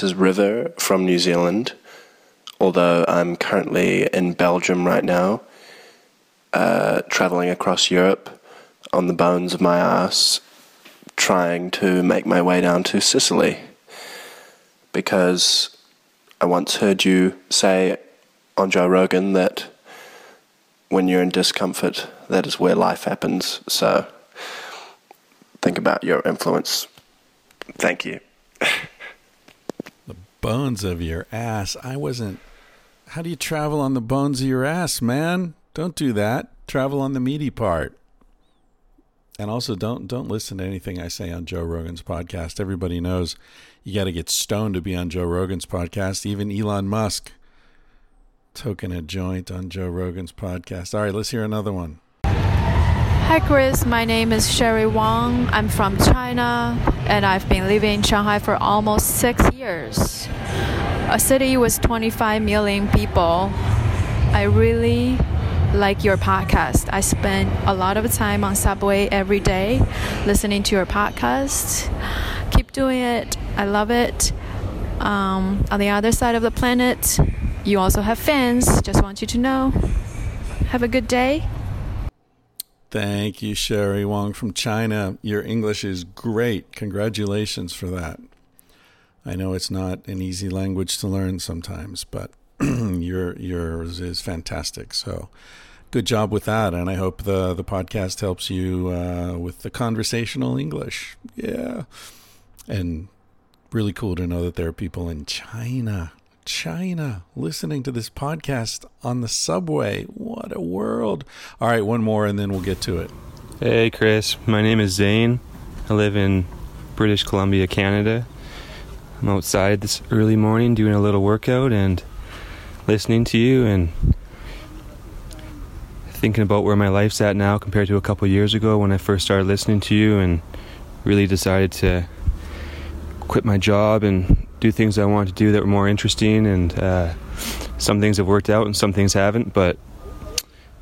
This is River from New Zealand, although I'm currently in Belgium right now, uh, traveling across Europe on the bones of my ass, trying to make my way down to Sicily. Because I once heard you say on Joe Rogan that when you're in discomfort, that is where life happens. So think about your influence. Thank you. Bones of your ass. I wasn't. How do you travel on the bones of your ass, man? Don't do that. Travel on the meaty part. And also, don't don't listen to anything I say on Joe Rogan's podcast. Everybody knows you got to get stoned to be on Joe Rogan's podcast. Even Elon Musk toking a joint on Joe Rogan's podcast. All right, let's hear another one. Hi, Chris. My name is Sherry Wang. I'm from China, and I've been living in Shanghai for almost six years. A city with 25 million people. I really like your podcast. I spend a lot of time on subway every day listening to your podcast. Keep doing it. I love it. Um, on the other side of the planet, you also have fans. Just want you to know. Have a good day. Thank you, Sherry Wong from China. Your English is great. Congratulations for that. I know it's not an easy language to learn sometimes, but your yours is fantastic. So, good job with that, and I hope the the podcast helps you uh, with the conversational English. Yeah, and really cool to know that there are people in China China listening to this podcast on the subway. What a world. All right, one more and then we'll get to it. Hey, Chris. My name is Zane. I live in British Columbia, Canada. I'm outside this early morning doing a little workout and listening to you and thinking about where my life's at now compared to a couple years ago when I first started listening to you and really decided to quit my job and do things I wanted to do that were more interesting. And uh, some things have worked out and some things haven't. But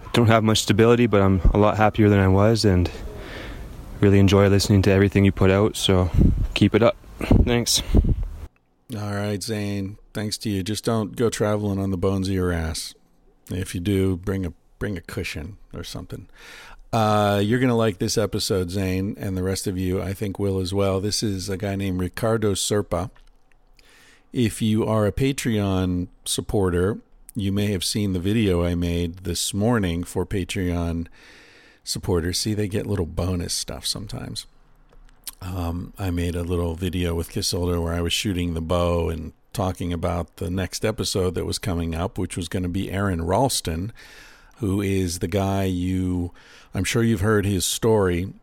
I don't have much stability, but I'm a lot happier than I was and really enjoy listening to everything you put out. So keep it up. Thanks. All right, Zane. Thanks to you. Just don't go traveling on the bones of your ass. If you do, bring a bring a cushion or something. Uh, you're going to like this episode, Zane, and the rest of you, I think, will as well. This is a guy named Ricardo Serpa. If you are a Patreon supporter, you may have seen the video I made this morning for Patreon supporters. See, they get little bonus stuff sometimes. Um, I made a little video with Kisolder where I was shooting the bow and talking about the next episode that was coming up, which was going to be Aron Ralston, who is the guy you I'm sure you've heard his story.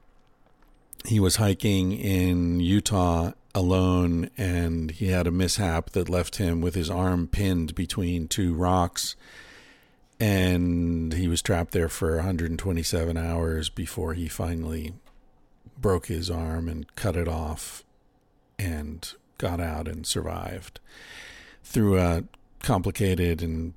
He was hiking in Utah alone and he had a mishap that left him with his arm pinned between two rocks. And he was trapped there for 127 hours before he finally broke his arm and cut it off and got out and survived through a complicated and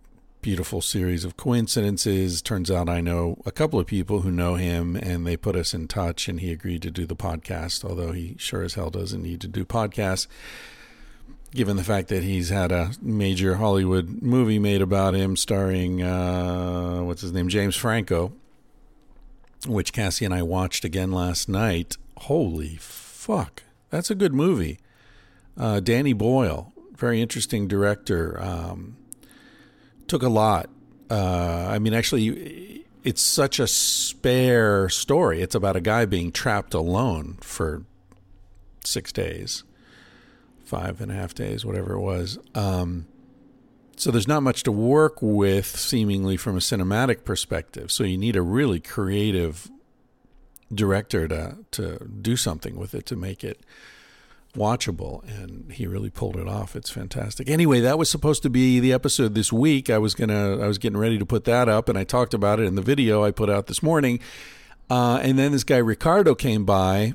beautiful series of coincidences. Turns out I know a couple of people who know him, and they put us in touch, and he agreed to do the podcast, although he sure as hell doesn't need to do podcasts. Given the fact that he's had a major Hollywood movie made about him, starring uh, what's his name, James Franco, which Cassie and I watched again last night. Holy fuck, that's a good movie. Uh, Danny Boyle, very interesting director. Um, took a lot. Uh, I mean, actually, it's such a spare story. It's about a guy being trapped alone for six days, five and a half days, whatever it was. Um, so there's not much to work with, seemingly from a cinematic perspective. So you need a really creative director to to do something with it to make it watchable, and he really pulled it off. It's fantastic. Anyway, that was supposed to be the episode this week. I was gonna, I was getting ready to put that up, and I talked about it in the video I put out this morning. Uh, and then this guy Ricardo came by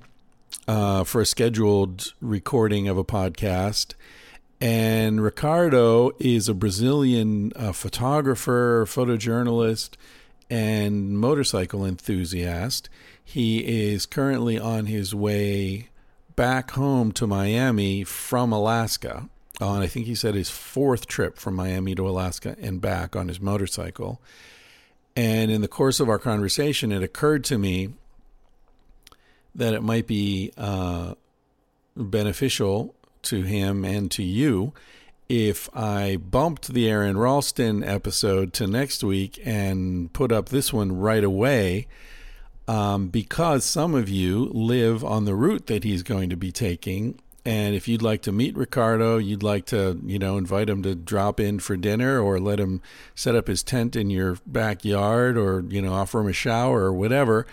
uh, for a scheduled recording of a podcast. And Ricardo is a Brazilian uh, photographer, photojournalist, and motorcycle enthusiast. He is currently on his way back home to Miami from Alaska on, I think he said, his fourth trip from Miami to Alaska and back on his motorcycle. And in the course of our conversation, it occurred to me that it might be uh, beneficial to him and to you if I bumped the Aron Ralston episode to next week and put up this one right away um, because some of you live on the route that he's going to be taking. And if you'd like to meet Ricardo, you'd like to, you know, invite him to drop in for dinner or let him set up his tent in your backyard or, you know, offer him a shower or whatever,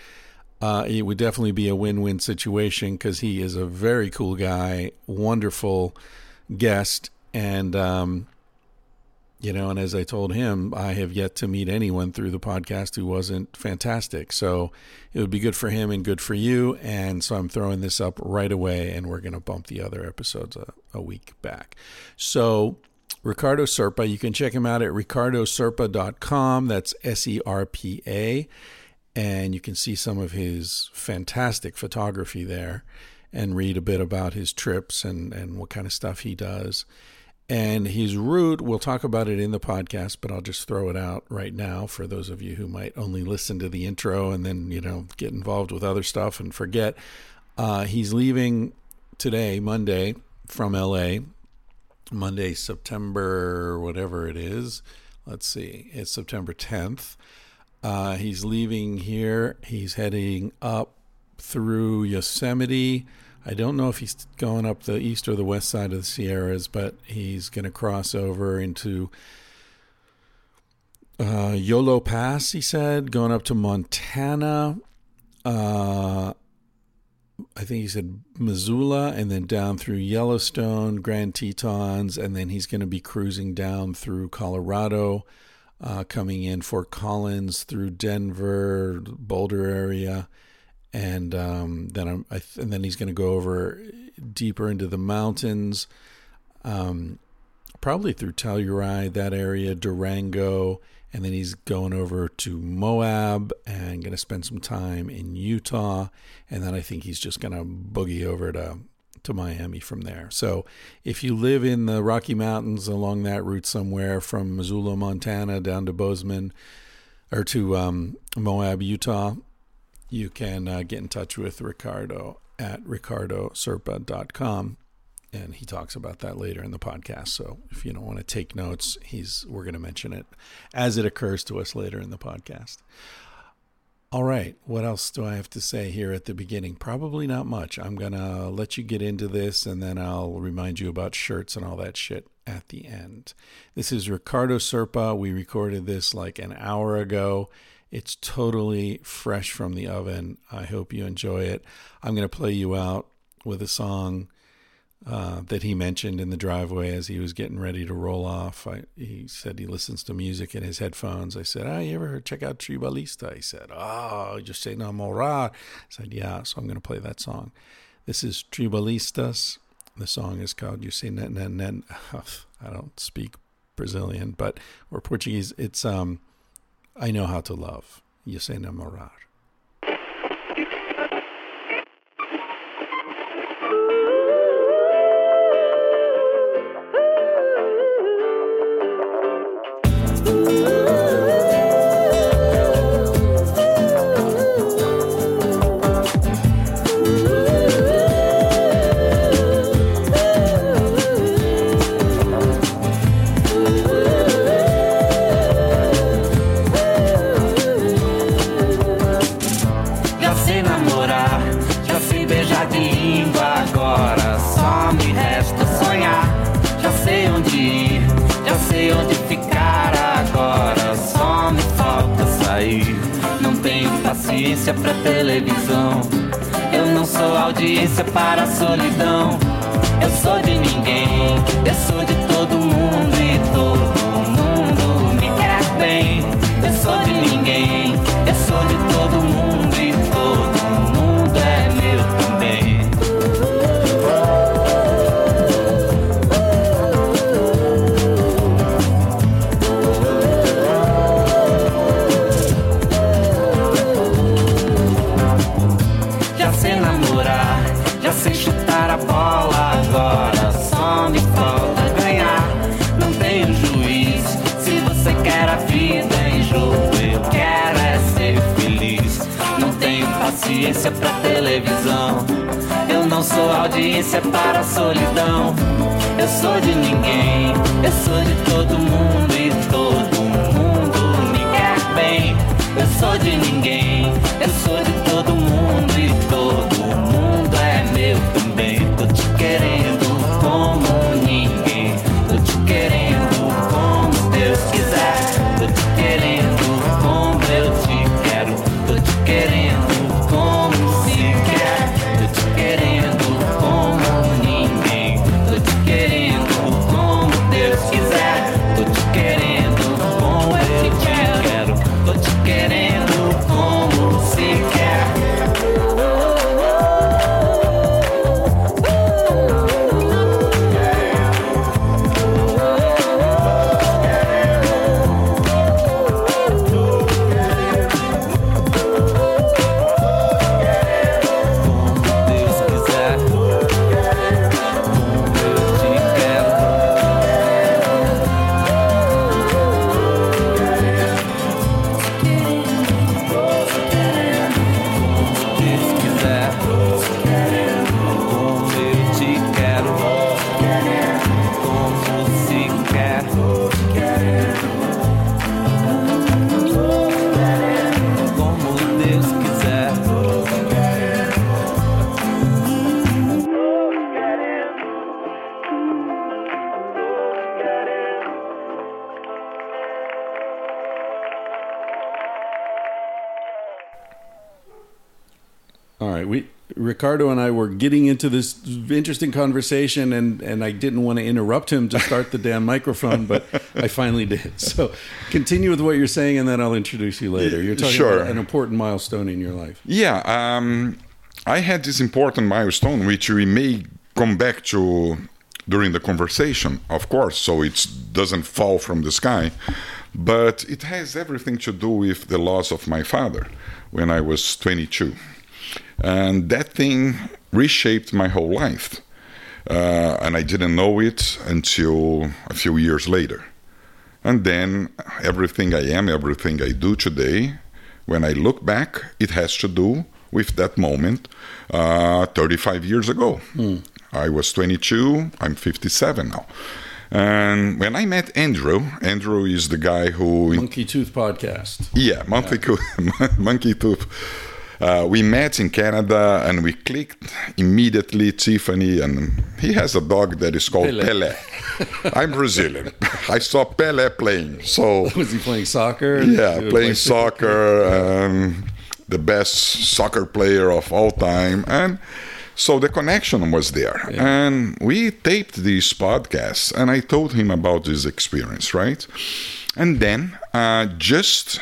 uh, it would definitely be a win win situation because he is a very cool guy, wonderful guest. And, um, you know, and as I told him, I have yet to meet anyone through the podcast who wasn't fantastic. So it would be good for him and good for you. And so I'm throwing this up right away, and we're going to bump the other episodes a, a week back. So Ricardo Serpa, you can check him out at ricardoserpa.com. That's S E R P A. And you can see some of his fantastic photography there and read a bit about his trips and, and what kind of stuff he does. And he's rude. we'll talk about it in the podcast, but I'll just throw it out right now for those of you who might only listen to the intro and then, you know, get involved with other stuff and forget. Uh, he's leaving today, Monday, from LA. Monday, September, whatever it is. Let's see, it's September 10th. Uh, he's leaving here. He's heading up through Yosemite I don't know if he's going up the east or the west side of the Sierras, but he's going to cross over into uh, Yolo Pass, he said, going up to Montana. Uh, I think he said Missoula, and then down through Yellowstone, Grand Tetons, and then he's going to be cruising down through Colorado, uh, coming in Fort Collins, through Denver, Boulder area and um, then I'm, I th- and then he's going to go over deeper into the mountains, um, probably through Telluride, that area, Durango, and then he's going over to Moab and going to spend some time in Utah, and then I think he's just going to boogie over to to Miami from there. So if you live in the Rocky Mountains along that route somewhere from Missoula, Montana, down to Bozeman, or to um, Moab, Utah you can uh, get in touch with Ricardo at ricardoserpa.com and he talks about that later in the podcast. So if you don't want to take notes, he's we're going to mention it as it occurs to us later in the podcast. All right, what else do I have to say here at the beginning? Probably not much. I'm going to let you get into this and then I'll remind you about shirts and all that shit at the end. This is Ricardo Serpa. We recorded this like an hour ago. It's totally fresh from the oven. I hope you enjoy it. I'm going to play you out with a song uh, that he mentioned in the driveway as he was getting ready to roll off. I, he said he listens to music in his headphones. I said, "Ah, oh, you ever heard, check out Tribalista?" He said, "Oh, say namorar." I said, "Yeah." So I'm going to play that song. This is Tribalistas. The song is called "You Say Nen Nen Nen." I don't speak Brazilian, but or Portuguese. It's um I know how to love. You say audiência pra televisão. Eu não sou audiência para a solidão. Eu sou de ninguém, eu sou de paciência pra televisão. Eu não sou audiência para a solidão. Eu sou de ninguém, eu sou de todo mundo e todo mundo me quer bem. Eu sou de ninguém, eu sou Ricardo and I were getting into this interesting conversation, and and I didn't want to interrupt him to start the damn microphone, but I finally did. So continue with what you're saying, and then I'll introduce you later. You're talking Sure. about an important milestone in your life. Yeah, um, I had this important milestone, which we may come back to during the conversation, of course, so it doesn't fall from the sky. But it has everything to do with the loss of my father when I was 22. And that thing reshaped my whole life. Uh, and I didn't know it until a few years later. And then everything I am, everything I do today, when I look back, it has to do with that moment uh, 35 years ago. I was 22, I'm 57 now. And when I met Andrew, Andrew is the guy who Monkey Tooth Podcast. yeah, Monkey, Coo- Monkey Tooth. Uh, we met in Canada and we clicked immediately. Tiffany and he has a dog that is called Pelé. Pele. I'm Brazilian. I saw Pele playing, so Was he playing soccer? yeah, playing play- soccer, um, the best soccer player of all time, and so the connection was there. And we taped this podcast, and I told him about this experience, right? And then uh, just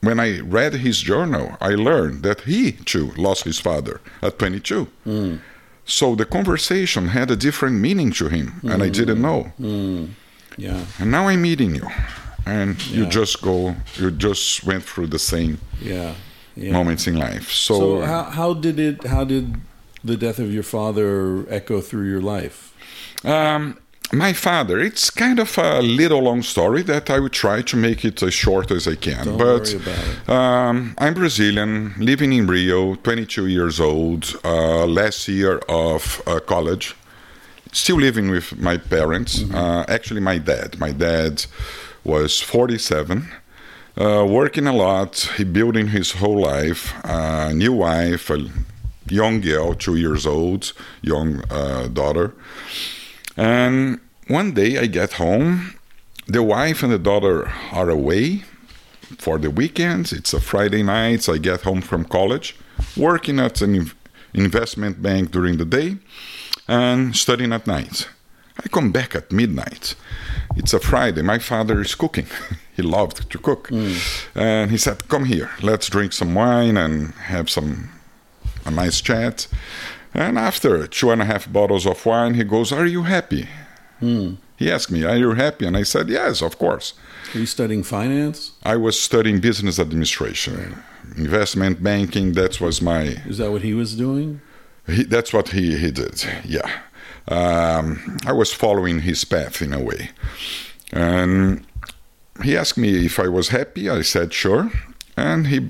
when I read his journal, I learned that he too lost his father at 22. Hmm. So the conversation had a different meaning to him, and I hmm. didn't know. Hmm. Yeah, And now I'm meeting you, and you just go, you just went through the same yeah, yeah. moments in life. So, So how how did it? How did the death of your father echo through your life? um, my father, it's kind of a little long story that I would try to make it as short as I can. Don't but worry about it. Um, I'm Brazilian, living in Rio, 22 years old, uh, last year of uh, college. Still living with my parents. Uh, actually, my dad. My dad was 47, uh, working a lot. He building his whole life. Uh, new wife, a young girl, two years old, young uh, daughter. And one day I get home. The wife and the daughter are away for the weekends. It's a Friday night. so I get home from college, working at an investment bank during the day, and studying at night. I come back at midnight. It's a Friday. My father is cooking. he loved to cook. Hmm. And he said, Come here, let's drink some wine and have some a nice chat. And after two and a half bottles of wine, he goes, Are you happy? He asked me, Are you happy? And I said, Yes, of course. Are you studying finance? I was studying business administration, investment banking. That was my Is that what he was doing? he, that's what he, he did. Yeah. Um, I was following his path in a way. And he asked me if I was happy. I said, sure. And he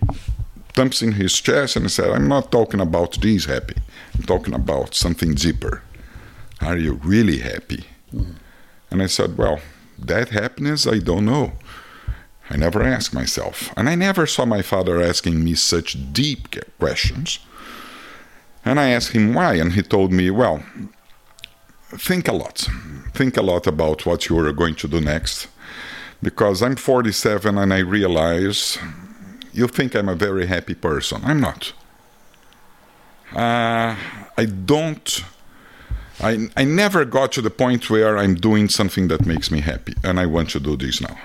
thumps in his chest and said, I'm not talking about this happy. I'm talking about something deeper. Are you really happy? Mm. And I said, well, that happiness, I don't know. I never asked myself. And I never saw my father asking me such deep questions. And I asked him why, and he told me, well, think a lot. Think a lot about what you are going to do next. Because I'm 47 and I realize you think I'm a very happy person. I'm not. Uh, I don't. I, I never got to the point where I'm doing something that makes me happy, and I want to do this now.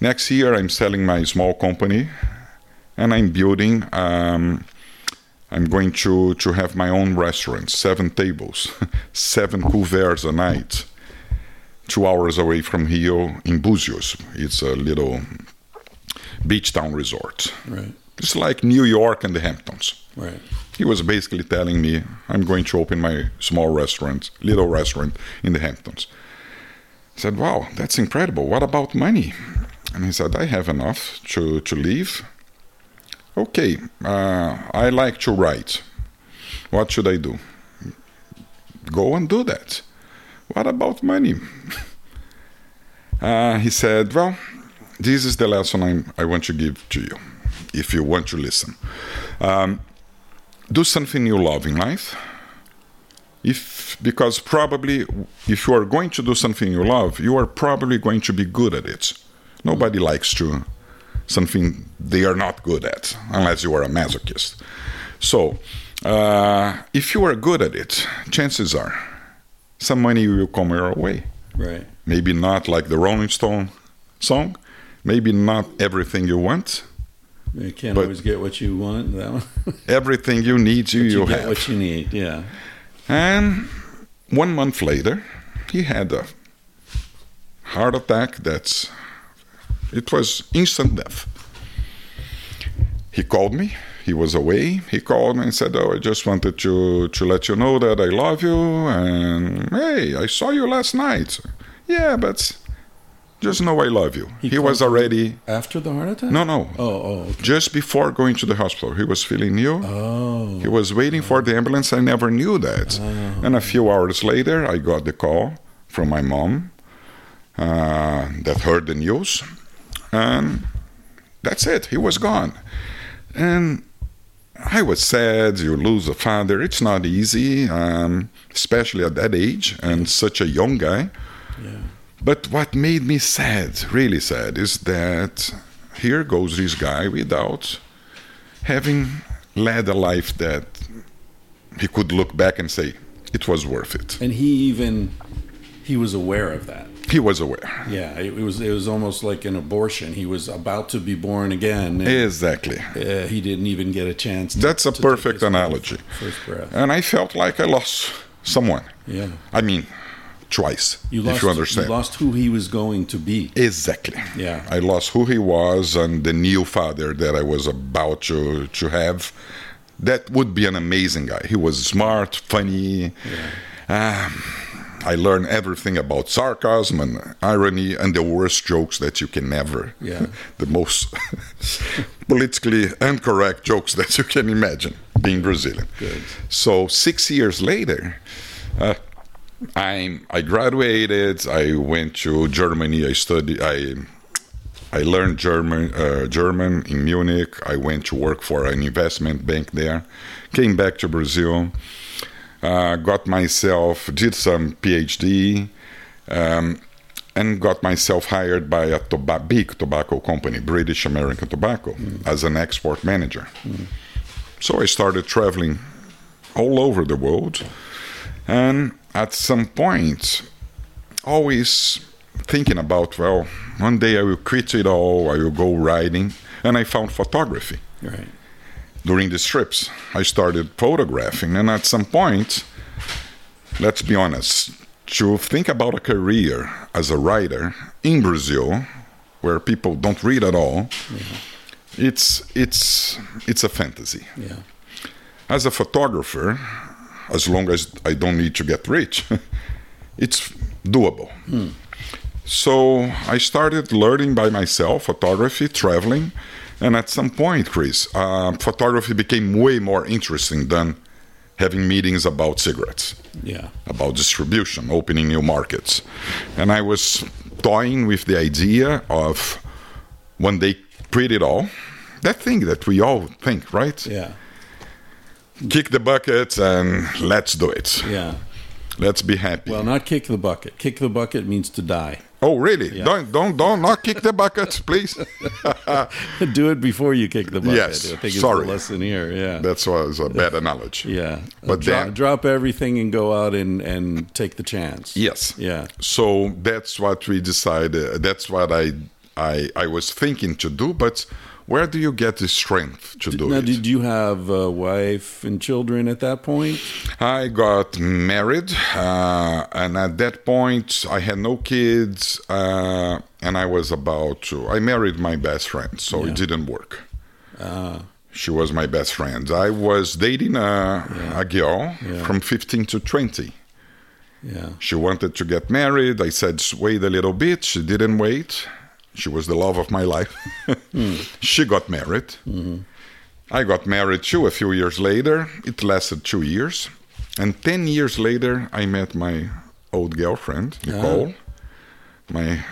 Next year, I'm selling my small company, and I'm building. Um, I'm going to, to have my own restaurant, seven tables, seven couverts a night, two hours away from here in Búzios. It's a little beach town resort. Right. It's like New York and the Hamptons. Right. He was basically telling me, I'm going to open my small restaurant, little restaurant in the Hamptons. I said, Wow, that's incredible. What about money? And he said, I have enough to, to live. Okay, uh, I like to write. What should I do? Go and do that. What about money? Uh, he said, Well, this is the lesson I'm, I want to give to you, if you want to listen. Um, do something you love in life. If because probably if you are going to do something you love, you are probably going to be good at it. Nobody likes to something they are not good at, unless you are a masochist. So, uh, if you are good at it, chances are some money will come your way. Right. Maybe not like the Rolling Stone song, maybe not everything you want. You can't But- always get what you want. That one. Everything you need, you, you you get have. what you need. Yeah. And one month later, he had a heart attack that's it was instant death. He called me. He was away. He called me and said, "Oh, I just wanted to to let you know that I love you and hey, I saw you last night." Yeah, but just know I love you. He, called was already after the heart attack. no, no. Oh, oh, okay. Just before going to the hospital, he was feeling new. oh. He was waiting for the ambulance. I never knew that. And a few hours later, I got the call from my mom uh, that heard the news. And that's it. He was gone. And I was sad. You lose a father. It's not easy, um, especially at that age and such a young guy. But what made me sad, really sad, is that here goes this guy without having led a life that he could look back and say it was worth it. And he even he was aware of that. He was aware. Yeah, it, was it was almost like an abortion. He was about to be born again. Exactly. uh, he didn't even get a chance. To, That's a to perfect analogy. First breath. And I felt like I lost someone. Yeah. I mean, twice, You lost. if you understand. lost who he was going to be. Exactly. Yeah. I lost who he was and the new father that I was about to, to have. That would be an amazing guy. He was smart, funny. Um, I learned everything about sarcasm and irony and the worst jokes that you can never. Yeah. the most politically incorrect jokes that you can imagine being Brazilian. Good. So six years later, uh, I I graduated. I went to Germany. I studied. I I learned German uh, German in Munich. I went to work for an investment bank there. Came back to Brazil. Uh, got myself did some PhD. Um, and got myself hired by a toba- big tobacco company, British American Tobacco, as an export manager. So I started traveling all over the world. And at some point, always thinking about, well, one day I will quit it all, I will go riding. And I found photography Right. during these trips. I started photographing, and at some point, let's be honest, to think about a career as a writer in Brazil, where people don't read at all, it's it's it's a fantasy. Yeah. As a photographer, as long as I don't need to get rich, it's doable. So I started learning by myself photography, traveling, and at some point, Chris, uh, photography became way more interesting than having meetings about cigarettes, Yeah. about distribution, opening new markets. And I was toying with the idea of one day quit it all. That thing that we all think, right? Yeah. Kick the bucket and let's do it. Yeah. Let's be happy. Well, not kick the bucket. Kick the bucket means to die. oh, really? Yeah. Don't don't don't not kick the bucket, please. Do it before you kick the bucket. Yes, I think sorry. it's the lesson here. Yeah. That was a bad analogy. yeah. But Dro- then- drop everything and go out and, and take the chance. Yes. Yeah. So that's what we decided. That's what I I I was thinking to do. But where do you get the strength to do Now, it? did you have a wife and children at that point? I got married, uh, and at that point, I had no kids, uh, and I was about to. I married my best friend, so it didn't work. She was my best friend. I was dating a, a girl from 15 to 20. Yeah. She wanted to get married. I said, wait a little bit. She didn't wait. She was the love of my life. She got married. I got married too a few years later. It lasted two years. And 10 years later, I met my old girlfriend, ah. Nicole, my,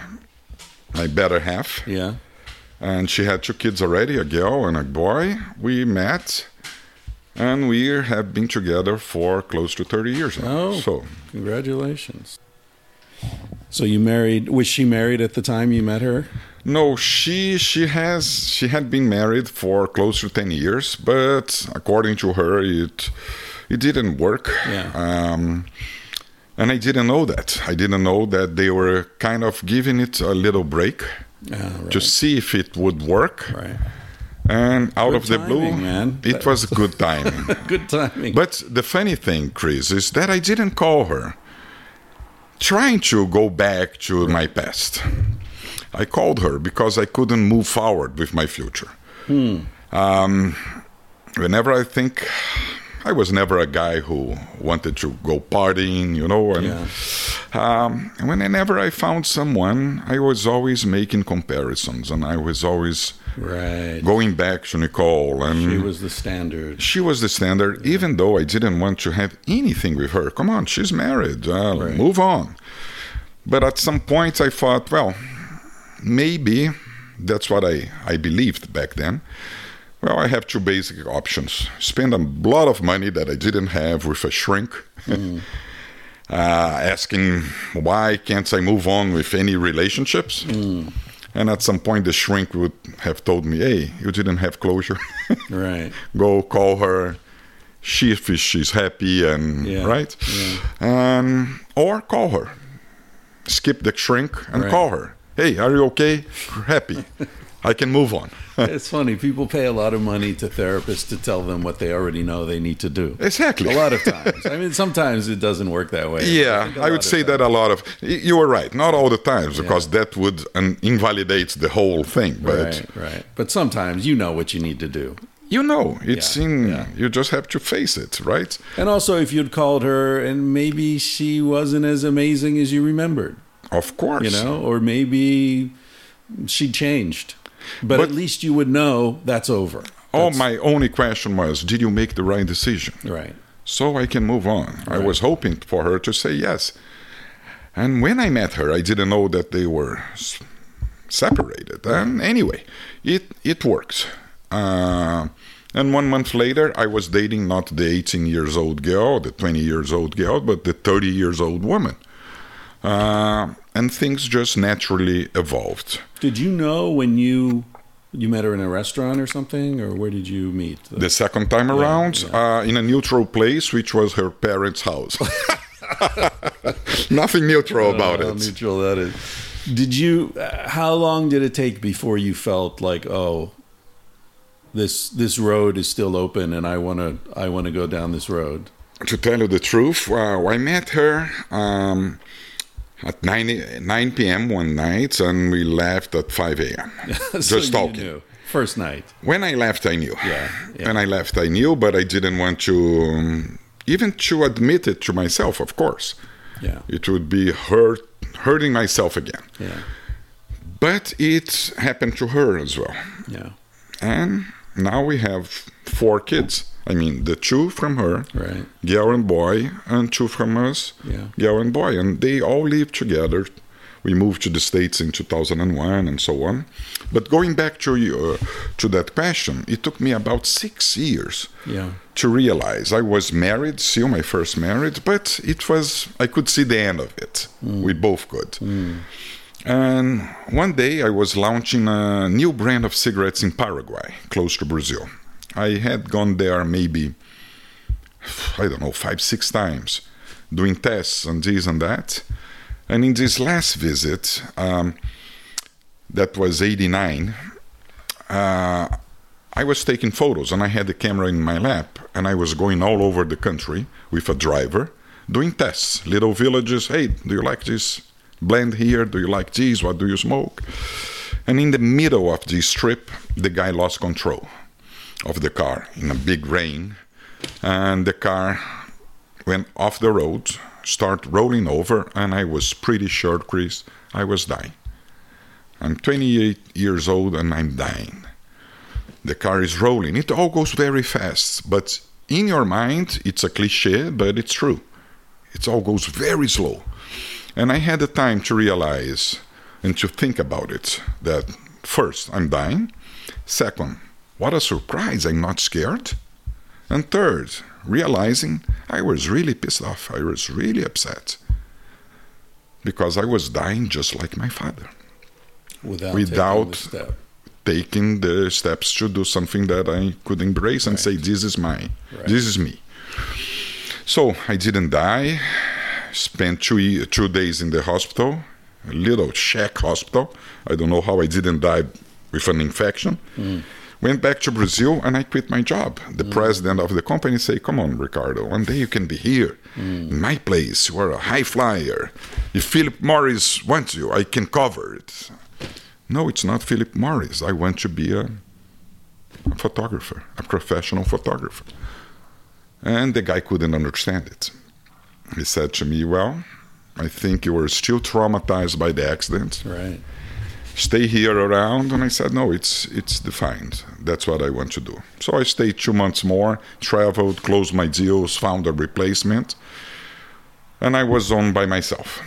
my better half. Yeah. And she had two kids already, a girl and a boy. We met. And we have been together for close to 30 years now. Oh. So Congratulations. So you married? Was she married at the time you met her? No, she she has she had been married for close to ten years, but according to her, it it didn't work. Yeah. Um, and I didn't know that. I didn't know that they were kind of giving it a little break Ah, right. to see if it would work. right. And out Good of the blue, man. it was good timing. Good timing. But the funny thing, Chris, is that I didn't call her trying to go back to my past. I called her because I couldn't move forward with my future. Um, whenever I think, I was never a guy who wanted to go partying, you know, and Yeah. um, and whenever I found someone, I was always making comparisons, and I was always right. going back to Nicole, and She was the standard. she was the standard, even though I didn't want to have anything with her. Come on, she's married. Uh, Right. Move on. But at some point, I thought, well, maybe that's what I, I believed back then. Well, I have two basic options spend a lot of money that I didn't have with a shrink. uh, asking why can't I move on with any relationships? And at some point, the shrink would have told me, "Hey, you didn't have closure. Right. Go call her. She if she's happy and Yeah, right, um, or call her. Skip the shrink and Right. call her. Hey, are you okay? Happy. I can move on. It's funny. People pay a lot of money to therapists to tell them what they already know they need to do. exactly. A lot of times. I mean, sometimes it doesn't work that way. Yeah, I, I would say that a lot of you were right. Not all the times because that would um, invalidate the whole thing. But Right, right. But sometimes you know what you need to do. you know, it's Yeah, in. yeah. You just have to face it, right? And also, if you'd called her and maybe she wasn't as amazing as you remembered, Of course. you know, or maybe she changed. But, But- at least you would know that's over. That's- my only question was, did you make the right decision? Right. so I can move on. I was hoping for her to say yes. And when I met her, I didn't know that they were separated. And anyway, it it worked. Uh, and one month later, I was dating not the 18 years old girl, the 20 years old girl, but the 30 years old woman. Uh, and things just naturally evolved. Did you know when you you met her in a restaurant or something, or where did you meet? The second time around, Uh, in a neutral place, which was her parents' house. Nothing neutral about How it. neutral that is. Did you? Uh, how long did it take before you felt like, oh, this this road is still open, and I want to I want to go down this road? to tell you the truth, uh, I met her um, at 9, 9 p.m. one night and we left at 5 a.m. So Just talking. First night. When I left, I knew. Yeah, yeah. When I left, I knew, but I didn't want to um, even to admit it to myself, of course. Yeah. It would be hurt, hurting myself again. Yeah. But it happened to her as well. Yeah. And now we have four kids. I mean, the two from her, Right. girl and boy, and two from us, Yeah. girl and boy, and they all live together. We moved to the states in 2001 and so on. But going back to uh, to that question, it took me about six years Yeah. to realize I was married, still my first marriage, but it was I could see the end of it. We both could. And one day I was launching a new brand of cigarettes in Paraguay, close to Brazil. I had gone there maybe I don't know, five, six times, doing tests and this and that. And in this last visit, um, that was 89, uh, I was taking photos and I had the camera in my lap and I was going all over the country with a driver doing tests, little villages. Hey, do you like this blend here? Do you like this? What do you smoke? And in the middle of this trip, the guy lost control of the car in a big rain and the car went off the road, start rolling over, and I was pretty sure, Chris, I was dying. I'm 28 years old and I'm dying. The car is rolling. It all goes very fast, but in your mind, it's a cliche, but it's true. It all goes very slow. And I had the time to realize and to think about it that first, I'm dying. Second, what a surprise, I'm not scared. And third, realizing I was really pissed off. I was really upset because I was dying just like my father, Without Without- taking the step. taking the steps to do something that I could embrace and say, This is mine, this is me. So I didn't die. Spent two, two days in the hospital, a little shack hospital. I don't know how I didn't die with an infection. Mm. Went back to Brazil and I quit my job. The mm. president of the company said, "Come on, Ricardo, one day you can be here mm. in my place. You are a high flyer. If Philip Morris wants you, I can cover it." No, it's not Philip Morris. I want to be a, a photographer, a professional photographer. And the guy couldn't understand it. He said to me, Well, I think you were still traumatized by the accident. Right. Stay here around. And I said, No, it's, it's defined. That's what I want to do. So I stayed two months more, traveled, closed my deals, found a replacement, and I was on by myself.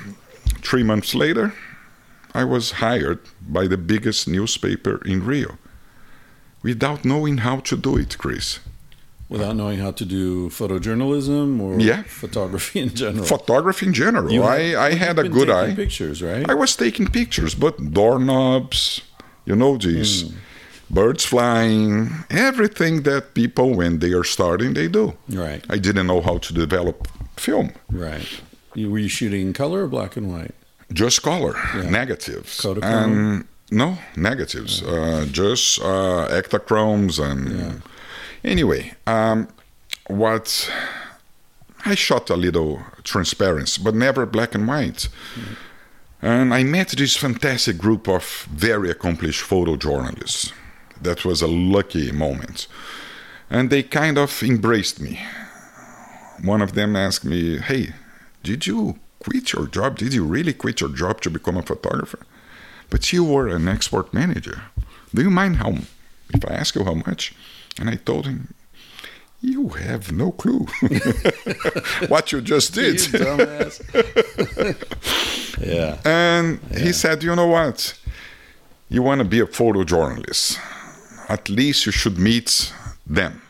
Three months later, I was hired by the biggest newspaper in Rio without knowing how to do it, Chris. Without knowing how to do photojournalism or Yeah. photography in general. Photography in general. You I, had- I had a good taking eye. Pictures, right? I was taking pictures, but doorknobs, you know, these birds flying, everything that people, when they are starting, they do. right. I didn't know how to develop film, Right. You, were you shooting color or black and white? just color, negatives. Kodachrome? And no, negatives, uh, just uh, Ektachromes. And anyway, um, what I shot a little transparency, but never black and white. And I met this fantastic group of very accomplished photojournalists. That was a lucky moment. And they kind of embraced me. One of them asked me, Hey, did you quit your job? Did you really quit your job to become a photographer? But you were an export manager. Do you mind how, if I ask you how much? And I told him, You have no clue what you just You did. dumbass. yeah. And he said, You know what? You want to be a photojournalist. At least you should meet them.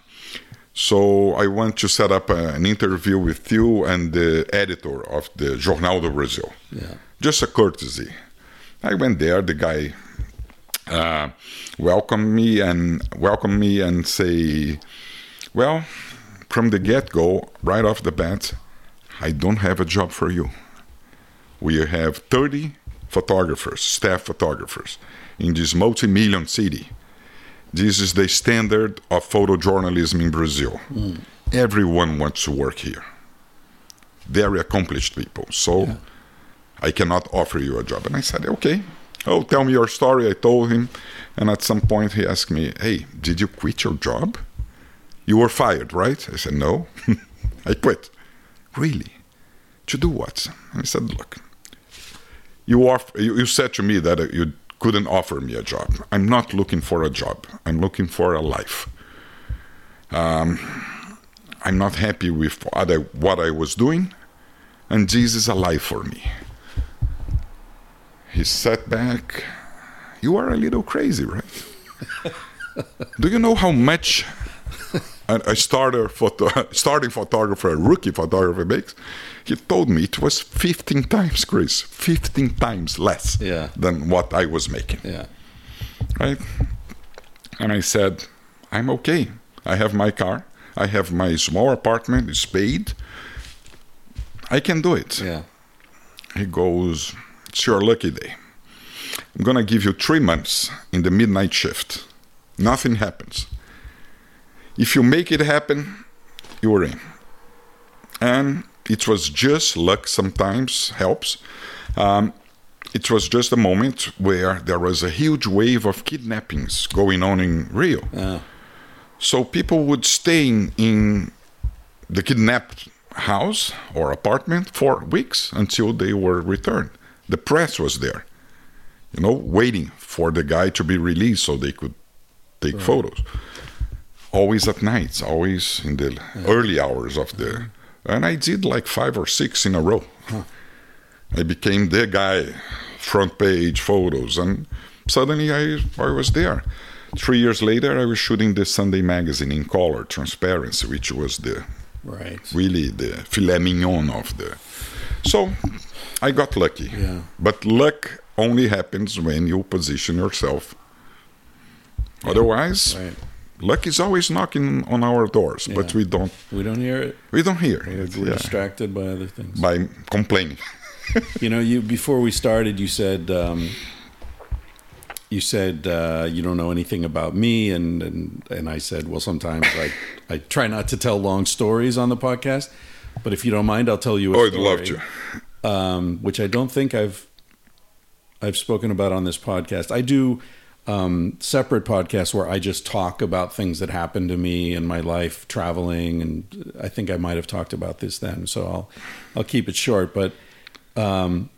So I want to set up an interview with you and the editor of the Jornal do Brasil. Yeah. Just a courtesy. I went there. The guy uh, welcomed me and welcome me and say, "Well, from the get-go, right off the bat, I don't have a job for you. We have 30 photographers, staff photographers, in this multi million city. This is the standard of photojournalism in Brazil. Everyone wants to work here. Very accomplished people. So I cannot offer you a job. And I said, okay. Oh, tell me your story. I told him. And at some point, he asked me, hey, did you quit your job? You were fired, right? I said, no. I quit. Really? To do what? And I said, look, you, off- you, you said to me that uh, you couldn't offer me a job. I'm not looking for a job. I'm looking for a life. Um, I'm not happy with what I, what I was doing, and this is a life for me. He sat back. You are a little crazy, right? Do you know how much a, a starter photo, starting photographer, a rookie photographer makes? He told me it was 15 times, Chris, 15 times less Yeah. than what I was making Yeah. right? And I said, I'm okay. I have my car. I have my small apartment. It's paid. I can do it. Yeah. He goes, It's your lucky day. I'm going to give you three months in the midnight shift. Nothing happens. If you make it happen, you're in. And it was just luck sometimes helps. Um, it was just a moment where there was a huge wave of kidnappings going on in Rio. Yeah. So people would stay in, in the kidnapped house or apartment for weeks until they were returned. The press was there, you know, waiting for the guy to be released so they could take photos. Always at nights, always in the early hours of the. And I did like five or six in a row. I became the guy, front page photos, and suddenly I, I was there. Three years later, I was shooting the Sunday magazine in color, transparency, which was the Right. really the filet mignon of the. So I got lucky. Yeah. But luck only happens when you position yourself. Otherwise, Right. luck is always knocking on our doors, but we don't We don't hear it. we don't hear We're, it we're yeah, distracted by other things. by complaining. You know, you before we started, you said um, you said uh, you don't know anything about me, and and and I said, well, sometimes I I try not to tell long stories on the podcast, but if you don't mind, I'll tell you. A Oh, I'd story, love to. Um, which I don't think I've I've spoken about on this podcast. I do um, separate podcasts where I just talk about things that happened to me in my life traveling, and I think I might have talked about this then. So I'll I'll keep it short. But um,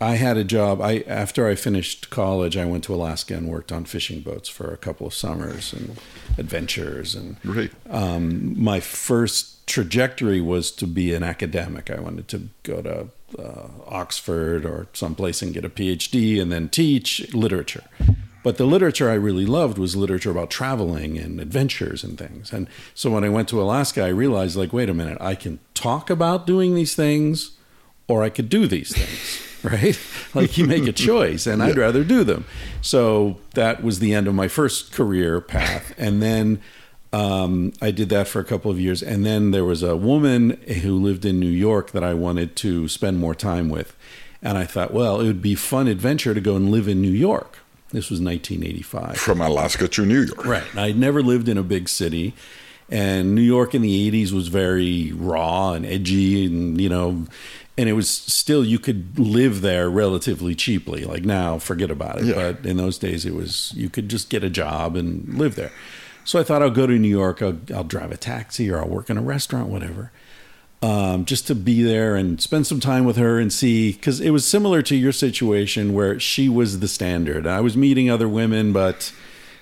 I had a job. I after I finished college, I went to Alaska and worked on fishing boats for a couple of summers and adventures and Great. um, my first trajectory was to be an academic. I wanted to go to uh, Oxford or someplace and get a PhD and then teach literature. But the literature I really loved was literature about traveling and adventures and things. And so when I went to Alaska, I realized, like, wait a minute, I can talk about doing these things or I could do these things, right? like you make a choice, and I'd rather do them. So that was the end of my first career path. And then um, I did that for a couple of years. And then there was a woman who lived in New York that I wanted to spend more time with. And I thought, well, it would be fun adventure to go and live in New York. This was 1985. From Alaska to New York. Right. I'd never lived in a big city. And New York in the 80s was very raw and edgy and, you know, and it was still, you could live there relatively cheaply. Like now, forget about it. Yeah. But in those days, it was, you could just get a job and live there. So I thought I'll go to New York, I'll, I'll drive a taxi or I'll work in a restaurant, whatever um, just to be there and spend some time with her and see because it was similar to your situation where she was the standard. I was meeting other women, but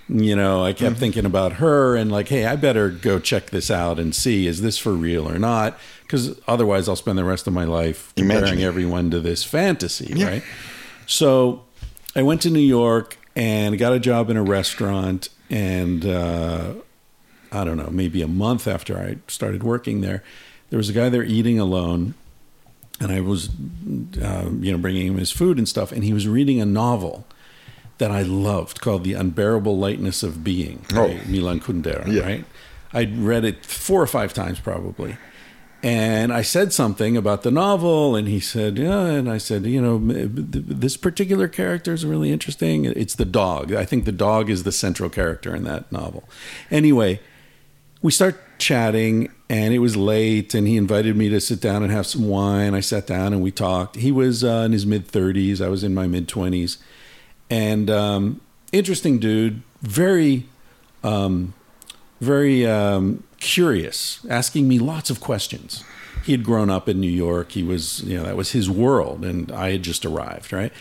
you know, I kept thinking about her and like, hey, I better go check this out and see is this for real or not? Because otherwise, I'll spend the rest of my life comparing Imagining. everyone to this fantasy, right? So I went to New York and got a job in a restaurant and. Uh, I don't know, maybe a month after I started working there, there was a guy there eating alone, and I was, uh, you know, bringing him his food and stuff, and he was reading a novel that I loved called "The Unbearable Lightness of Being" by Oh. Milan Kundera. Yeah. Right? I'd read it four or five times probably, And I said something about the novel, and he said, "Yeah." And I said, "You know, this particular character is really interesting. It's the dog. I think the dog is the central character in that novel." Anyway, we start chatting, and it was late, and he invited me to sit down and have some wine. I sat down and we talked. He was uh, in his mid thirties. I was in my mid twenties, and um, interesting dude. Very um, very um, curious, asking me lots of questions. He had grown up in New York. He was, you know, that was his world, and I had just arrived, right?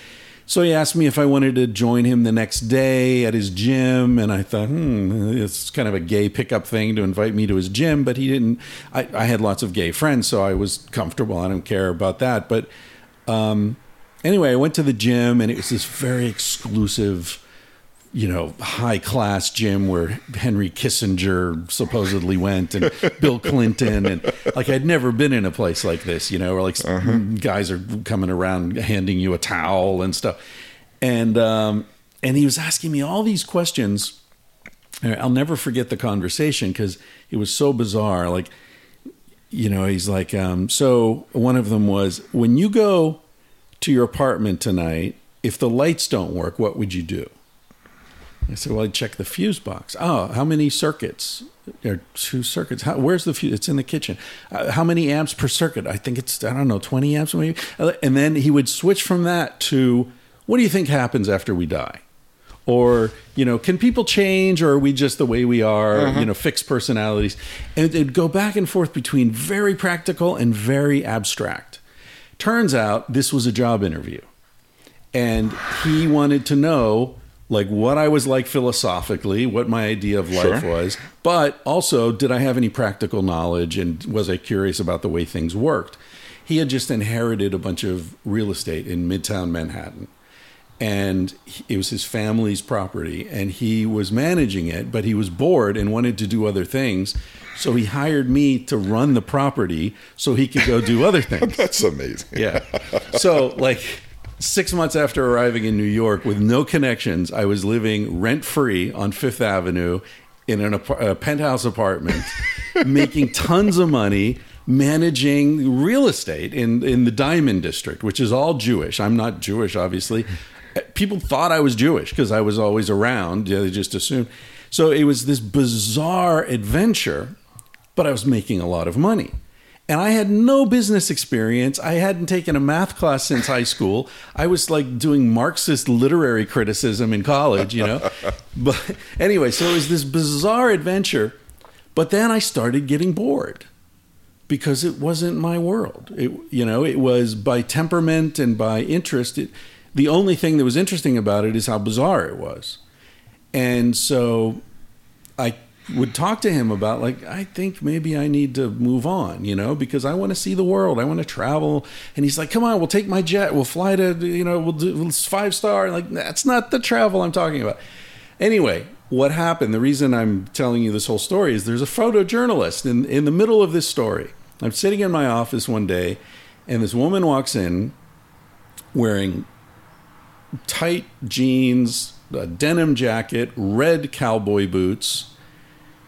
So he asked me if I wanted to join him the next day at his gym, and I thought, hmm, it's kind of a gay pickup thing to invite me to his gym, but he didn't. I, I had lots of gay friends, so I was comfortable. I don't care about that. But um, anyway, I went to the gym, and it was this very exclusive you know, high class gym where Henry Kissinger supposedly went and Bill Clinton and like I'd never been in a place like this, you know, where like guys are coming around handing you a towel and stuff. And um and he was asking me all these questions. I'll never forget the conversation because it was so bizarre. Like, you know, he's like, um, so one of them was, when you go to your apartment tonight, if the lights don't work, what would you do? I said, well, I'd check the fuse box. Oh, how many circuits? There are two circuits. How, where's the fuse? It's in the kitchen. Uh, how many amps per circuit? I think it's, I don't know, 20 amps maybe. And then he would switch from that to, what do you think happens after we die? Or, you know, can people change or are we just the way we are, you know, fixed personalities? And it'd go back and forth between very practical and very abstract. Turns out this was a job interview and he wanted to know like what I was like philosophically, what my idea of life Sure. was, but also did I have any practical knowledge and was I curious about the way things worked? He had just inherited a bunch of real estate in Midtown Manhattan. And it was his family's property, and he was managing it, but he was bored and wanted to do other things. So he hired me to run the property so he could go do other things. That's amazing. Yeah. So, like, six months after arriving in New York with no connections, I was living rent free on Fifth Avenue in an a penthouse apartment, making tons of money, managing real estate in, in the Diamond District, which is all Jewish. I'm not Jewish, obviously. People thought I was Jewish because I was always around. Yeah, they just assumed. So it was this bizarre adventure but I was making a lot of money. And I had no business experience. I hadn't taken a math class since high school. I was like doing Marxist literary criticism in college, you know. but anyway, so it was this bizarre adventure. But then I started getting bored because it wasn't my world. It, you know, it was by temperament and by interest. It, the only thing that was interesting about it is how bizarre it was. And so I would talk to him about like I think maybe I need to move on, you know, because I want to see the world. I want to travel. And he's like, "Come on, we'll take my jet. We'll fly to, you know, we'll do it's five star." Like that's not the travel I'm talking about. Anyway, what happened? The reason I'm telling you this whole story is there's a photojournalist in in the middle of this story. I'm sitting in my office one day and this woman walks in wearing tight jeans, a denim jacket, red cowboy boots,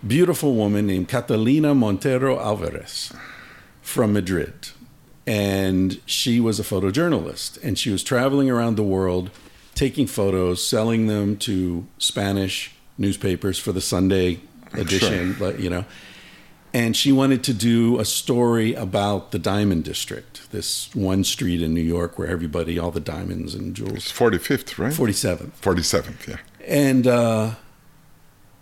beautiful woman named Catalina Montero Alvarez from Madrid. And she was a photojournalist and she was traveling around the world taking photos, selling them to Spanish newspapers for the Sunday edition, but you know. And she wanted to do a story about the Diamond District, this one street in New York where everybody, all the diamonds and jewels. It's 45th, right? 47th. 47th, yeah. and uh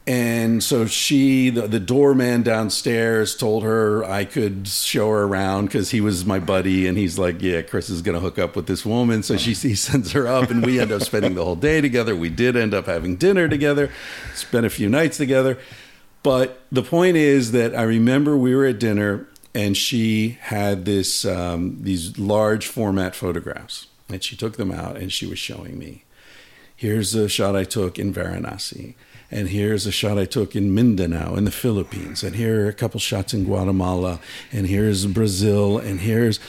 and so she the, the doorman downstairs told her i could show her around because he was my buddy and he's like yeah chris is going to hook up with this woman so she he sends her up and we end up spending the whole day together we did end up having dinner together spent a few nights together but the point is that i remember we were at dinner and she had this um, these large format photographs and she took them out and she was showing me here's a shot I took in Varanasi, and here's a shot I took in Mindanao in the Philippines, and here are a couple shots in Guatemala, and here's Brazil, and here's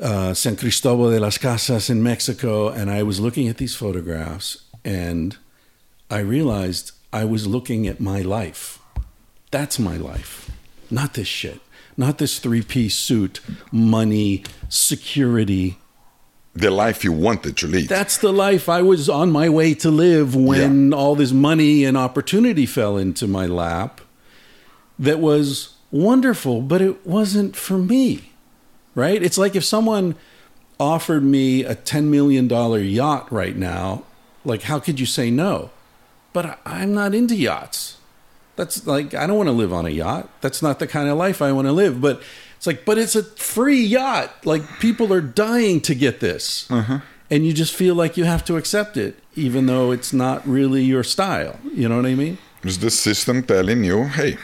uh, San Cristobal de las Casas in Mexico. And I was looking at these photographs, and I realized I was looking at my life. That's my life, not this shit. not this three piece suit, money, security. The life you wanted to lead. That's the life I was on my way to live when all this money and opportunity fell into my lap. That was wonderful, but it wasn't for me. Right? It's like if someone offered me a $10 million yacht right now, like, how could you say no? But I'm not into yachts. That's like, I don't want to live on a yacht. That's not the kind of life I want to live. But it's like, but it's a free yacht. Like, people are dying to get this. And you just feel like you have to accept it, even though it's not really your style. You know what I mean? It's the system telling you, hey,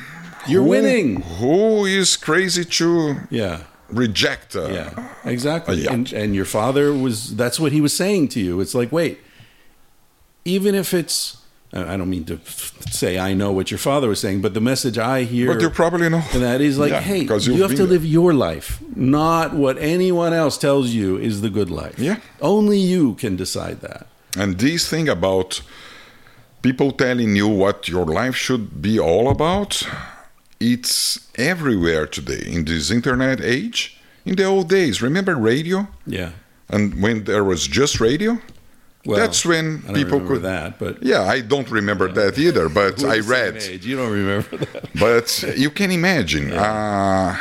You're who- winning. Who is crazy to Yeah. reject? Uh, Yeah, exactly. a. And, and your father was, that's what he was saying to you. It's like, wait, even if it's, I don't mean to say I know what your father was saying, but the message I hear, But you probably know. and that is like, Yeah, hey, you you've to there. live your life, not what anyone else tells you is the good life. Yeah. Only you can decide that. And this thing about people telling you what your life should be all about, it's everywhere today in this internet age. In the old days, remember radio? Yeah. And when there was just radio? Well, That's when people could. that, but Yeah, I don't remember that either, but I read. age. You don't remember that. But you can imagine, uh,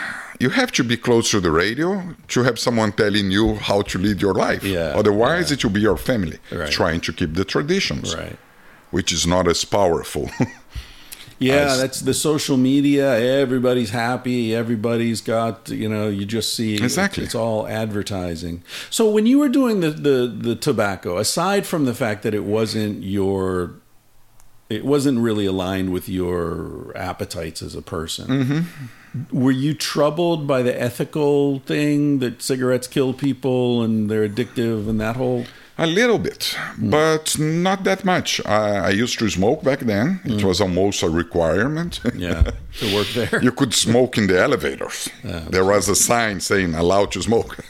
you have to be close to the radio to have someone telling you how to lead your life. Yeah, Otherwise, it will be your family Right. trying to keep the traditions, Right. which is not as powerful. Yeah, that's the social media. Everybody's happy. Everybody's got you know. You just see Exactly. It's, all advertising. So when you were doing the the the tobacco, aside from the fact that it wasn't your, it wasn't really aligned with your appetites as a person. Mm-hmm. Were you troubled by the ethical thing that cigarettes kill people and they're addictive and that whole? A little bit, Hmm. but not that much. I, I used to smoke back then. It was almost a requirement. Yeah, to work there. you could smoke in the elevators. there was a sign saying allowed to smoke.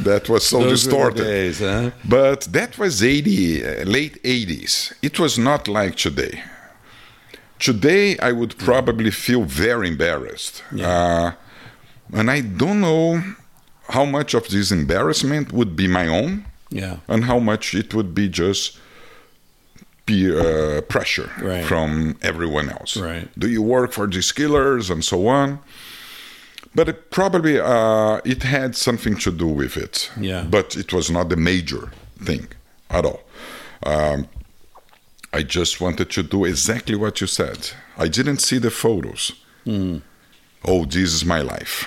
that was so Those distorted. days, huh? But that was 80, uh, late 80s. It was not like today. Today, I would probably feel very embarrassed. Uh, and I don't know how much of this embarrassment would be my own Yeah. and how much it would be just peer uh, pressure Right. from everyone else. Right. Do you work for these killers and so on? But it probably uh, it had something to do with it. Yeah. But it was not the major thing at all. Um, I just wanted to do exactly what you said. I didn't see the photos. Hmm. Oh, this is my life.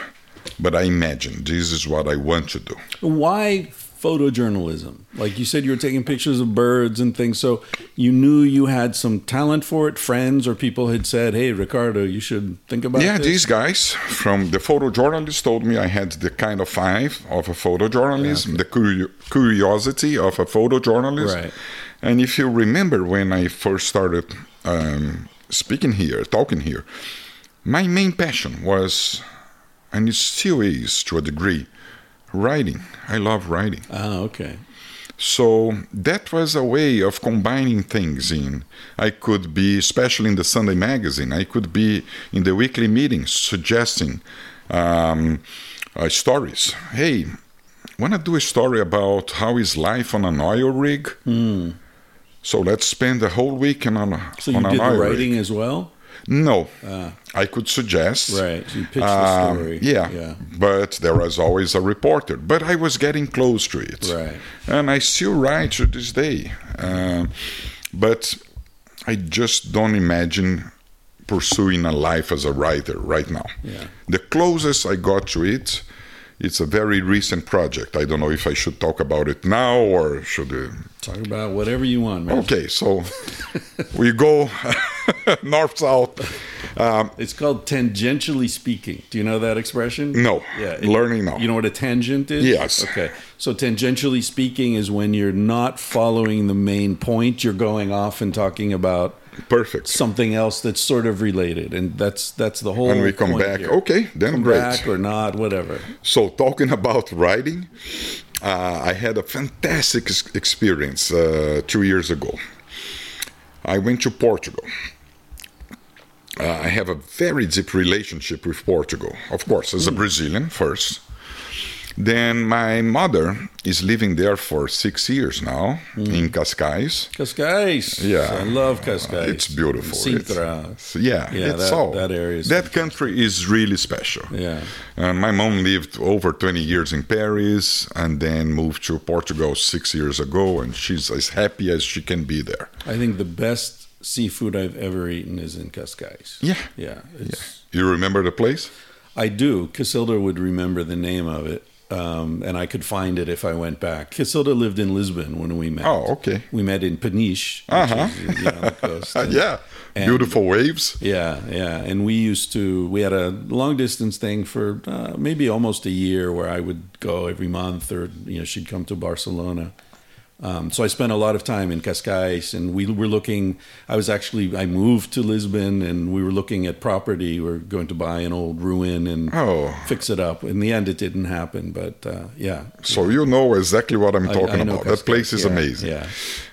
But I imagine this is what I want to do. Why photojournalism? Like you said, you were taking pictures of birds and things. So you knew you had some talent for it. Friends or people had said, "Hey, Ricardo, you should think about yeah, this." these guys from the photojournalist told me I had the kind of five of a photojournalist, the curio- curiosity of a photojournalist. Right. And if you remember when I first started um, speaking here, talking here, my main passion was, and it still is to a degree, writing. I love writing. Ah, okay. So that was a way of combining things in. I could be, especially in the Sunday magazine, I could be in the weekly meetings suggesting um, uh, stories. Hey, want to do a story about how is life on an oil rig? So let's spend the whole weekend on, a. So you on an did the oil writing rig. as well, No, I could suggest. right? You pitched Um, the story. yeah, yeah. but there was always a reporter. But I was getting close to it, Right. And I still write to this day, Um but I just don't imagine pursuing a life as a writer right now. Yeah. The closest I got to it, it's a very recent project. I don't know if I should talk about it now or should. Uh, Talk about whatever you want, man. okay, so we go north south. Um, It's called tangentially speaking. Do you know that expression? No. Yeah. Learning now. You know what a tangent is? Yes. Okay. So tangentially speaking is when you're not following the main point, you're going off and talking about perfect. something else that's sort of related, and that's that's the whole. When we come point back, here. okay, then Come great. back or not, whatever. So, talking about writing, uh, I had a fantastic experience uh, two years ago. I went to Portugal uh, I have a very deep relationship with Portugal. Of course, as a Brazilian first. Then my mother is living there for six years now in Cascais. Cascais. Yeah. I love Cascais. It's beautiful. Sintra. It's- yeah, Yeah, it's that- all. that area is that country is really special. Yeah. Uh, my mom lived over 20 years in Paris and then moved to Portugal six years ago, and she's as happy as she can be there. I think the best seafood I've ever eaten is in Cascais. Yeah. Yeah. It's, You remember the place? I do. Casilda would remember the name of it. Um, and I could find it if I went back. Casilda lived in Lisbon when we met. Oh, okay. We met in Peniche, which Uh-huh. is you know, coast. Uh, And- yeah. and- Beautiful waves. Yeah, yeah. And we used to, we had a long distance thing for uh, maybe almost a year where I would go every month or, you know, she'd come to Barcelona. Um, so I spent a lot of time in Cascais and we were looking, I was actually, I moved to Lisbon and we were looking at property. We are going to buy an old ruin and Oh. fix it up. In the end, it didn't happen, but uh, yeah. So you know exactly what I'm talking I know about. That place is yeah, amazing. yeah.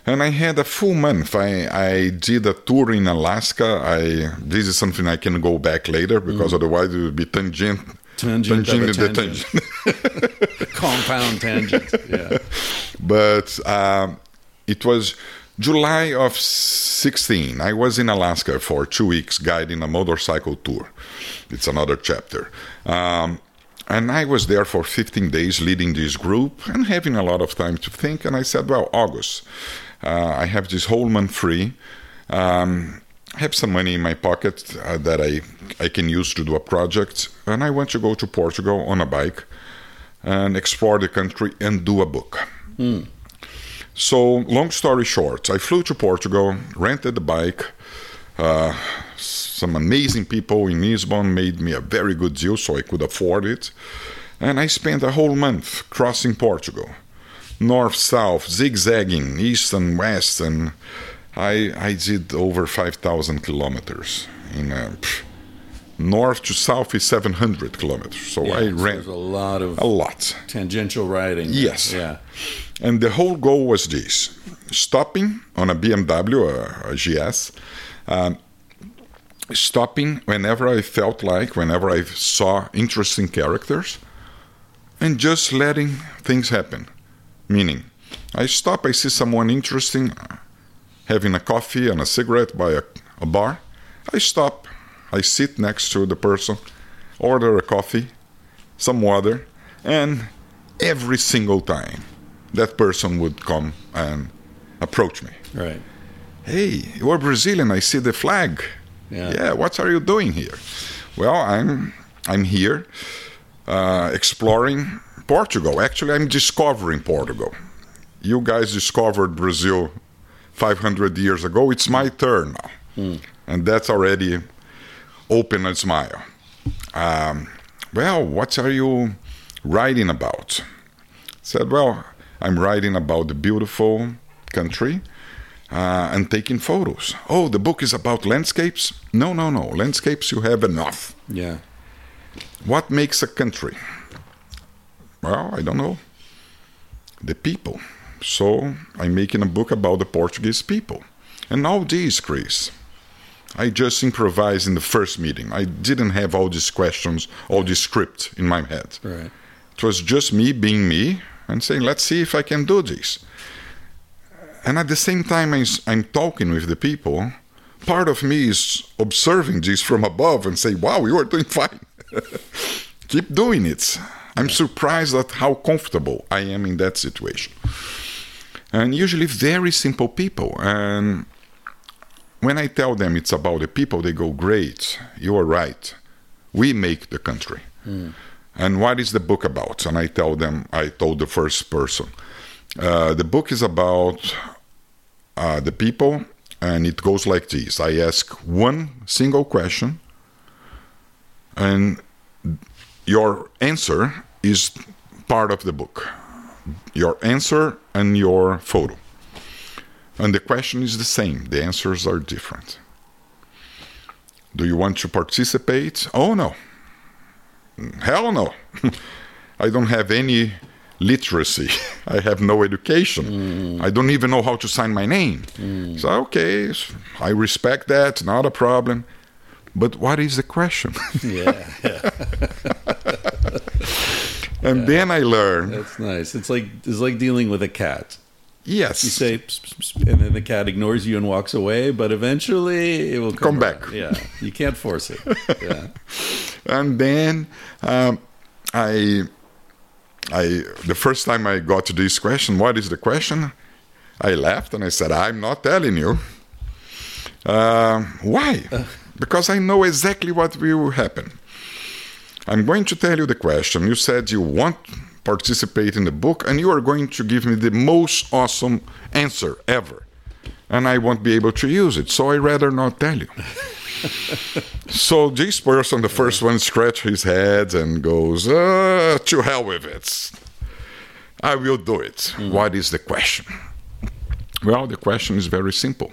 And I had a full month. I, I did a tour in Alaska. I this is something I can go back later because otherwise it would be tangent. Mm. Tangent of tangent. tangent. Compound tangent. Yeah. but um, it was July of 16. I was in Alaska for two weeks guiding a motorcycle tour. It's another chapter. Um, and I was there for 15 days leading this group and having a lot of time to think. And I said, well, August, uh, I have this whole month free. Um, I have some money in my pocket uh, that I, I can use to do a project. And I want to go to Portugal on a bike and explore the country and do a book. So, long story short, I flew to Portugal, rented the bike. Uh, some amazing people in Lisbon made me a very good deal, so I could afford it. And I spent a whole month crossing Portugal, north, south, zigzagging, east and west, and I I did over five thousand kilometers in. Uh, pff, north to south is 700 kilometers, so Yeah, I so ran a lot of a lot. tangential riding. Yes. Yeah. And the whole goal was this stopping on a BMW, a, a GS, um, stopping whenever I felt like, whenever I saw interesting characters, and just letting things happen. Meaning, I stop, I see someone interesting having a coffee and a cigarette by a, a bar. I stop, I sit next to the person, order a coffee, some water, and every single time that person would come and approach me. Right. Hey, you're Brazilian. I see the flag. Yeah. yeah what are you doing here? Well, I'm I'm here uh, exploring Portugal. Actually, I'm discovering Portugal. You guys discovered Brazil 500 years ago. It's my turn now, and that's already open a smile. Um, well, what are you writing about? said, Well, I'm writing about the beautiful country uh, and taking photos. Oh, the book is about landscapes? No, no, no. Landscapes you have enough. Yeah. What makes a country? Well, I don't know. The people. So I'm making a book about the Portuguese people. And all these, Chris, I just improvised in the first meeting. I didn't have all these questions, all this script in my head. Right. It was just me being me and saying, let's see if I can do this. And at the same time, I'm talking with the people. Part of me is observing this from above and say, wow, you are doing fine. Keep doing it. I'm surprised at how comfortable I am in that situation. And usually, very simple people. And when I tell them it's about the people, they go, Great, you are right. We make the country. And what is the book about? And I tell them, I told the first person, uh, the book is about uh, the people, and it goes like this I ask one single question, and your answer is part of the book. Your answer and your photo. And the question is the same, the answers are different. Do you want to participate? Oh, no. Hell no. I don't have any literacy. I have no education. Hmm. I don't even know how to sign my name. Hmm. So, okay, I respect that, not a problem. but what is the question? Yeah, yeah. And then I learned, That's nice. It's like it's like dealing with a cat. yes, You say, and then the cat ignores you and walks away, but eventually it will come, Come back. Yeah, you can't force it. Yeah, and then um, I, I, the first time I got to this question, what is the question? I laughed and I said, I'm not telling you. Uh, why? Because I know exactly what will happen. I'm going to tell you the question. You said you want participate in the book, and you are going to give me the most awesome answer ever, and I won't be able to use it. So I rather not tell you. so this person, the first one, scratch his head and goes, uh, "To hell with it. I will do it." What is the question? Well, the question is very simple.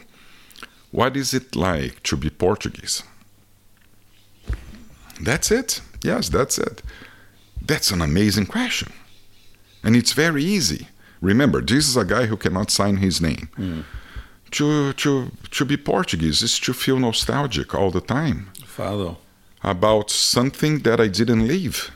What is it like to be Portuguese? That's it. Yes, that's it. That's an amazing question. And it's very easy. Remember, this is a guy who cannot sign his name. Hmm. To, to, to be Portuguese is to feel nostalgic all the time Fado. about something that I didn't leave,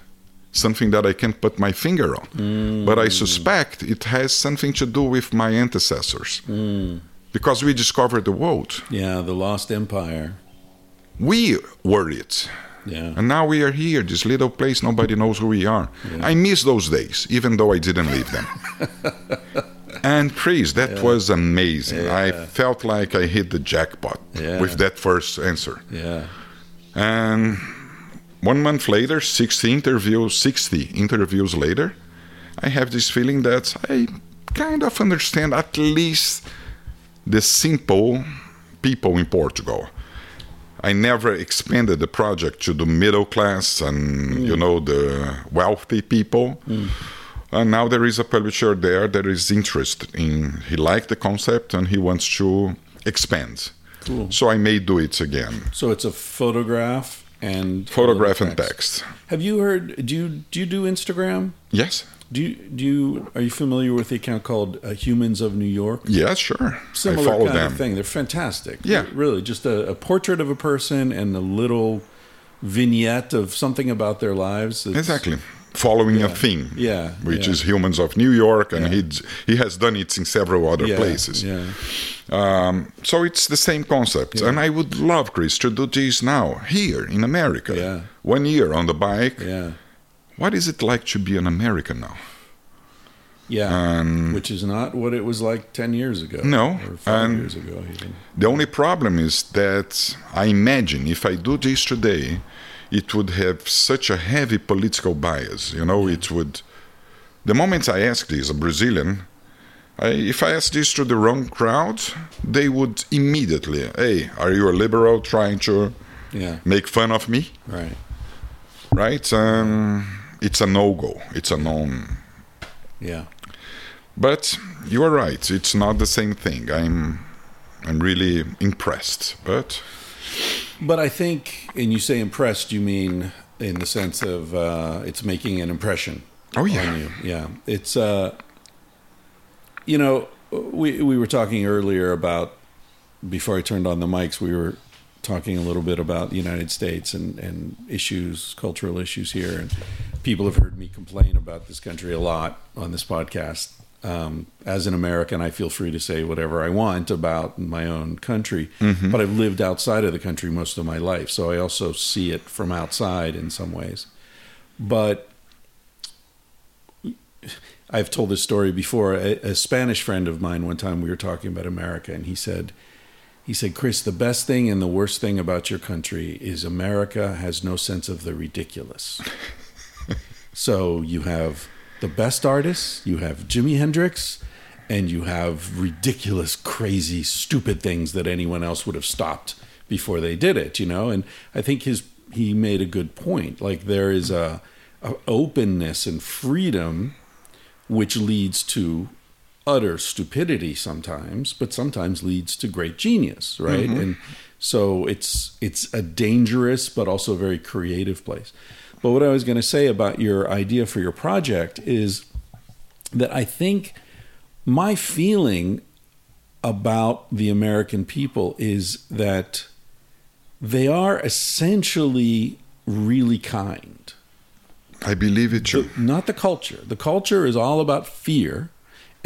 something that I can't put my finger on. Hmm. But I suspect it has something to do with my ancestors. Hmm. Because we discovered the world. Yeah, the Lost Empire. We were it. Yeah, And now we are here, this little place, nobody knows who we are. I miss those days, even though I didn't leave them. and Chris, that was amazing. I felt like I hit the jackpot Yeah. with that first answer. yeah, And one month later, 60 interviews, 60 interviews later, I have this feeling that I kind of understand at least the simple people in Portugal. I never expanded the project to the middle class and you mm. know the wealthy people. Mm. And now there is a publisher there that is interested in he liked the concept and he wants to expand. Cool. So I may do it again. So it's a photograph and Photograph and little text. Have you heard? Do you do you do Instagram? Yes. Do you do you are you familiar with the account called uh, Humans of New York? Yes, sure. Similar I follow kind them. of thing. They're fantastic. Yeah. really, just a, a portrait of a person and a little vignette of something about their lives. Exactly. Following a theme. Yeah, Which yeah. is Humans of New York, and Yeah. he he has done it in several other Yeah, places. Yeah, Um, so it's the same concept. And I would love, Chris, to do this now, here in America. Yeah. One year on the bike. yeah, What is it like to be an American now? yeah. Um, Which is not what it was like ten years ago. No, or five years ago even. The only problem is that I imagine if I do this today, it would have such a heavy political bias. You know, it would. The moment I ask this, a Brazilian, I, if I ask this to the wrong crowd, they would immediately, hey, are you a liberal trying to Yeah, make fun of me? right. Right? Um, it's a no go. It's a non. Yeah, But you are right. It's not the same thing. I'm, I'm really impressed. But but I think, and you say impressed, you mean in the sense of uh, it's making an impression. Oh, yeah. on you. yeah. It's uh, you know, we we were talking earlier about before I turned on the mics. We were talking a little bit about the United States and and issues, cultural issues here, and people have heard me complain about this country a lot on this podcast. Um, as an American, I feel free to say whatever I want about my own country, but I've lived outside of the country most of my life, so I also see it from outside in some ways. But I've told this story before. A, a Spanish friend of mine, one time we were talking about America, and he said, he said, Chris, the best thing and the worst thing about your country is America has no sense of the ridiculous. so you have the best artists, you have Jimi Hendrix, and you have ridiculous, crazy, stupid things that anyone else would have stopped before they did it, you know? And I think his he made a good point. Like there is a, a openness and freedom which leads to utter stupidity sometimes, but sometimes leads to great genius, right? Mm-hmm. And so it's it's a dangerous but also a very creative place. But what I was going to say about your idea for your project is that I think my feeling about the American people is that they are essentially really kind. I believe it too. Not the culture. The culture is all about fear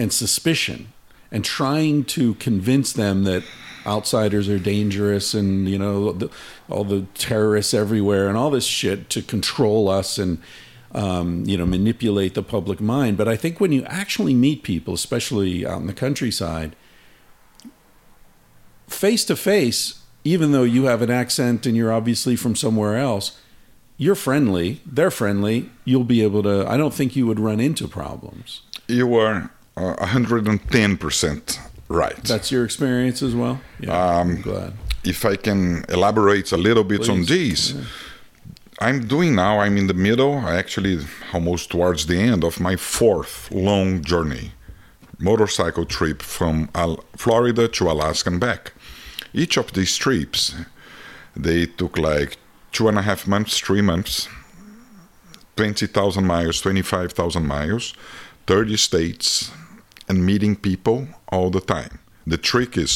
and suspicion and trying to convince them that outsiders are dangerous and you know the, all the terrorists everywhere and all this shit to control us and um, you know manipulate the public mind. But I think when you actually meet people, especially out in the countryside, face to face, even though you have an accent and you're obviously from somewhere else, you're friendly, they're friendly, you'll be able to. I don't think you would run into problems. You are uh, 110% right. That's your experience as well? Yeah. I'm glad. if I can elaborate a little bit on these. this, I'm doing now, I'm in the middle, actually almost towards the end of my fourth long journey, motorcycle trip from Al- Florida to Alaska and back. Each of these trips, they took like two and a half months, three months, 20,000 miles, 25,000 miles, 30 states, and meeting people all the time. The trick is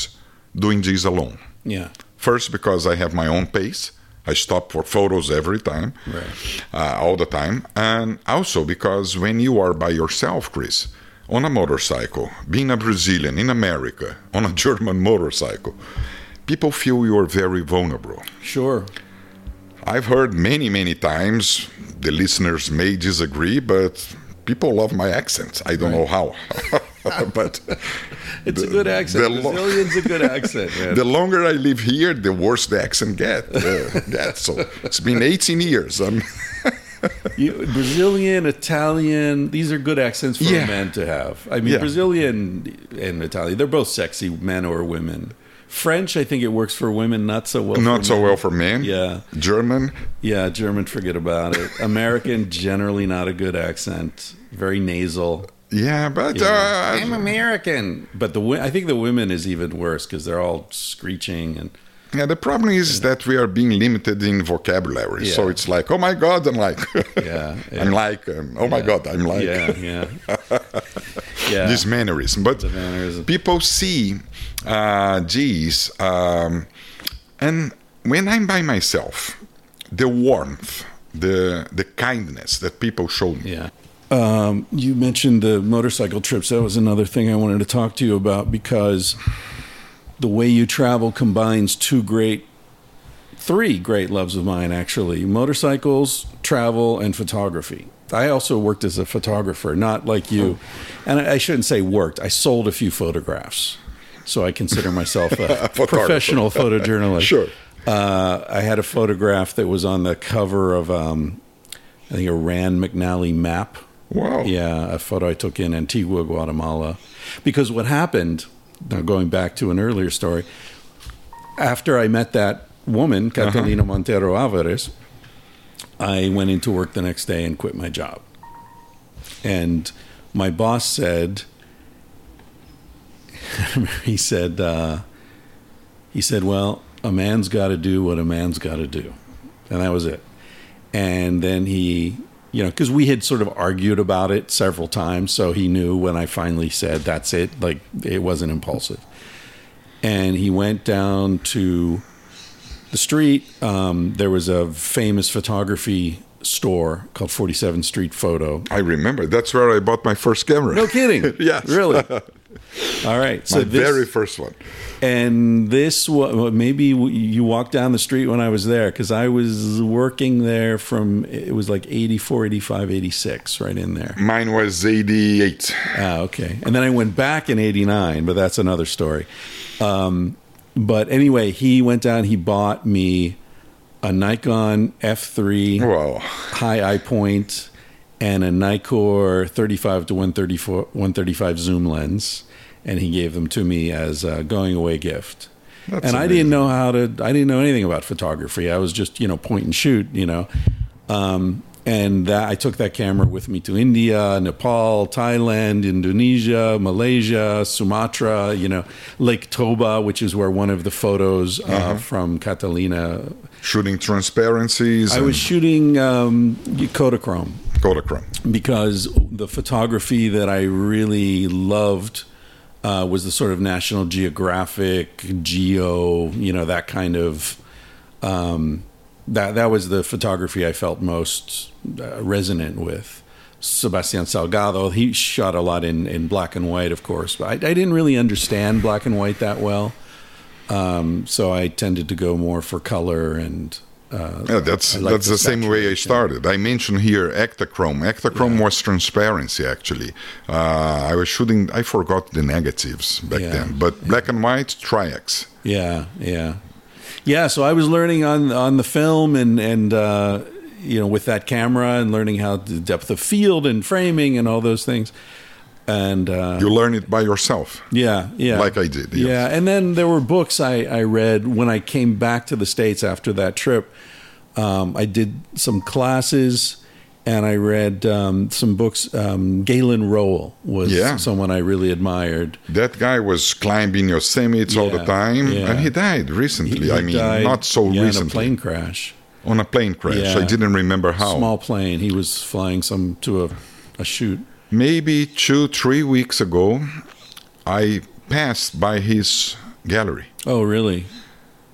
doing this alone. Yeah. First, because I have my own pace. I stop for photos every time, Right. uh, all the time. And also because when you are by yourself, Chris, on a motorcycle, being a Brazilian in America, on a German motorcycle, people feel you are very vulnerable. Sure. I've heard many, many times, the listeners may disagree, but people love my accent. I don't know how. but It's a good accent. the lo- Brazilian's a good accent, man. the longer I live here, the worse the accent get. Uh, gets. So it's been 18 years. I'm, You, Brazilian, Italian, these are good accents for Yeah. a man to have. I mean, Yeah. Brazilian and Italian, they're both sexy, men or women. French, I think it works for women, not so well. not for so men. well for men. Yeah. German, Yeah, German, forget about it. American, generally not a good accent, very nasal. yeah, but Yeah. I'm uh, American, but the I think the women is even worse because they're all screeching and yeah, the problem is that we are being limited in vocabulary. So it's like, oh my God, I'm like, Yeah, I'm like, um, oh my God, I'm like. yeah, yeah, yeah. this mannerism. But mannerism. people see uh, these, um, and when I'm by myself, the warmth, the the kindness that people show me. Yeah. Um, you mentioned the motorcycle trips. That was another thing I wanted to talk to you about because the way you travel combines two great, three great loves of mine, actually motorcycles, travel, and photography. I also worked as a photographer, not like you. And I shouldn't say worked, I sold a few photographs. So I consider myself a Photographer. professional photojournalist. Sure. Uh, I had a photograph that was on the cover of, um, I think, a Rand McNally map. Wow. Yeah, a photo I took in Antigua, Guatemala. Because what happened, now going back to an earlier story, after I met that woman, Catalina Montero Alvarez, I went into work the next day and quit my job. And my boss said, he said, uh, he said, well, a man's got to do what a man's got to do. And that was it. And then he, you know, because we had sort of argued about it several times. So he knew when I finally said, that's it, like it wasn't impulsive. And he went down to the street. Um, there was a famous photography store called 47th Street Photo. I remember that's where I bought my first camera. No kidding. yes. Really? All right. So my this, very first one. and this was maybe you walked down the street when I was there because I was working there from it was like 84, 85, 86, right in there. Mine was 88. Ah, okay. And then I went back in 89, but that's another story. Um, but anyway, he went down, he bought me a Nikon F3 Wow. high eye point and a Nikkor 35 to 134, 135 zoom lens. And he gave them to me as a going away gift. That's and I didn't know how to, I didn't know anything about photography. I was just, you know, point and shoot, you know. Um, and that, I took that camera with me to India, Nepal, Thailand, Indonesia, Malaysia, Sumatra, you know, Lake Toba, which is where one of the photos uh, Uh-huh. from Catalina. Shooting transparencies. I was shooting um, Kodachrome Kodachrome. because the photography that I really loved uh, was the sort of National Geographic, Geo, you know, that kind of Um, that that was the photography I felt most uh, resonant with. Sebastian Salgado, he shot a lot in, in black and white, of course, but I, I didn't really understand black and white that well. Um, so I tended to go more for color and. Uh, Yeah, that's like that's the, same way I started. I mentioned here Ektachrome. Ektachrome was transparency actually. Uh, I was shooting. I forgot the negatives back Yeah. then, but black and white Tri-X. Yeah, yeah, yeah. So I was learning on on the film and and uh, you know with that camera and learning how the depth of field and framing and all those things. And uh, You learn it by yourself. yeah, yeah, Like I did, yes. Yeah, and then there were books I I read when I came back to the states after that trip. Um, I did some classes. And I read um, some books. Um, Galen Rowell was Yeah. someone I really admired. That guy was climbing Yosemite all the time, yeah. and he died recently. He I mean, died, not so yeah, recently. in a plane crash. on a plane crash. Yeah. I didn't remember how. small plane. He was flying some to a, a shoot. Maybe two, three weeks ago, I passed by his gallery. Oh, really?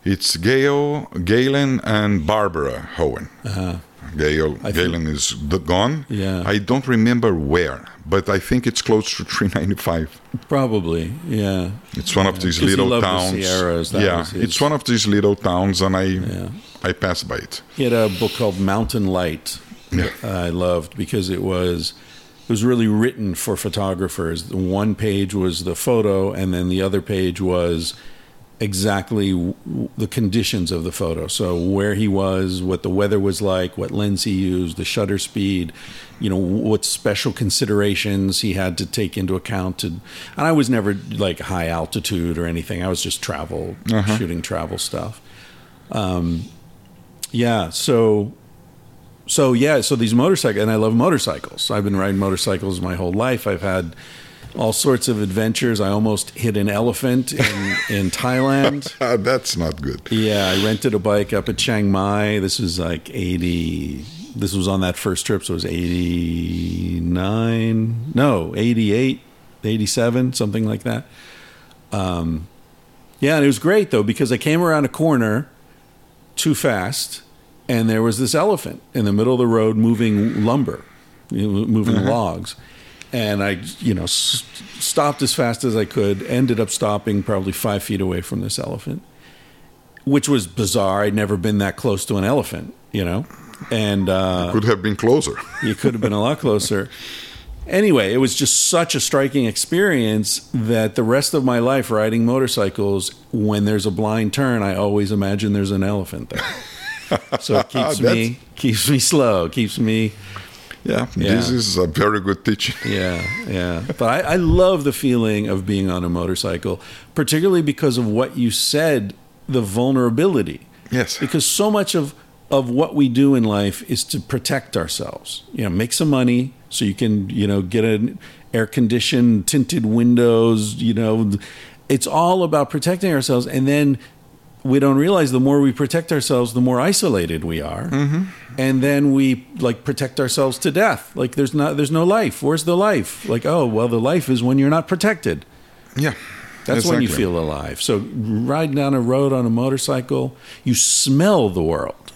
It's Gail, Galen, and Barbara Hohen. Uh-huh. Gail, I think- Galen is the, gone. Yeah. I don't remember where, but I think it's close to 395. Probably. Yeah. It's one of these little loved the towns. Sierras, that yeah, it's one of these little towns, and I Yeah. I passed by it. He had a book called Mountain Light. Yeah. I loved because it was was really written for photographers. The one page was the photo, and then the other page was exactly w- the conditions of the photo. So where he was, what the weather was like, what lens he used, the shutter speed, you know, what special considerations he had to take into account. To, and I was never like high altitude or anything. I was just travel, shooting travel stuff. Um, yeah. So so yeah, so these motorcycles, and I love motorcycles. I've been riding motorcycles my whole life. I've had all sorts of adventures. I almost hit an elephant in, in Thailand. Ah, that's not good. Yeah, I rented a bike up at Chiang Mai. This was like 80. This was on that first trip, so it was 89. No, 88, 87, something like that. Um, yeah, and it was great though because I came around a corner too fast, and there was this elephant in the middle of the road moving lumber, moving logs. And I, you know, s- stopped as fast as I could. Ended up stopping probably five feet away from this elephant, which was bizarre. I'd never been that close to an elephant, you know, and uh, Could have been closer. you could have been a lot closer. Anyway, it was just such a striking experience that the rest of my life riding motorcycles, when there's a blind turn, I always imagine there's an elephant there. So it keeps me keeps me slow, keeps me yeah, Yeah. this is a very good teaching. yeah, yeah. But I, I love the feeling of being on a motorcycle, particularly because of what you said, the vulnerability. Yes. Because so much of of what we do in life is to protect ourselves. You know, make some money so you can, you know, get an air conditioned, tinted windows, you know, it's all about protecting ourselves and then we don't realize the more we protect ourselves, the more isolated we are, mm-hmm. and then we like protect ourselves to death. Like there's not, there's no life. Where's the life? Like oh well, the life is when you're not protected. Yeah. That's when you feel alive. So riding down a road on a motorcycle, you smell the world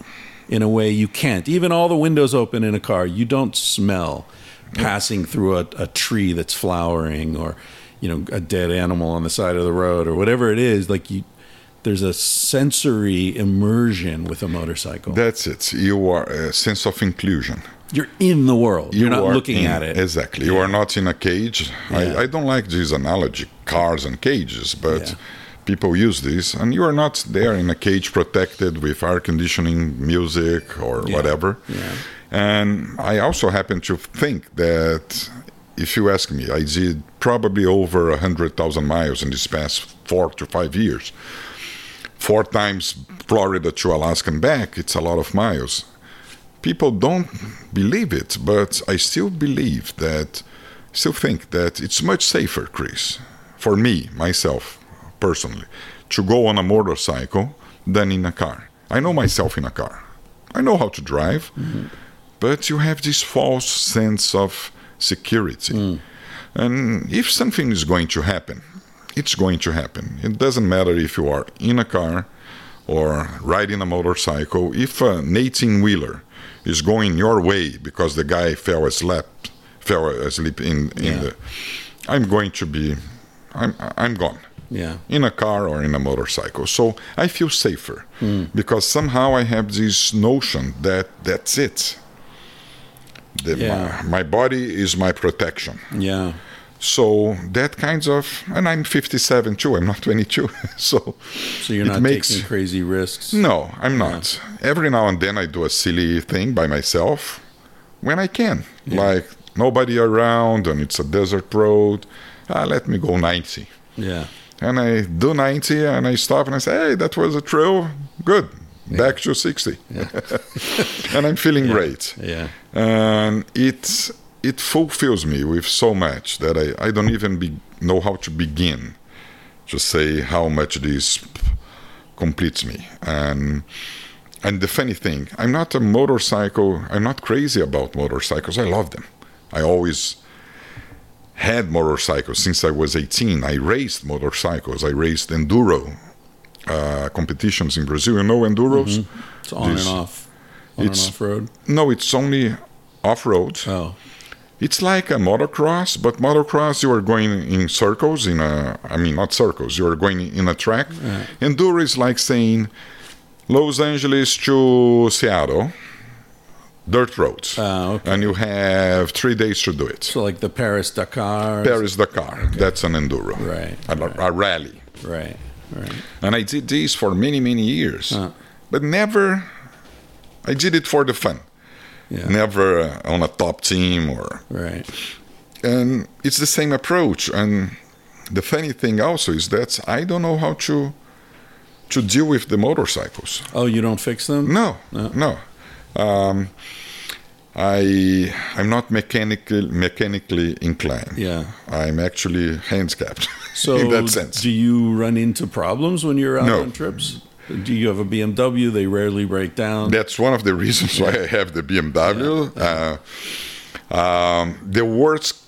in a way you can't. Even all the windows open in a car, you don't smell passing through a, a tree that's flowering or you know a dead animal on the side of the road or whatever it is. Like you, there's a sensory immersion with a motorcycle. That's it. You are a sense of inclusion. You're in the world. You're not looking in- at it. Exactly. You are not in a cage. Yeah. I, I don't like this analogy, cars and cages, but Yeah. people use this, and you are not there in a cage protected with air conditioning, music, or Yeah. whatever. Yeah. And I also happen to think that if you ask me, I did probably over 100,000 miles in these past four to five years. Four times Florida to Alaska and back, it's a lot of miles people don't believe it, but I still believe that, still think that it's much safer, Chris, for me, myself, personally, to go on a motorcycle than in a car. I know myself in a car. I know how to drive, mm-hmm. but you have this false sense of security. Mm. And if something is going to happen, it's going to happen. It doesn't matter if you are in a car or riding a motorcycle, if an 18 wheeler is going your way because the guy fell asleep, fell asleep in, in Yeah. the, I'm going to be, I'm, I'm gone Yeah. in a car or in a motorcycle. So I feel safer Hmm. because somehow I have this notion that that's it. The, Yeah. my, my body is my protection. Yeah. So that kinds of, and I'm 57 too. I'm not 22. so So you're not makes- taking crazy risks. no, I'm not. Every now and then I do a silly thing by myself when I can. Like nobody around and it's a desert road. Ah, let me go 90. Yeah. And I do 90 and I stop and I say, hey, that was a trail. Good. Back to 60. and I'm feeling great. Yeah. And it, it fulfills me with so much that I, I don't even be, know how to begin to say how much this completes me. And and the funny thing, I'm not a motorcycle. I'm not crazy about motorcycles. I love them. I always had motorcycles since I was 18. I raced motorcycles. I raced enduro uh, competitions in Brazil. You know enduros? It's on This- and off. On it's- and off road. No, it's only off road. Oh. It's like a motocross, but motocross you are going in circles. In a, I mean, not circles. You are going in a track. Enduro is like saying Los Angeles to Seattle, dirt roads, Ah, okay. and you have three days to do it. So like the Paris Dakar. Paris Dakar, that's an enduro, Right, A, a rally. Right. Right. And I did this for many, many years, but never. I did it for the fun, Yeah. never uh, on a top team or Right. and it's the same approach and the funny thing also is that i don't know how to to deal with the motorcycles Oh, you don't fix them? no No. no um, i i'm not mechanically mechanically inclined Yeah. i'm actually handicapped So in that sense do you run into problems when you're out No. on trips? Do you have a BMW? They rarely break down. That's one of the reasons why I have the BMW. Uh, um, the worst,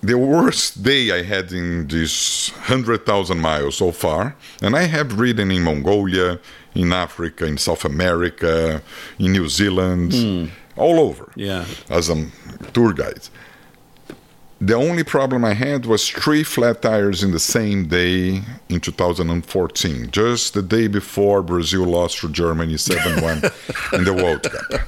the worst day I had in this hundred thousand miles so far, and I have ridden in Mongolia, in Africa, in South America, in New Zealand, all over yeah. as a tour guide. The only problem I had was three flat tires in the same day in 2014, just the day before Brazil lost to Germany 7 1 in the World Cup.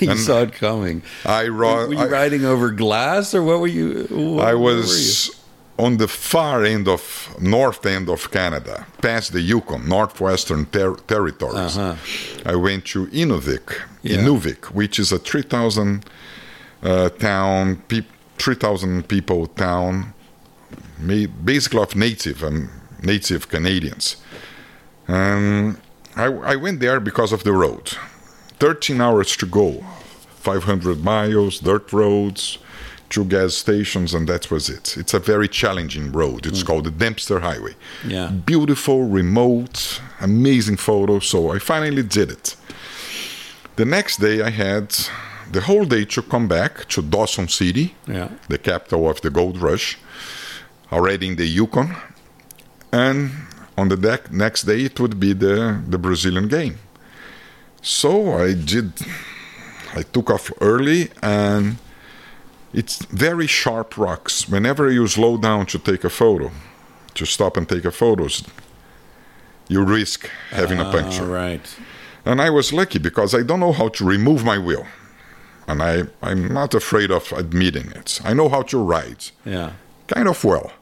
You saw it coming. I, ro- Were you I, riding over glass or what were you? what- I was on the far end of north end of Canada, past the Yukon, northwestern ter- territories. Uh-huh. I went to Inuvik, Yeah. Inuvik, which is a 3,000 uh, town, peop 3,000 people town, basically of native and native Canadians. And I, I went there because of the road. 13 hours to go, 500 miles, dirt roads, two gas stations, and that was it. It's a very challenging road. It's mm. called the Dempster Highway. Yeah. Beautiful, remote, amazing photos. So I finally did it. The next day, I had the whole day to come back to Dawson City, Yeah. the capital of the gold rush, uh, already in the Yukon. And on the deck, next day, it would be the, the Brazilian game. So I did, I took off early and it's very sharp rocks. Whenever you slow down to take a photo, to stop and take a photos, you risk having a ah, puncture. All right. And I was lucky because I don't know how to remove my wheel. And I, I'm not afraid of admitting it. I know how to ride, Yeah. kind of well.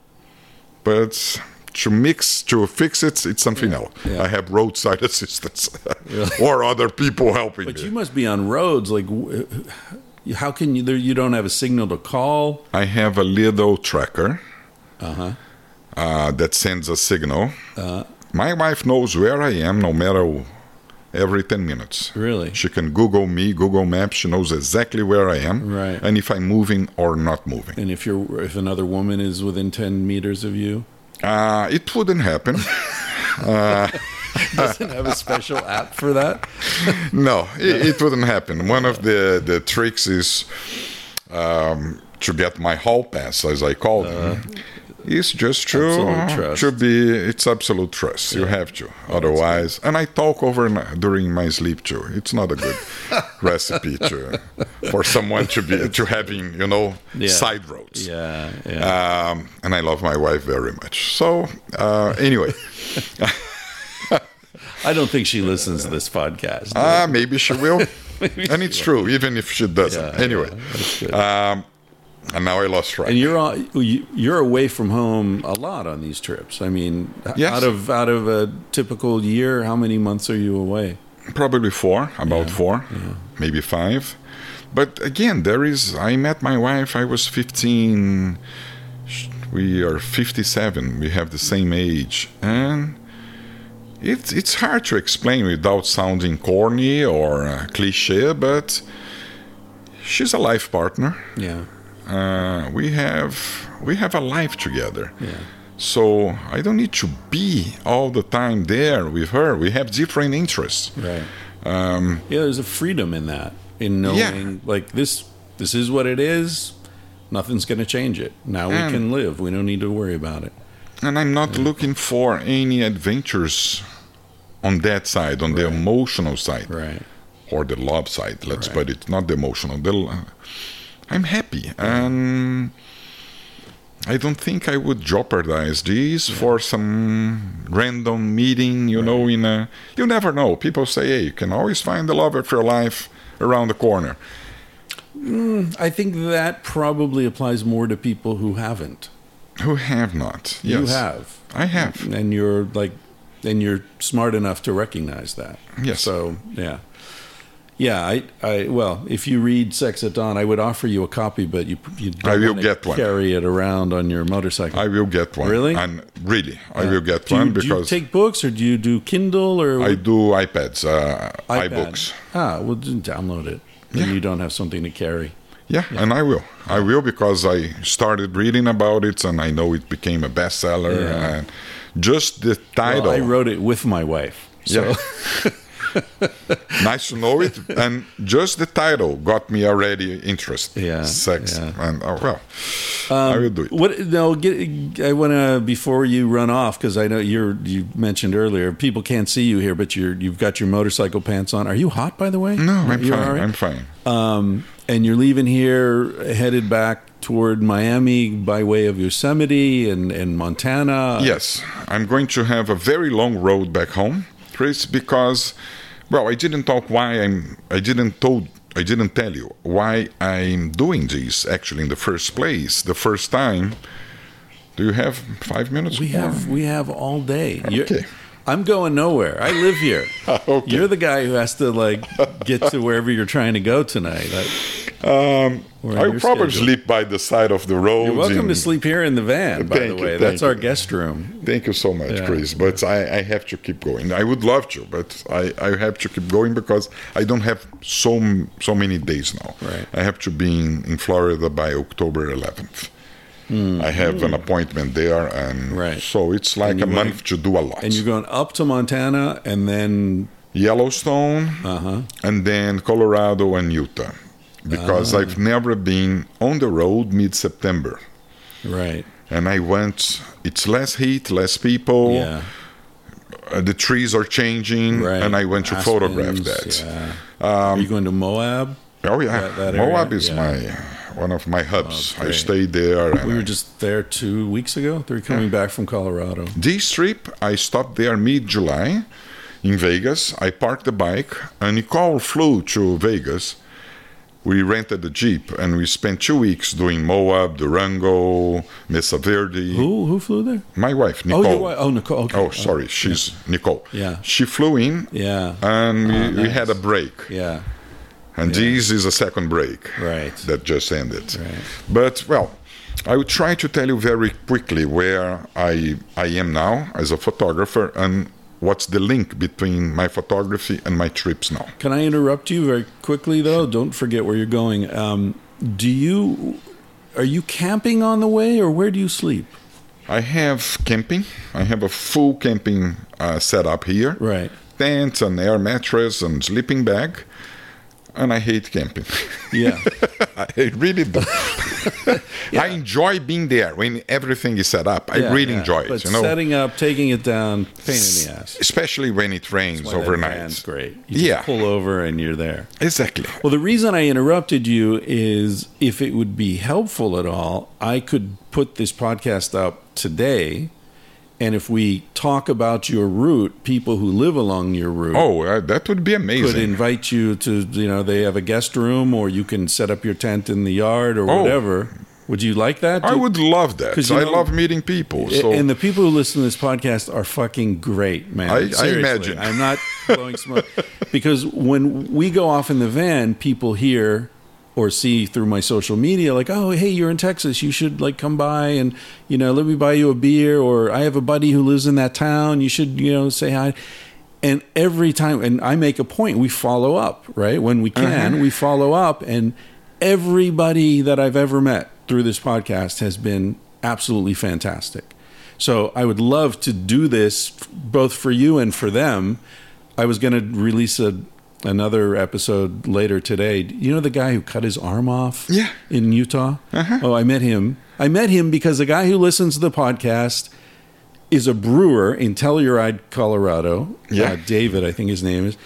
But to mix, to fix it, it's something else. yeah. I have roadside assistance or other people helping me. But me. you must be on roads. Like, how can you? You don't have a signal to call. I have a little tracker Uh-huh. uh, that sends a signal. My wife knows where I am no matter every 10 minutes. Really? She can Google me, Google Maps. She knows exactly where I am Right. and if I'm moving or not moving. And if you're, if another woman is within ten meters of you, Uh, it wouldn't happen. doesn't have a special app for that. no, it, it wouldn't happen. One of the, the tricks is um, to get my hall pass, as I call them. It's just true. Trust. To be, it's absolute trust. You have to. Otherwise, and I talk over during my sleep too. It's not a good recipe to for someone to be to having you know Yeah. side roads. Yeah, yeah. Um, and I love my wife very much. So uh, anyway, I don't think she listens to this podcast. ah, maybe she will. and it's true, even if she doesn't. Yeah, anyway, yeah, um, and now I lost track. and you're you- you're away from home a lot on these trips. I mean, Yes. out of out of a typical year, how many months are you away? Probably four, about four, maybe five. But again, there is. I met my wife. I was 15. We are 57. We have the same age, and it's it's hard to explain without sounding corny or uh, cliche. But she's a life partner. Yeah, Uh, we have we have a life together. yeah, So I don't need to be all the time there with her. We have different interests. right. Um, Yeah, there's a freedom in that, in knowing like this. This is what it is. Nothing's going to change it. Now we can live. We don't need to worry about it. and I'm not looking for any adventures on that side, on the emotional side, Right. or the love side. Let's Right. put it, not the emotional. The, I'm happy, and I don't think I would jeopardize this for some random meeting. You know, in a you never know. People say, "Hey, you can always find the love of your life around the corner." Hmm, I think that probably applies more to people who haven't. Who have not? You have. I have. and you're like and you're smart enough to recognize that Yes. so yeah yeah i i well if you read sex at dawn i would offer you a copy but you you don't I will get one. carry it around on your motorcycle I will get one. Really? And really, I will get do you, one do you because take books or do you do kindle or I do iPads, uh, iPad? iBooks. ah well just download it then Yeah. you don't have something to carry Yeah, and I will. I will because I started reading about it and I know it became a bestseller. Yeah. And just the title, well, i wrote it with my wife so Yeah. nice to know it. And just the title got me already interested. Yeah, Sex. yeah. Um, And oh, well, I will do it. What? No, get, I want to before you run off because I know you're. You mentioned earlier people can't see you here, but you're you've got your motorcycle pants on. Are you hot by the way? No, I'm You fine. right? I'm fine. Um, and you're leaving here, headed back toward Miami by way of Yosemite and and Montana. Yes, I'm going to have a very long road back home, Chris, because, well, I didn't talk why I'm. I didn't told. I didn't tell you why I'm doing this. Actually, in the first place, the first time. Do you have five minutes? we more? have we have all day. You're- Okay. I'm going nowhere. I live here. Okay. You're the guy who has to like get to wherever you're trying to go tonight. I- Um, I probably schedule. sleep by the side of the road. You're welcome to sleep here in the van, by the way. thank That's our you. guest room. Thank you so much, Yeah. Chris. But I, I have to keep going. I would love to, but I, I have to keep going because I don't have so so many days now. Right. I have to be in, in Florida by October 11th. I have an appointment there, and. Right. so it's like a month to do a lot. And you're going up to Montana and then Yellowstone, uh-huh. and then Colorado and Utah, because Ah. I've never been on the road mid-September. Right. And I went. It's less heat, less people. Yeah. uh, the trees are changing, Right. and I went to photograph that. Yeah. Are you going to Moab? Oh yeah, That- that Moab is Yeah. my one of my hubs. Oh, I stayed there. We were I- just there two weeks ago. They're coming back from Colorado. this trip, I stopped there mid-July in Vegas. I parked the bike, and Nicole flew to Vegas. We rented a jeep, and we spent two weeks doing Moab, Durango, Mesa Verde. Who who flew there? My wife, Oh, Nicole. your wife. Oh, Nicole. Okay. Oh, sorry, she's Nicole. Yeah. She flew in, Yeah. and we, Ah, we had a break. Yeah. And this is a second break Right. that just ended. Right. But, well, I will try to tell you very quickly where I, I am now as a photographer and what's the link between my photography and my trips now. Can I interrupt you very quickly though? Don't forget where you're going. Um, do you are you camping on the way or where do you sleep? I have camping. I have a full camping uh, setup here. Right. Tent and air mattress and sleeping bag. And I hate camping. Yeah. I really do. I enjoy being there when everything is set up. I Yeah, really yeah. enjoy it. But you know, setting up, taking it down, pain in the ass. especially when it rains overnight. van's great. You Yeah. pull over and you're there. Exactly. Well, the reason I interrupted you is if it would be helpful at all, I could put this podcast up today. And if we talk about your route, people who live along your route Oh, uh, that would be amazing. could invite you to, you know, they have a guest room or you can set up your tent in the yard or Oh. whatever. Would you like that? I would love that. 'Cause, you I know- love meeting people. So and the people who listen to this podcast are fucking great, man. I- I imagine. I'm not blowing smoke because when we go off in the van, people hear or see through my social media like, "Oh, hey, you're in Texas. You should like come by and you know let me buy you a beer." Or I have a buddy who lives in that town. You should you know say hi. And every time, and I make a point, we follow up, right? When we uh-huh. can, we follow up. And everybody that I've ever met through this podcast has been absolutely fantastic. So I would love to do this both for you and for them. I was going to release a, another episode later today. You know the guy who cut his arm off Yeah. in Utah? Oh, I met him. I met him because the guy who listens to the podcast is a brewer in Telluride, Colorado. Yeah. Uh, David, I think his name is.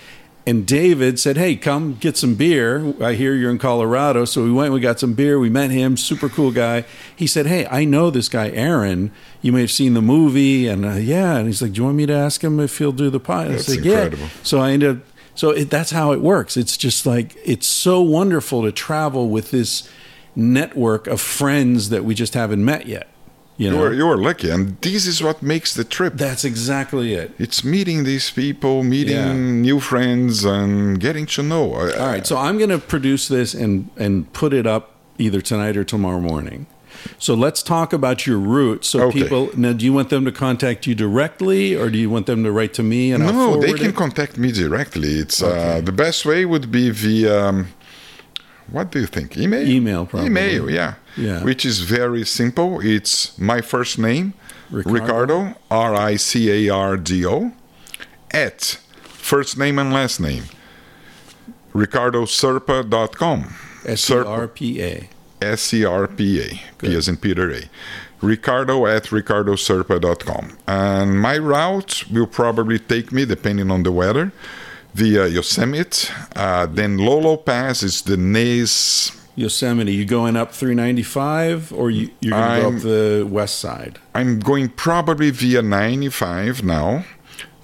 And David said, Hey, come get some beer. I hear you're in Colorado. So we went, we got some beer. We met him, super cool guy. He said, Hey, I know this guy, Aron. You may have seen the movie. And uh, yeah. And he's like, Do you want me to ask him if he'll do the podcast? I That's said, incredible. Yeah. So I ended up, so it, that's how it works. It's just like, it's so wonderful to travel with this network of friends that we just haven't met yet. You know, you're, you're lucky, and this is what makes the trip. that's exactly it. it's meeting these people, meeting Yeah. new friends, and getting to know. All right, so I'm going to produce this and and put it up either tonight or tomorrow morning. So let's talk about your route. So Okay. people now, do you want them to contact you directly, or do you want them to write to me and I'll no, they can it? contact me directly. It's uh, the best way would be via. Um, what do you think? Email. Email, probably. Email, yeah. Yeah. Which is very simple. It's my first name, Ricardo? Ricardo, R I C A R D O, at first name and last name, ricardoserpa.com. S E R P A. S R P as in Peter A. Ricardo at ricardoserpa.com. And my route will probably take me, depending on the weather, via Yosemite. Uh, then Lolo Pass is the Nays. Yosemite. You going up 395, or you, you're going to go up the west side? I'm going probably via 95 now,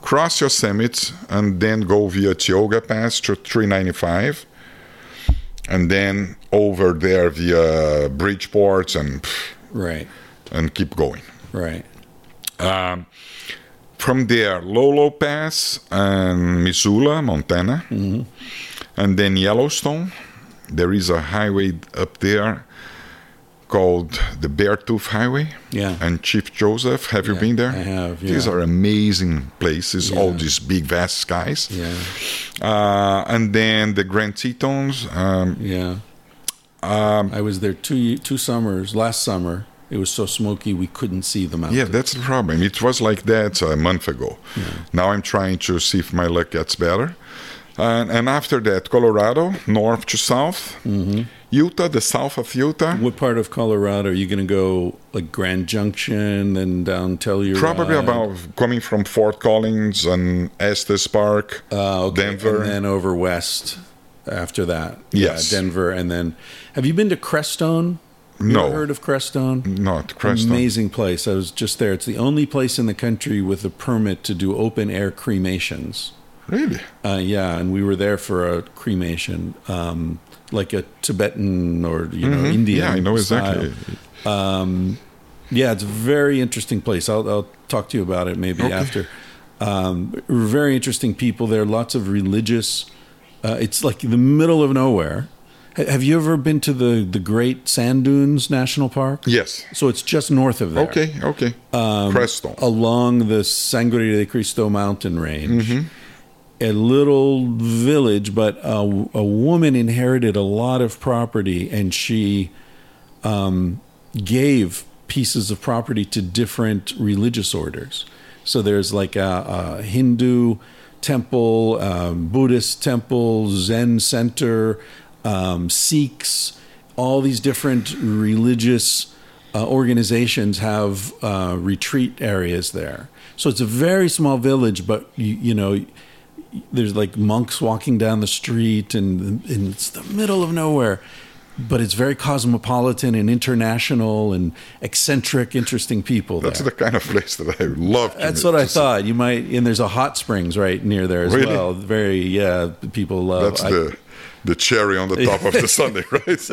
cross Yosemite, and then go via Tioga Pass to 395. And then over there via Bridgeport and Right, and keep going. right. Um, from there, Lolo Pass and Missoula, Montana, and then Yellowstone. There is a highway up there called the Beartooth Highway. Yeah. And Chief Joseph, have you been there? I have, These are amazing places. All these big, vast skies. Yeah, Uh, and then the Grand Tetons. Um, yeah. um, I was there two two summers. Last summer, it was so smoky we couldn't see the mountains. Yeah, that's the problem. It was like that a month ago. Now I'm trying to see if my luck gets better. And, and after that, Colorado, north to south. Utah, the south of Utah. What part of Colorado are you going to go? Like Grand Junction, then down Telluride? Probably about coming from Fort Collins and Estes Park, uh, okay. Denver. and then over west after that. Yes. yeah, Denver, and then have you been to Crestone? No. ever heard of Crestone? Not Creston. Amazing place. I was just there. It's the only place in the country with a permit to do open air cremations. Really? Uh, yeah, and we were there for a cremation, um, like a Tibetan or you know Mhm. Indian. Yeah, I know style. exactly. Um, yeah, it's a very interesting place. I'll, I'll talk to you about it maybe Okay. after. Um, very interesting people there. Lots of religious. Uh, it's like the middle of nowhere. Ha- Have you ever been to the the Great Sand Dunes National Park? Yes. So it's just north of there. Okay, okay. Um, Creston. along the Sangre de Cristo mountain range. Mm-hmm. A little village, but a, a woman inherited a lot of property and she um, gave pieces of property to different religious orders. So there's like a, a Hindu temple, um, Buddhist temple, Zen center, um, Sikhs, all these different religious uh, organizations have uh, retreat areas there. So it's a very small village, but you, you know, there's like monks walking down the street, and, and it's the middle of nowhere. But it's very cosmopolitan and international and eccentric, interesting people. That's there. the kind of place that I love. To That's what I see. thought. You might, and there's a hot springs right near there as Really? well. Very, yeah, people love. That's I- the the cherry on the top of the sundae, right?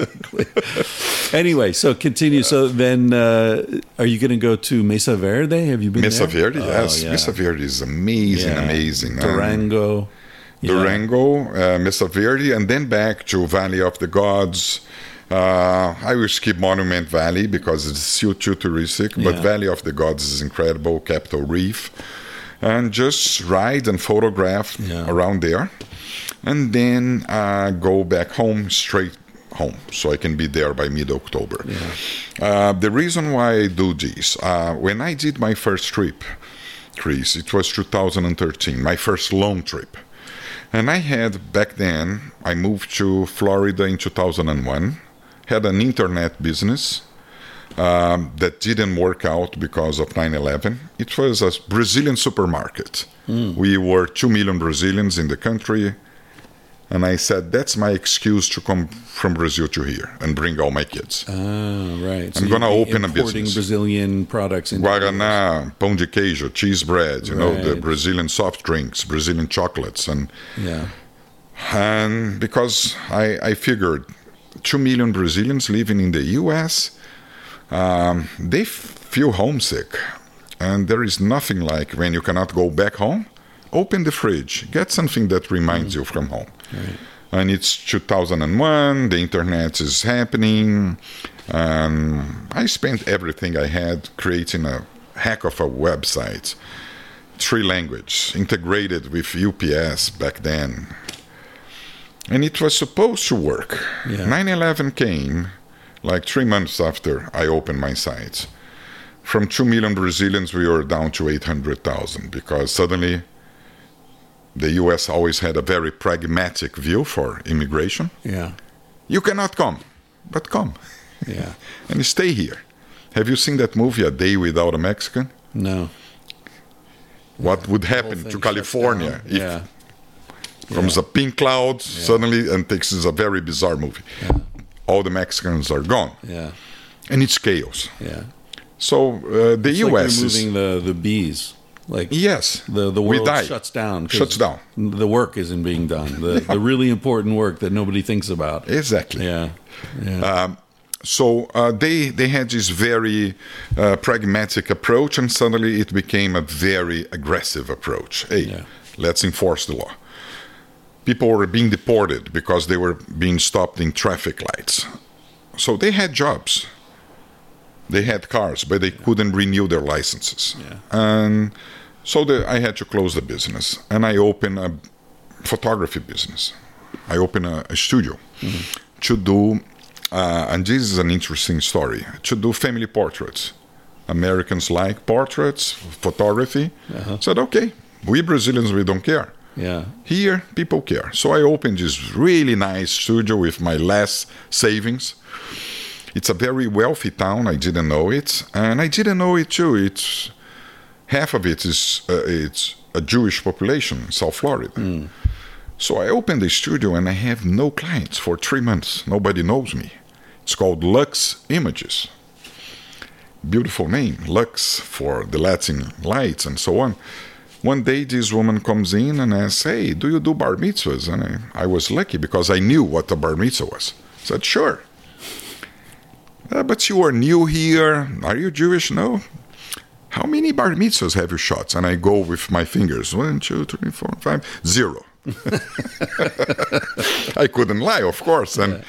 Anyway, so continue. So then, uh, are you going to go to Mesa Verde? Have you been Mesa there? Verde, Oh, yes. yeah. Mesa Verde is amazing, Yeah. amazing. Durango. Yeah. Durango, uh, Mesa Verde, and then back to Valley of the Gods. Uh, I will skip Monument Valley because it's still too touristic, but Yeah. Valley of the Gods is incredible, Capitol Reef. And just ride and photograph Yeah. around there. And then uh, go back home, straight home, so I can be there by mid October. Uh, the reason why I do this, uh, when I did my first trip, Chris, it was 2013, my first long trip. And I had back then, I moved to Florida in 2001, had an internet business um, that didn't work out because of 9 11. It was a Brazilian supermarket. We were 2 million Brazilians in the country. And I said, that's my excuse to come from Brazil to here and bring all my kids. Ah, right. I'm you'd gonna open a importing business. Brazilian products. Guaraná, pão de queijo, cheese bread, you know, the Brazilian soft drinks, Brazilian chocolates. And Yeah. and because I, I figured 2 million Brazilians living in the US, um, they f- feel homesick. And there is nothing like when you cannot go back home, open the fridge, get something that reminds you from home. And it's 2001, the internet is happening. Um, I spent everything I had creating a heck of a website, three language, integrated with UPS back then and it was supposed to work. Yeah. 9 11 came like three months after I opened my site. From 2 million Brazilians, we were down to 800,000 because suddenly the US always had a very pragmatic view for immigration. Yeah. You cannot come, but come Yeah. and stay here. Have you seen that movie, A Day Without a Mexican? No. What would happen to California if yeah. comes a pink cloud suddenly and takes is a very bizarre movie. All the Mexicans are gone, Yeah. and it's chaos. Yeah. So uh, the It's like U.S. removing is the the bees. Like yes, the the world shuts down. Shuts down. The work isn't being done. The the really important work that nobody thinks about. Exactly. Yeah. Yeah. So uh, they they had this very uh, pragmatic approach, and suddenly it became a very aggressive approach. Hey, Yeah. let's enforce the law. People were being deported because they were being stopped in traffic lights. So they had jobs, they had cars, but they couldn't renew their licenses. Yeah. And so the, I had to close the business, and I opened a photography business. I opened a, a studio to do, uh, and this is an interesting story, to do family portraits. Americans like portraits, photography. Said, okay, we Brazilians, we don't care. yeah. Here, people care. So I opened this really nice studio with my last savings. It's a very wealthy town. I didn't know it, and I didn't know it too. It's half of it is uh, it's a Jewish population in South Florida. So I opened the studio, and I have no clients for three months. Nobody knows me. It's called Lux Images. Beautiful name, Lux for the Latin lights and so on. One day, this woman comes in and asks, Hey, do you do bar mitzvahs? And I, I was lucky because I knew what a bar mitzvah was. I said, Sure. "Uh, but you are new here. Are you Jewish? No. How many bar mitzvahs have you shot? And I go with my fingers one, two, three, four, five, zero. I couldn't lie, of course. And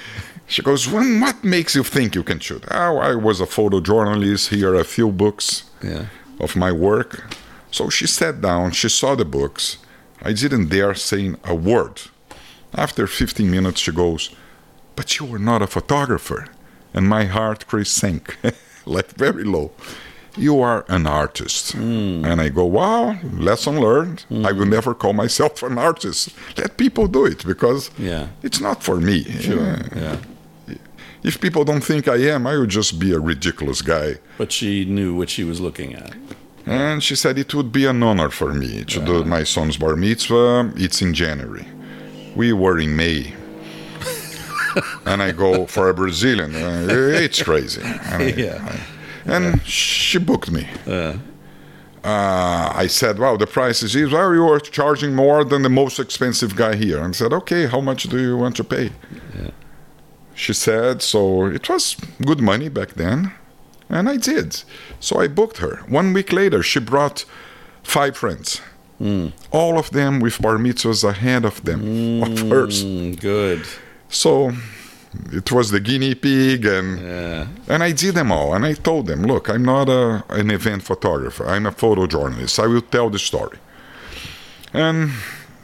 she goes, well, What makes you think you can shoot? Oh, I was a photojournalist. Here are a few books Yeah. of my work. So she sat down, she saw the books. I didn't dare saying a word. After 15 minutes, she goes, But you are not a photographer. And my heart, Chris, sank, like very low. You are an artist. And I go, Wow, lesson learned. I will never call myself an artist. Let people do it because Yeah. it's not for me. Yeah. Yeah. if people don't think I am, I would just be a ridiculous guy. But she knew what she was looking at. And she said it would be an honor for me to do my son's bar mitzvah. It's in January. We were in May. and I go for a Brazilian. uh, it's crazy. I- Yeah. I- and she booked me. Uh, I said, "Wow, the price is this. Well, you are charging more than the most expensive guy here." And I said, "Okay, how much do you want to pay?" She said, "So it was good money back then." And I did. So I booked her. One week later, she brought five friends. All of them with bar mitzvahs ahead of them, of hers. Mm, good. So it was the guinea pig, and Yeah. and I did them all. And I told them, look, I'm not a, an event photographer. I'm a photojournalist. I will tell the story. And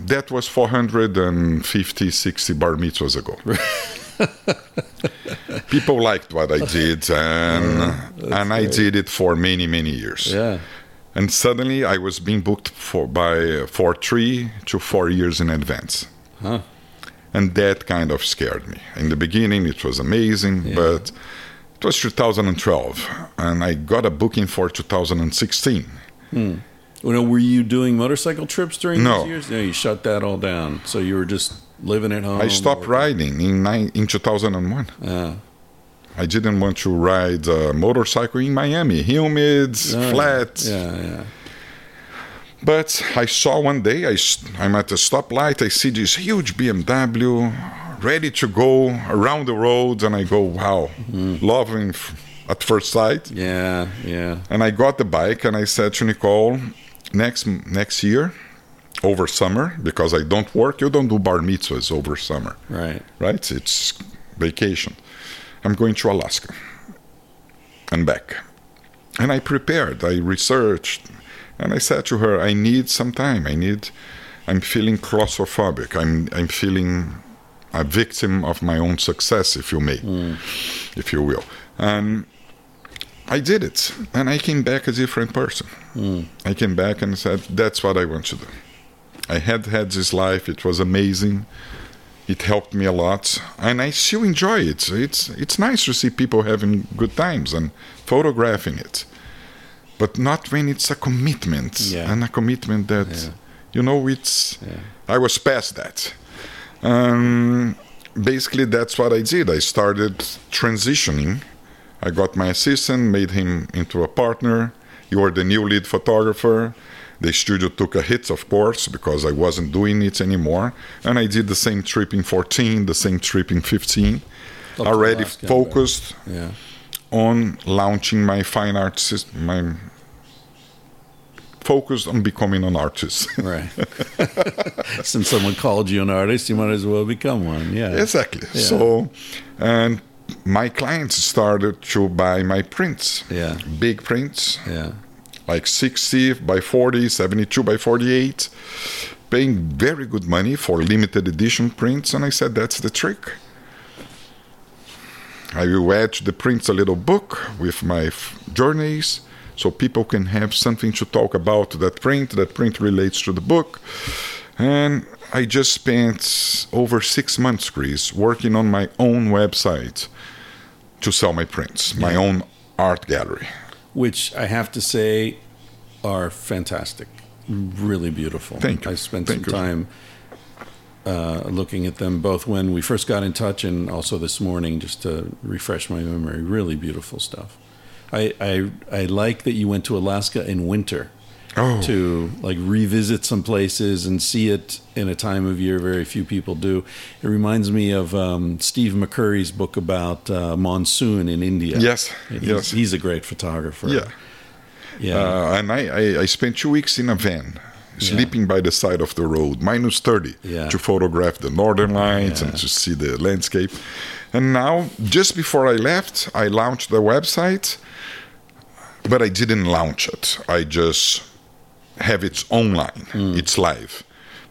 that was 450, 60 bar mitzvahs ago. People liked what I did, and and I did it for many, many years. Yeah. And suddenly, I was being booked for by for three to four years in advance, Huh. And that kind of scared me. In the beginning, it was amazing, but it was 2012, and I got a booking for 2016. Hmm. Well, were you doing motorcycle trips during No. these years? No, you shut that all down. So you were just living at home. I stopped riding in nine, in 2001. Yeah. I didn't want to ride a motorcycle in Miami, humid, ah, flat. Yeah, yeah. But I saw one day, I'm at a stoplight, I see this huge BMW ready to go around the road, and I go, wow, mm-hmm. loving f- at first sight. Yeah, yeah. And I got the bike, and I said to Nicole, next next year, over summer, because I don't work, you don't do bar mitzvahs over summer, Right. right? It's vacation. I'm going to Alaska and back. And I prepared, I researched, and I said to her, I need some time. I need, I'm feeling claustrophobic. I'm, I'm feeling a victim of my own success, if you may, hmm. if you will. And I did it, and I came back a different person. Hmm. I came back and said, That's what I want to do. I had had this life, it was amazing. It helped me a lot, and I still enjoy it. It's it's nice to see people having good times and photographing it, but not when it's a commitment Yeah. and a commitment that you know it's. I was past that. Um, basically, that's what I did. I started transitioning. I got my assistant, made him into a partner. You are the new lead photographer. The studio took a hit, of course, because I wasn't doing it anymore. And I did the same trip in 14, the same trip in 15. to Already focused Yeah. On launching my fine art system, my focused on becoming an artist. Right. Since someone called you an artist, you might as well become one. Yeah. exactly. Yeah. So, and my clients started to buy my prints. Yeah. Big prints, Yeah. like 60 by 40, 72 by 48, paying very good money for limited edition prints. And I said, that's the trick. I will add to the prints a little book with my f- journeys so people can have something to talk about that print. That print relates to the book. And I just spent over six months, Chris, working on my own website to sell my prints, my own art gallery. Which I have to say are fantastic. Really beautiful. Thank you. I spent Thank some you. time uh, looking at them both when we first got in touch and also this morning just to refresh my memory. Really beautiful stuff. I, I, I like that you went to Alaska in winter. Oh. to like revisit some places and see it in a time of year very few people do. It reminds me of um, Steve McCurry's book about uh, monsoon in India. Yes, he's, yes. he's a great photographer. Yeah. yeah, Uh, and I, I, I spent two weeks in a van, sleeping by the side of the road, minus 30, Yeah. to photograph the northern lights and to see the landscape. And now, just before I left, I launched the website, but I didn't launch it. I just have it online, Hmm. it's live.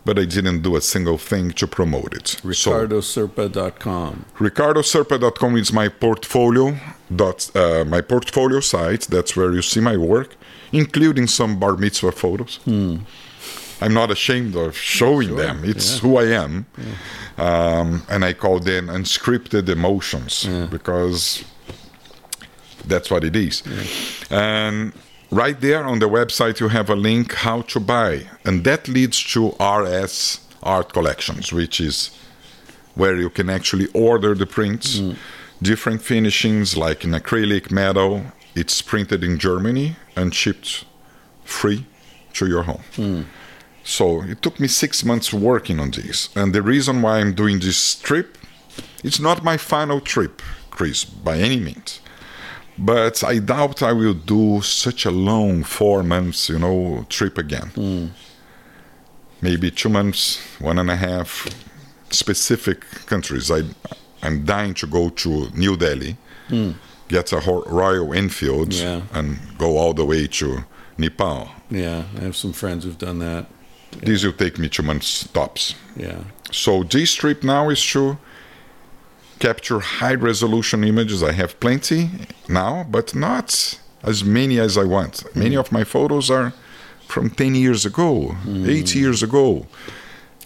But I didn't do a single thing to promote it. So, RicardoSerpa.com. RicardoSerpa.com is my portfolio dot uh, my portfolio site. That's where you see my work, including some bar mitzvah photos. I'm not ashamed of showing them. It's yeah. who I am, um, and I call them unscripted emotions because that's what it is. And right there on the website, you have a link how to buy, and that leads to RS Art Collections, which is where you can actually order the prints, different finishings like in acrylic, metal. It's printed in Germany and shipped free to your home. So it took me six months working on this. And the reason why I'm doing this trip, it's not my final trip, Chris, by any means. But I doubt I will do such a long four months, you know, trip again. Hmm. Maybe two months, one and a half, specific countries. I, I'm dying to go to New Delhi, hmm. get a Royal Enfield, Yeah. and go all the way to Nepal. Yeah, I have some friends who've done that. This will take me two months tops. Yeah. So this trip now is to capture high resolution images. I have plenty now, but not as many as I want. Mm-hmm. Many of my photos are from 10 years ago, mm-hmm. 8 years ago.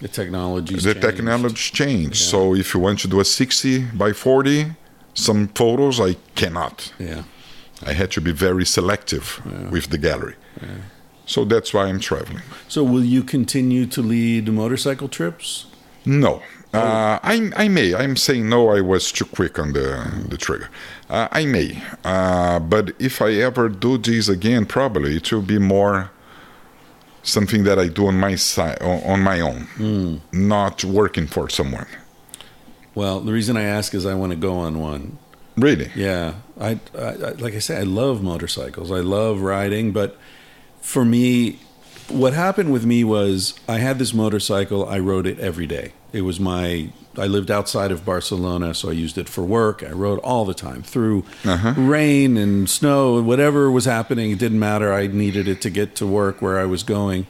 The technology's the changed. technology changed. So if you want to do a 60 by 40, some photos I cannot. Yeah. I had to be very selective with the gallery. So that's why I'm traveling. So will you continue to lead motorcycle trips? No. Uh, I, I may. I'm saying no. I was too quick on the the trigger. Uh, I may, uh, but if I ever do this again, probably it will be more something that I do on my side, on my own, not working for someone. Well, the reason I ask is I want to go on one. Really? Yeah, I, I, I like I say, I love motorcycles. I love riding, but for me, what happened with me was I had this motorcycle. I rode it every day. It was my. I lived outside of Barcelona, so I used it for work. I rode all the time through rain and snow, whatever was happening. It didn't matter. I needed it to get to work where I was going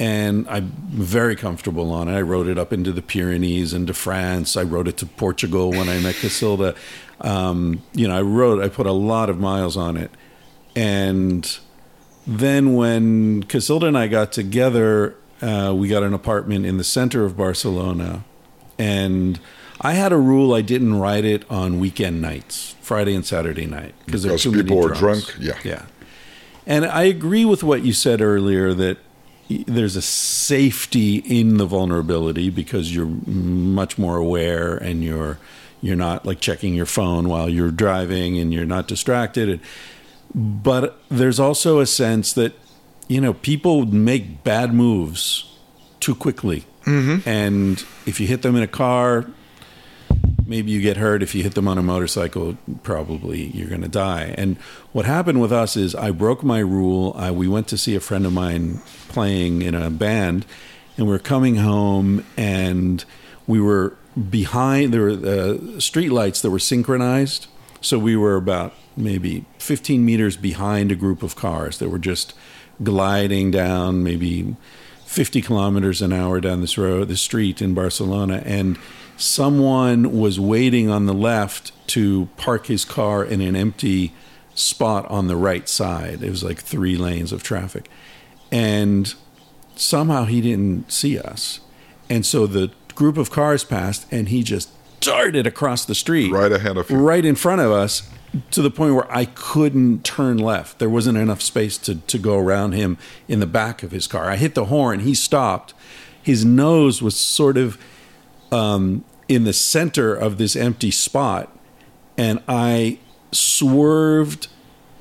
and I'm very comfortable on it. I rode it up into the Pyrenees and to France. I rode it to Portugal when I met Casilda. Um, you know, I rode. I put a lot of miles on it, and then when Casilda and I got together, uh, we got an apartment in the center of Barcelona, and I had a rule: I didn't ride it on weekend nights, Friday and Saturday night, Because there too many people were drunks. drunk, yeah. yeah. And I agree with what you said earlier that there's a safety in the vulnerability because you're much more aware and you're you're not like checking your phone while you're driving and you're not distracted. And, but there's also a sense that you know people make bad moves too quickly, and if you hit them in a car, maybe you get hurt. If you hit them on a motorcycle probably you're going to die. And what happened with us is i broke my rule. I, we went to see a friend of mine playing in a band and we are coming home and we were behind there were uh, street lights that were synchronized. So we were about maybe 15 meters behind a group of cars that were just gliding down maybe 50 kilometers an hour down this road, the street in Barcelona, and someone was waiting on the left to park his car in an empty spot on the right side. It was like three lanes of traffic. And somehow he didn't see us. And so the group of cars passed, and he just darted across the street Right ahead of you. right in front of us to the point where I couldn't turn left. There wasn't enough space to, to go around him in the back of his car. I hit the horn, he stopped. His nose was sort of um, in the center of this empty spot, and I swerved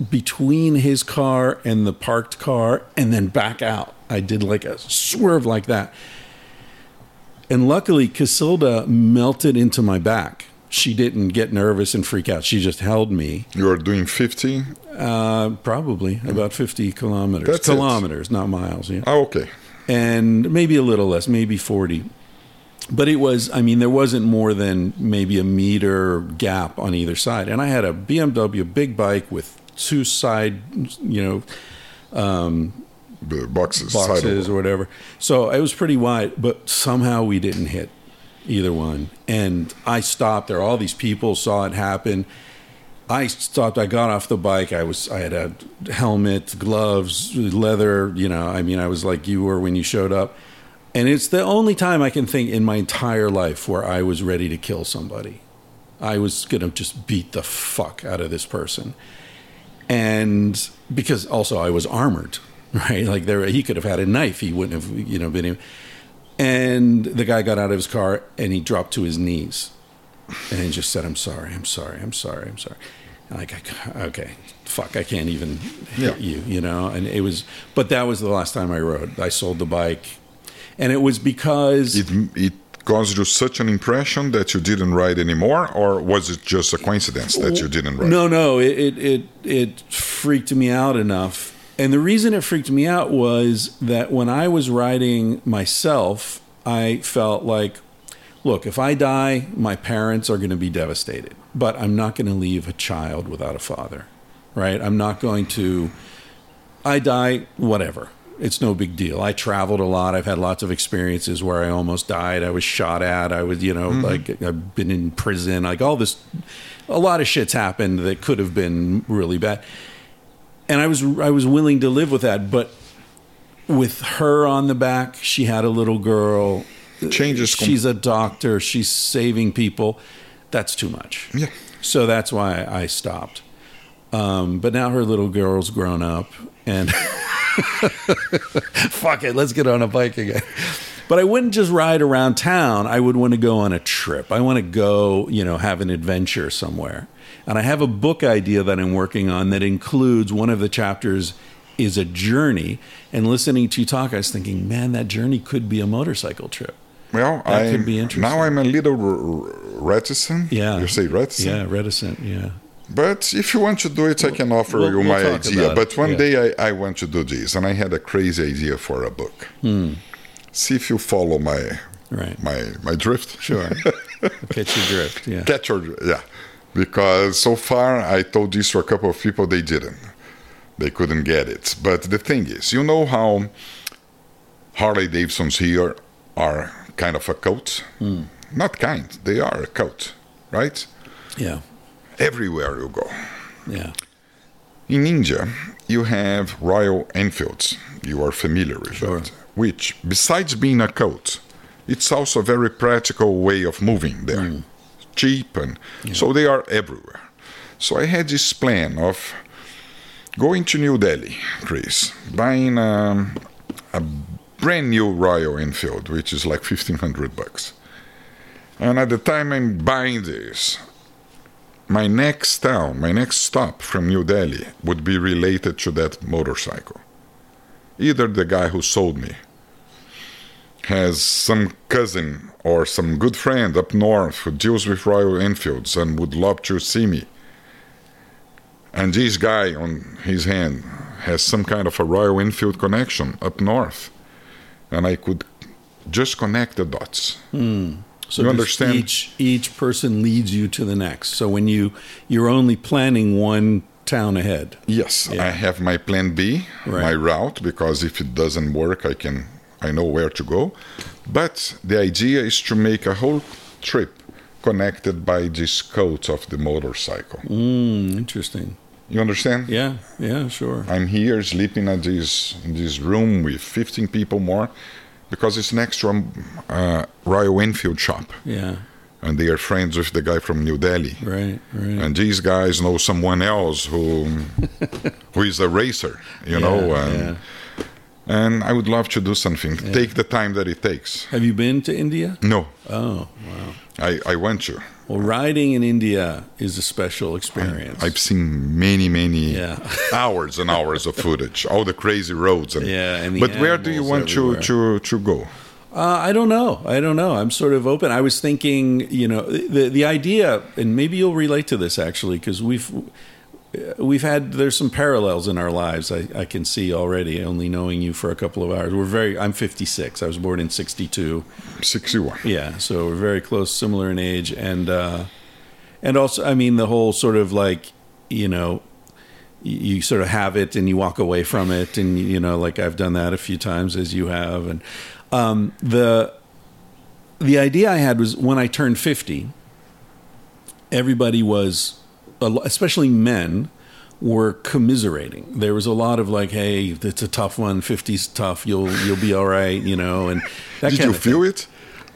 between his car and the parked car and then back out. I did like a swerve like that. And luckily, Casilda melted into my back. She didn't get nervous and freak out. She just held me. You are doing 50? Uh, probably about 50 kilometers. That's it. kilometers, not miles. Yeah. Oh, okay. And maybe a little less, maybe 40. But it was, I mean, there wasn't more than maybe a meter gap on either side. And I had a BMW big bike with two side, you know, The boxes. boxes or whatever. So it was pretty wide, but somehow we didn't hit either one. And I stopped there. All these people saw it happen. I stopped. I got off the bike. I was. I had a helmet, gloves, leather. You know. I mean, I was like you were when you showed up. And it's the only time I can think in my entire life where I was ready to kill somebody. I was gonna just beat the fuck out of this person, and because also I was armored, right? Like there, he could have had a knife. He wouldn't have, you know, been. And the guy got out of his car and he dropped to his knees, and he just said, "I'm sorry, I'm sorry, I'm sorry, I'm sorry." I'm like, okay, fuck, I can't even hit Yeah. you, you know. And it was, but that was the last time I rode. I sold the bike, and it was because It it caused you such an impression that you didn't ride anymore, or was it just a coincidence that you didn't ride? No, no, it, it it it freaked me out enough. And the reason it freaked me out was that when I was riding myself, I felt like, look, if I die, my parents are going to be devastated, but I'm not going to leave a child without a father, right? I'm not going to. I die, whatever. It's no big deal. I traveled a lot. I've had lots of experiences where I almost died. I was shot at. I was, you know, mm-hmm. like I've been in prison. Like all this, a lot of shit's happened that could have been really bad. And I was, I was willing to live with that. But with her on the back, she had a little girl. Changes. She's a doctor. She's saving people. That's too much. Yeah. So that's why I stopped. Um, but now her little girl's grown up, and fuck it, let's get on a bike again. But I wouldn't just ride around town. I would want to go on a trip. I want to go, you know, have an adventure somewhere. And I have a book idea that I'm working on that includes one of the chapters is a journey. And listening to you talk, I was thinking, man, that journey could be a motorcycle trip. Well, That I could be interesting. now I'm a little r- r- reticent. Yeah. you say reticent. Yeah, reticent. Yeah. But if you want to do it, I can offer we'll- you we'll my idea. But one yeah. day I, I want to do this, and I had a crazy idea for a book. Hmm. See if you follow my Right. my my drift. Sure. Catch your drift. Yeah. Catch your yeah. Because so far I told this to a couple of people, they didn't. They couldn't get it. But the thing is, you know how Harley Davidsons here are kind of a cult? Hmm. Not kind, they are a cult, right? Yeah. Everywhere you go. Yeah. In India, you have Royal Enfields. You are familiar with Sure. that. Which, besides being a cult, it's also a very practical way of moving there. Cheap, and so they are everywhere. So I had this plan of going to New Delhi, Chris, buying um, a brand new Royal Enfield, which is like fifteen hundred bucks. And at the time I'm buying this, my next town, my next stop from New Delhi would be related to that motorcycle. Either the guy who sold me has some cousin or some good friend up north who deals with Royal Enfields and would love to see me. And this guy on his hand has some kind of a Royal Enfield connection up north. And I could just connect the dots. Hmm. So You understand? Each each person leads you to the next. So when you you're only planning one town ahead. Yes, Yeah. I have my plan B, Right. my route, because if it doesn't work, I can I know where to go. But the idea is to make a whole trip connected by this coat of the motorcycle. Mm, interesting. You understand? Yeah. Yeah. Sure. I'm here sleeping at this in this room with 15 people more, because it's next to a uh, Royal Enfield shop, Yeah. and they are friends with the guy from New Delhi. Right. Right. and these guys know someone else who who is a racer you know and, yeah. And i would love to do something take the time that it takes Have you been to India? no Oh, wow. i i want to Well, riding in India is a special experience. i've seen many many Yeah. hours and hours of footage all the crazy roads and Yeah, and the but where do you want to to to go Uh, I don't know. I don't know. I'm sort of open. I was thinking, you know, the the idea, and maybe you'll relate to this actually, because we've we've had there's some parallels in our lives. I, I can see already, only knowing you for a couple of hours. We're very. I'm 56. I was born in 62. 61 Yeah, so we're very close, similar in age, and uh, and also, I mean, the whole sort of like, you know, you, sort of have it and you walk away from it, and you know, like I've done that a few times as you have, and um, the the idea I had was when I turned fifty, everybody was especially men, were commiserating. There was a lot of like, "Hey, it's a tough one. 50's tough. You'll you'll be all right," you know. And that Did you feel it?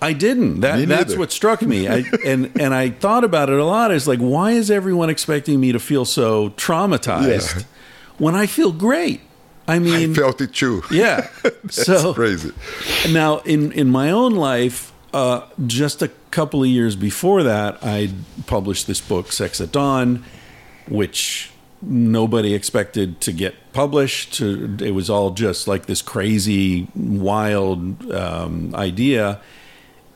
I didn't. That that's what struck me. I and and I thought about it a lot. It's like, why is everyone expecting me to feel so traumatized Yeah. when I feel great? I I mean, felt it too. yeah. That's so crazy. now in in my own life, uh, just a couple of years before that, I published this book, Sex at Dawn, which nobody expected to get published. It was all just like this crazy, wild um, idea.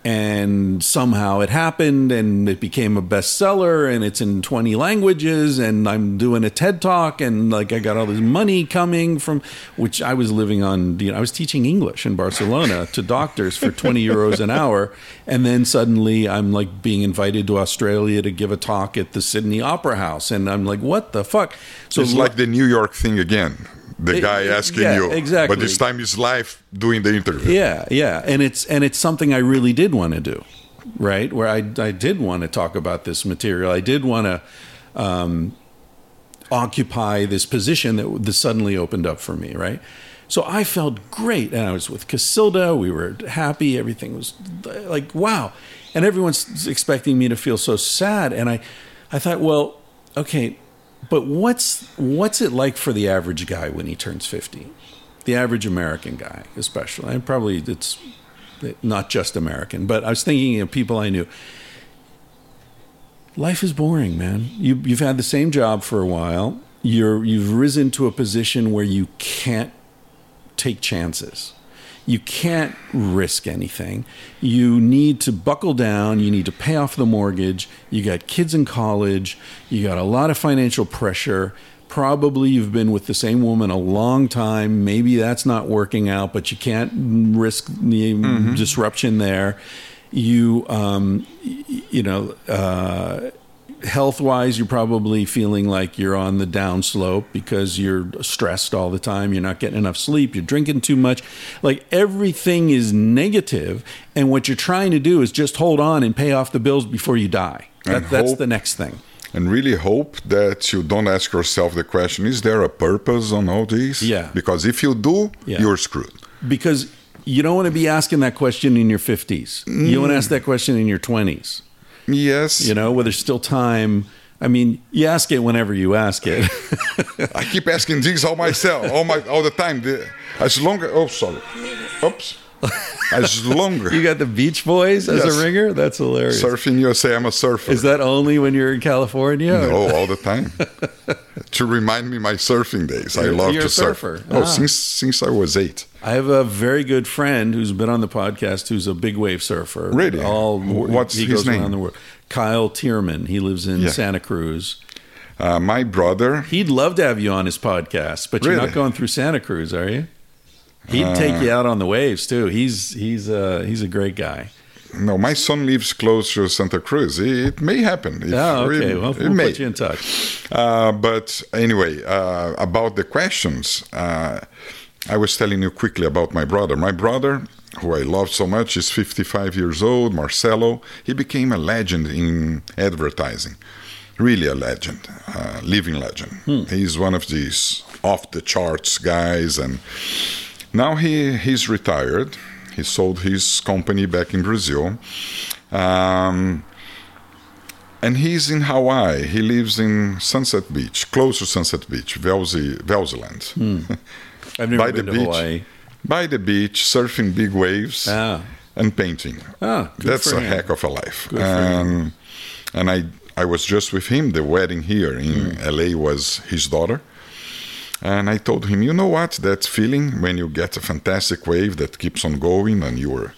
And somehow it happened and it became a bestseller and it's in 20 languages and I'm doing a TED talk and like I got all this money coming from which I was living on, you know, I was teaching English in Barcelona to doctors for 20 euros an hour. And then suddenly I'm like being invited to Australia to give a talk at the Sydney Opera House. And I'm like, what the fuck? So It's like the New York thing again. The guy asking yeah, you, exactly. but this time it's live doing the interview. Yeah, yeah, and it's and it's something I really did want to do, right? Where I I did want to talk about this material. I did want to um, occupy this position that, that suddenly opened up for me, right? So I felt great, and I was with Casilda. We were happy. Everything was like wow, and everyone's expecting me to feel so sad. And I, I thought, well, okay, but what's what's it like for the average guy when he turns fifty? The average American guy, especially, and probably it's not just American, but I was thinking of people I knew. Life is boring, man. You, you've had the same job for a while. You're you've risen to a position where you can't take chances. You can't risk anything. You need to buckle down. You need to pay off the mortgage. You got kids in college. You got a lot of financial pressure. Probably you've been with the same woman a long time. Maybe that's not working out, but you can't risk the disruption there. You, um, you know, uh, health wise, you're probably feeling like you're on the downslope because you're stressed all the time. You're not getting enough sleep. You're drinking too much. Like everything is negative, and what you're trying to do is just hold on and pay off the bills before you die. That, And that's the next thing. And really hope that you don't ask yourself the question, is there a purpose on all this? Yeah. Because if you do, Yeah. you're screwed. Because you don't want to be asking that question in your 50s. You want to mm. ask that question in your 20s. Yes. You know, where there's still time. I mean, you ask it whenever you ask it. I keep asking all myself, all my all the time. As long oh sorry. Oops. As longer you got the Beach Boys as Yes. a ringer? That's hilarious. surfing USA, I'm a surfer. Is that only when you're in California? or- No, all the time. to remind me my surfing days. I love you're to a surf. Oh, Ah. since since I was eight. I have a very good friend who's been on the podcast who's a big wave surfer. Really? All what's he his goes name? around the world. Kyle Thiermann. He lives in Yeah. Santa Cruz. Uh, my brother, He'd love to have you on his podcast, but you're not going through Santa Cruz, are you? He'd take you out on the waves too. He's he's uh, he's a great guy. no, my son lives close to Santa Cruz. It, it may happen. If Oh, okay. we- Well, it we'll may. put you in touch. Uh, but anyway, uh, about the questions, uh, I was telling you quickly about my brother. My brother, who I love so much, is 55 years old, Marcelo. He became a legend in advertising. Really a legend, uh, living legend. He's one of these off the charts guys, and now he he's retired. He sold his company back in Brazil. Um, and he's in Hawaii. He lives in Sunset Beach, close to Sunset Beach, Velzy, Velzyland. I've never By been the to beach. Hawaii. By the beach, surfing big waves Ah. and painting. Ah, That's a him. heck of a life. And I I was just with him. The wedding here in Hmm. LA was his daughter. And I told him, you know what? That feeling when you get a fantastic wave that keeps on going and you're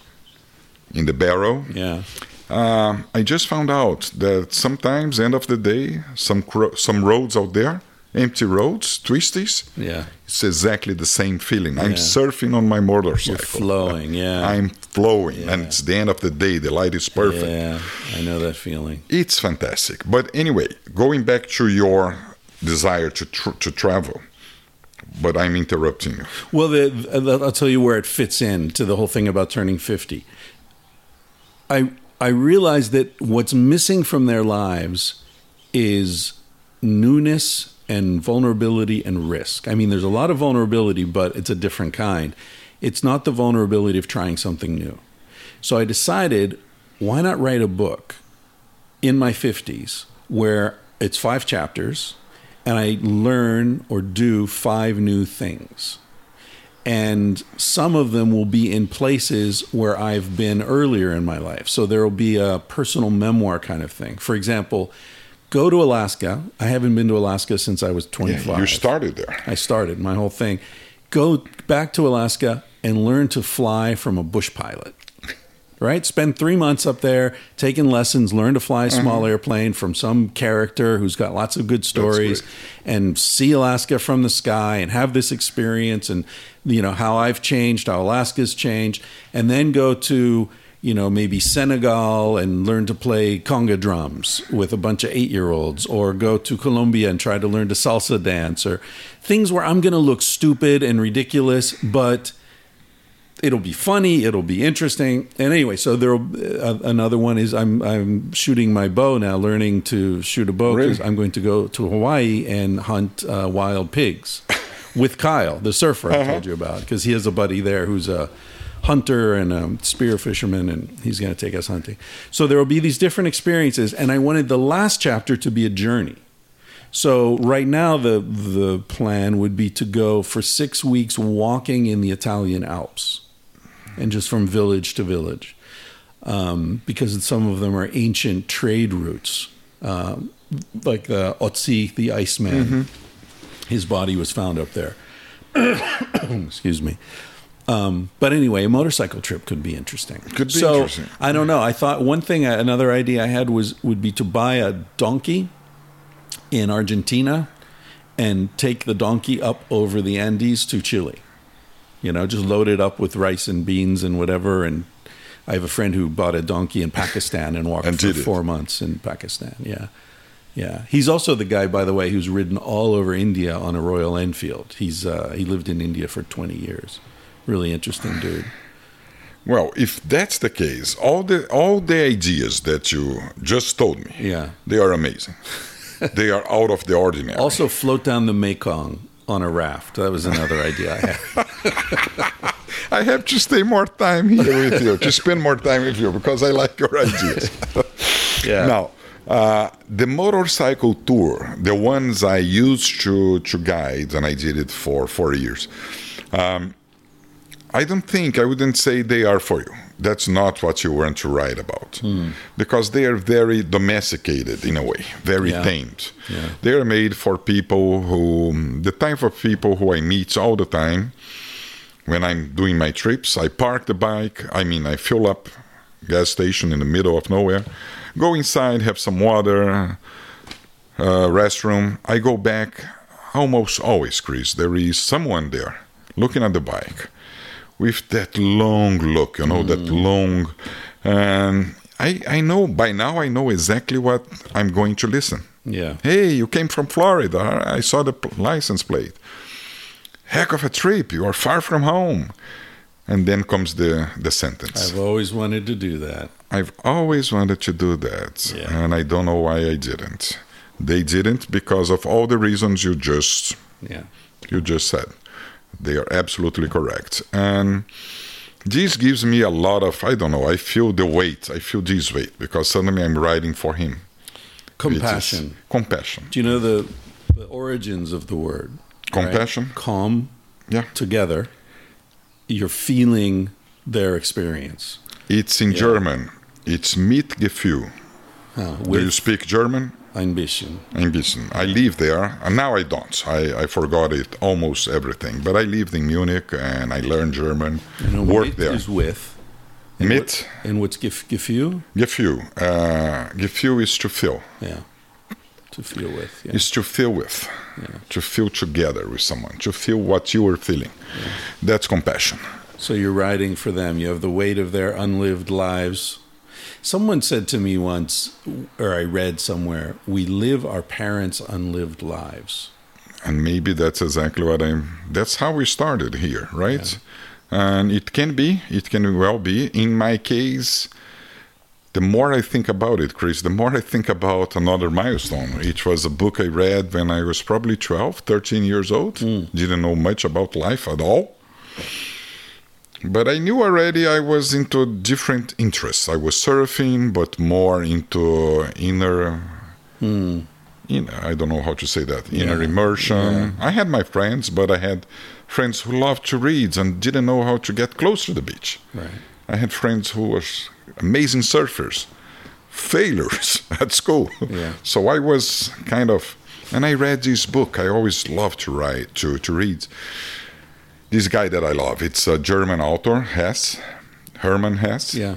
in the barrel. Yeah. Um, I just found out that sometimes, end of the day, some cro- some roads out there, empty roads, twisties, Yeah. it's exactly the same feeling. I'm Yeah. surfing on my motorcycle. You're flowing. Yeah. I'm flowing, and it's the end of the day. The light is perfect. Yeah. I know that feeling. It's fantastic. But anyway, going back to your desire to tr- to travel, but I'm interrupting you. Well, the, I'll tell you where it fits in to the whole thing about turning 50. I I realize that what's missing from their lives is newness and vulnerability and risk. I mean, there's a lot of vulnerability, but it's a different kind. It's not the vulnerability of trying something new. So I decided, why not write a book in my 50s where it's five chapters and I learn or do five new things. And some of them will be in places where I've been earlier in my life. So there will be a personal memoir kind of thing. For example, go to Alaska. I haven't been to Alaska since I was 25. Yeah, you started there. I started my whole thing. Go back to Alaska and learn to fly from a bush pilot. Right? Spend three months up there taking lessons, learn to fly a mm-hmm. small airplane from some character who's got lots of good stories, and see Alaska from the sky and have this experience and, you know, how I've changed, how Alaska's changed, and then go to, you know, maybe Senegal and learn to play conga drums with a bunch of eight year olds, or go to Colombia and try to learn to salsa dance, or things where I'm going to look stupid and ridiculous, but it'll be funny, it'll be interesting. And anyway, so there uh, another one is I'm I'm shooting my bow now, learning to shoot a bow because Really? I'm going to go to Hawaii and hunt uh, wild pigs with Kyle, the surfer I told you about, because he has a buddy there who's a hunter and a spear fisherman, and he's going to take us hunting. So there will be these different experiences, and I wanted the last chapter to be a journey. So right now the the plan would be to go for six weeks walking in the Italian Alps, and just from village to village, um, because some of them are ancient trade routes, um, like the Otzi, the Iceman. His body was found up there. Excuse me. Um, but anyway, a motorcycle trip could be interesting. Could be so, interesting. I don't know. I thought one thing, another idea I had was would be to buy a donkey in Argentina and take the donkey up over the Andes to Chile. You know, just load it up with rice and beans and whatever. And I have a friend who bought a donkey in Pakistan and walked And for did it. four months in Pakistan. Yeah. Yeah. He's also the guy, by the way, who's ridden all over India on a Royal Enfield. He's uh, he lived in India for 20 years. Really interesting dude. Well, if that's the case, all the all the ideas that you just told me, Yeah. they are amazing. they are out of the ordinary. Also, float down the Mekong on a raft. That was another idea I had. I have to stay more time here with you, to spend more time with you because I like your ideas. Yeah. Now, uh, the motorcycle tour, the ones I used to to guide, and I did it for four years. Um, I don't think I wouldn't say they are for you. That's not what you want to write about, because they are very domesticated in a way, very Yeah. tamed. Yeah. They are made for people who, the type of people who I meet all the time. When I'm doing my trips, I park the bike. I mean, I fill up gas station in the middle of nowhere, go inside, have some water, uh, restroom. I go back almost always, Chris. There is someone there looking at the bike with that long look, you know, that mm. long. And I, I know by now, I know exactly what I'm going to listen. Yeah. Hey, you came from Florida. I saw the license plate. Heck of a trip. You are far from home. And then comes the, the sentence. I've always wanted to do that. I've always wanted to do that, Yeah. and I don't know why I didn't. They didn't because of all the reasons you just Yeah. you just said. They are absolutely correct, and this gives me a lot of I don't know. I feel the weight. I feel this weight because suddenly I'm writing for him. Compassion. compassion. Do you know the, the origins of the word? Compassion? Right? Calm Yeah, together. You're feeling their experience. it's in German. It's Mitgefühl. Uh, Do you speak German? Ambition. in Gießen. I live there, and now I don't. I, I forgot it almost everything. But I lived in Munich, and I learned German. You know, worked there. is with. Mit, And what's gef- Gefühl? Gefühl. Uh, Gefühl is to feel. Yeah. To feel with. Yeah. Is to feel with. To feel together with someone. To feel what you are feeling. That's compassion. So you're writing for them. You have the weight of their unlived lives. Someone said to me once, or I read somewhere, we live our parents' unlived lives. and maybe that's exactly what I'm. That's how we started here, right? And it can be, it can well be. In my case, the more I think about it, Chris, the more I think about another milestone. It was a book I read when I was probably 12, 13 years old. Hmm. Didn't know much about life at all. But I knew already I was into different interests. I was surfing, but more into inner, hmm. inner I don't know how to say that, inner Yeah. immersion. I had my friends, but I had friends who loved to read and didn't know how to get close to the beach. Right. I had friends who were amazing surfers, failures at school. Yeah. So I was kind of, and I read this book. I always loved to write, to, to read. This guy that I love, it's a German author, Hess, Hermann Hess. Yeah.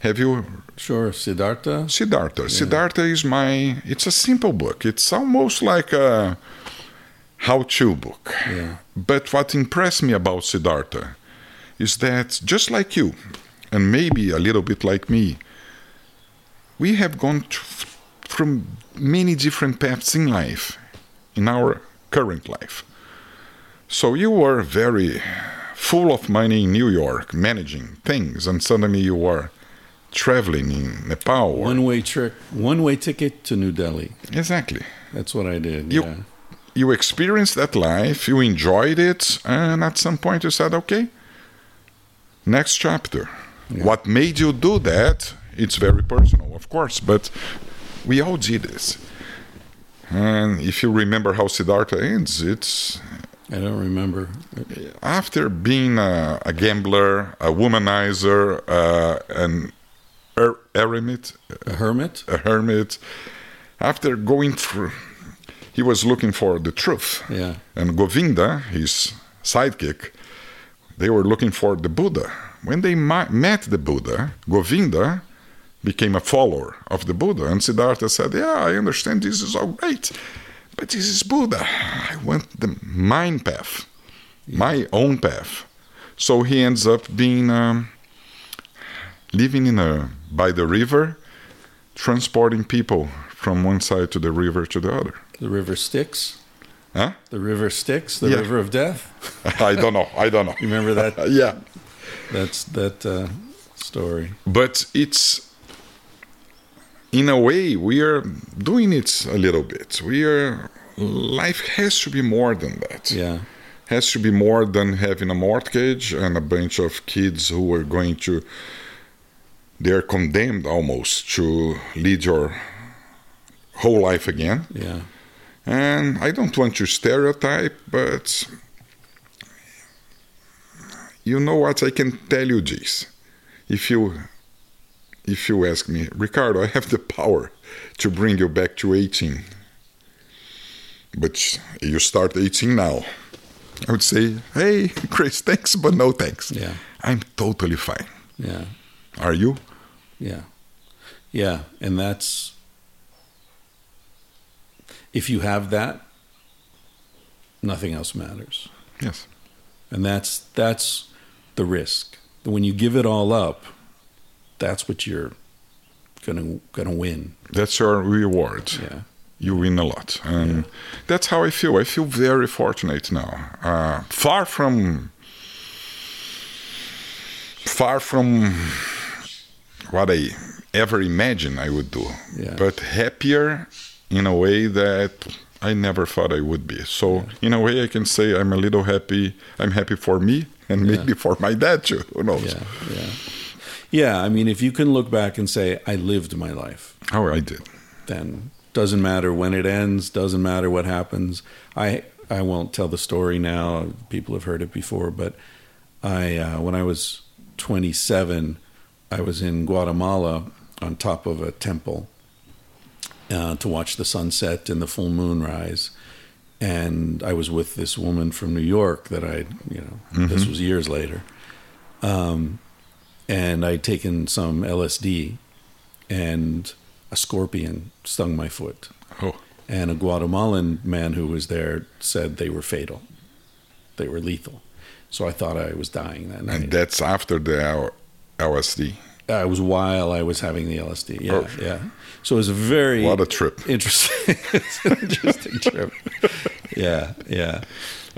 Have you Sure. Siddhartha. Siddhartha. Siddhartha is my. It's a simple book. It's almost like a how-to book. Yeah. But what impressed me about Siddhartha is that just like you, and maybe a little bit like me, we have gone from many different paths in life, in our current life. So you were very full of money in New York, managing things, and suddenly you were traveling in Nepal. One way trick. One way ticket to New Delhi. Exactly. That's what I did. You- yeah. You experienced that life, you enjoyed it, and at some point you said, okay, next chapter. What made you do that? It's very personal, of course, but we all did this. And if you remember how Siddhartha ends, it's I don't remember. after being a, a gambler, a womanizer, uh, an er- eremit, A hermit. a hermit, after going through, he was looking for the truth. Yeah. And Govinda, his sidekick, they were looking for the Buddha. When they ma- met the Buddha, Govinda became a follower of the Buddha. And Siddhartha said, Yeah, I understand this is all great, but this is Buddha. I want the mind path, my own path. So he ends up being um, living in a by the river, transporting people from one side to the river to the other. The river Styx. Huh? The river Styx. The Yeah. river of death. I don't know. I don't know. You remember that? yeah. That's that uh, story. but it's in a way we are doing it a little bit we are life has to be more than that Yeah. has to be more than having a mortgage and a bunch of kids who are going to they're condemned almost to lead your whole life again Yeah. and I don't want to stereotype, but you know what? I can tell you this. If you if you ask me, Ricardo, I have the power to bring you back to 18. But you start 18 now. I would say, hey, Chris, thanks, but no thanks. Yeah. I'm totally fine. Yeah. Are you? Yeah. Yeah. And that's if you have that, nothing else matters. Yes. And that's that's the risk. When you give it all up, that's what you're gonna gonna win. That's your reward. Yeah. you win a lot. And that's how I feel. I feel very fortunate now. Uh, far from far from what I ever imagined I would do. Yeah. But happier in a way that I never thought I would be. So in a way I can say I'm a little happy. I'm happy for me and maybe for my dad too. Who knows? Yeah. Yeah. I mean, if you can look back and say, I lived my life, Oh, I did. then doesn't matter when it ends, doesn't matter what happens. I I won't tell the story now. People have heard it before, but I uh, when I was 27, I was in Guatemala on top of a temple uh, to watch the sunset and the full moon rise. And I was with this woman from New York that I, you know, this was years later. Um, and I'd taken some LSD, and a scorpion stung my foot. Oh, And a Guatemalan man who was there said they were fatal, they were lethal. So I thought I was dying that night. and that's after the LSD. Uh, it was while I was having the LSD. Yeah, Oh. yeah. So it was a very What a trip. interesting, it's an interesting trip. Yeah, yeah.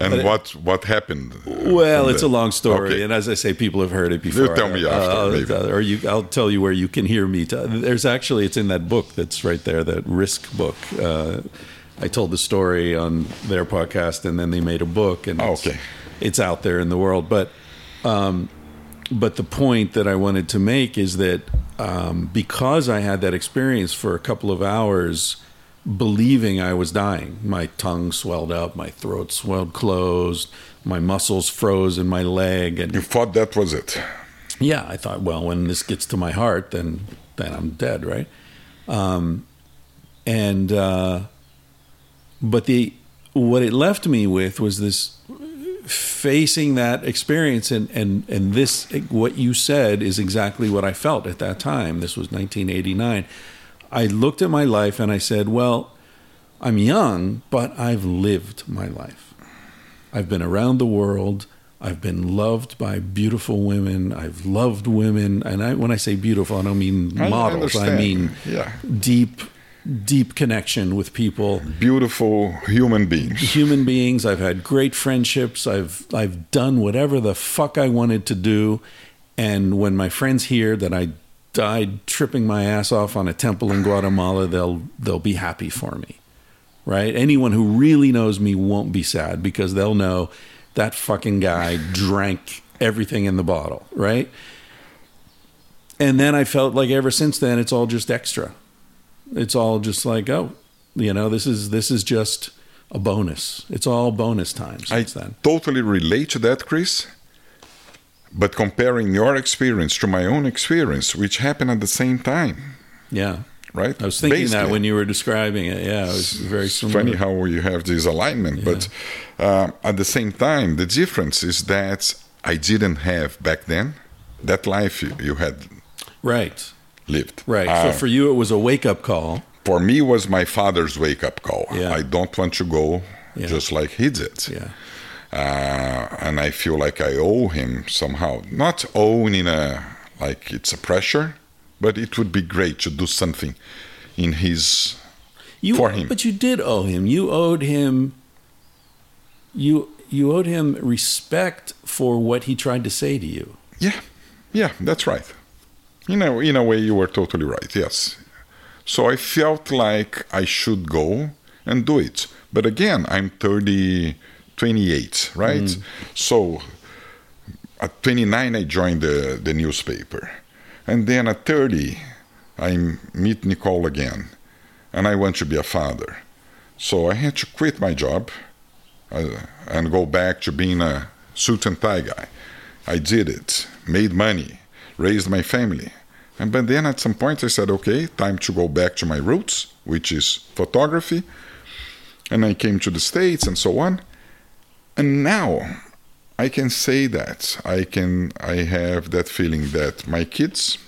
And it- what what happened? uh, Well, it's a long story, Okay. and as I say, people have heard it before. You tell me after, I'll, maybe. or you, I'll tell you where you can hear me. T- There's actually, it's in that book that's right there, that Risk book. Uh, I told the story on their podcast, and then they made a book, and it's, okay. it's out there in the world. But, um, but the point that I wanted to make is that um, because I had that experience for a couple of hours, believing I was dying, my tongue swelled up, my throat swelled closed, my muscles froze in my leg, and You thought that was it. yeah, I thought, well, when this gets to my heart, then then I'm dead, right? Um, and uh, but the what it left me with was this facing that experience and and and this what you said is exactly what I felt at that time. This was 1989. I looked at my life and I said, well, I'm young, but I've lived my life. I've been around the world. I've been loved by beautiful women. I've loved women, and I, when I say beautiful, I don't mean I models. I understand. mean Yeah. deep, deep connection with people, Beautiful human beings. human beings. I've had great friendships. I've I've done whatever the fuck I wanted to do, and when my friends hear that I died tripping my ass off on a temple in Guatemala, they'll they'll be happy for me right? Anyone who really knows me won't be sad because they'll know that fucking guy drank everything in the bottle, right? And then I felt like ever since then it's all just extra. It's all just like, oh, you know, this is this is just a bonus. It's all bonus time I since then. totally relate to that, Chris. But comparing your experience to my own experience, which happened at the same time, Yeah. right? I was thinking that when you were describing it. Yeah, it was very It's funny how you have this alignment, but uh, at the same time, the difference is that I didn't have back then that life you, you had right. lived. Right. Uh, so for you it was a wake-up call. for me, was my father's wake up call. Yeah. I don't want to go Yeah. just like he did. Yeah. Uh, and I feel like I owe him somehow. Not own in a like it's a pressure, but it would be great to do something in his. You, for him. But you did owe him. You owed him. You you owed him respect for what he tried to say to you. Yeah, yeah, that's right. In a in a way, you were totally right. Yes. So I felt like I should go and do it. But again, I'm 30, 28, right? So at 29, I joined the, the newspaper. And then at 30, I meet Nicole again. And I want to be a father. So I had to quit my job uh, and go back to being a suit and tie guy. I did it, made money, raised my family. And but then at some point I said, okay, time to go back to my roots, which is photography. And I came to the States and so on. And now I can say that I can I have that feeling that my kids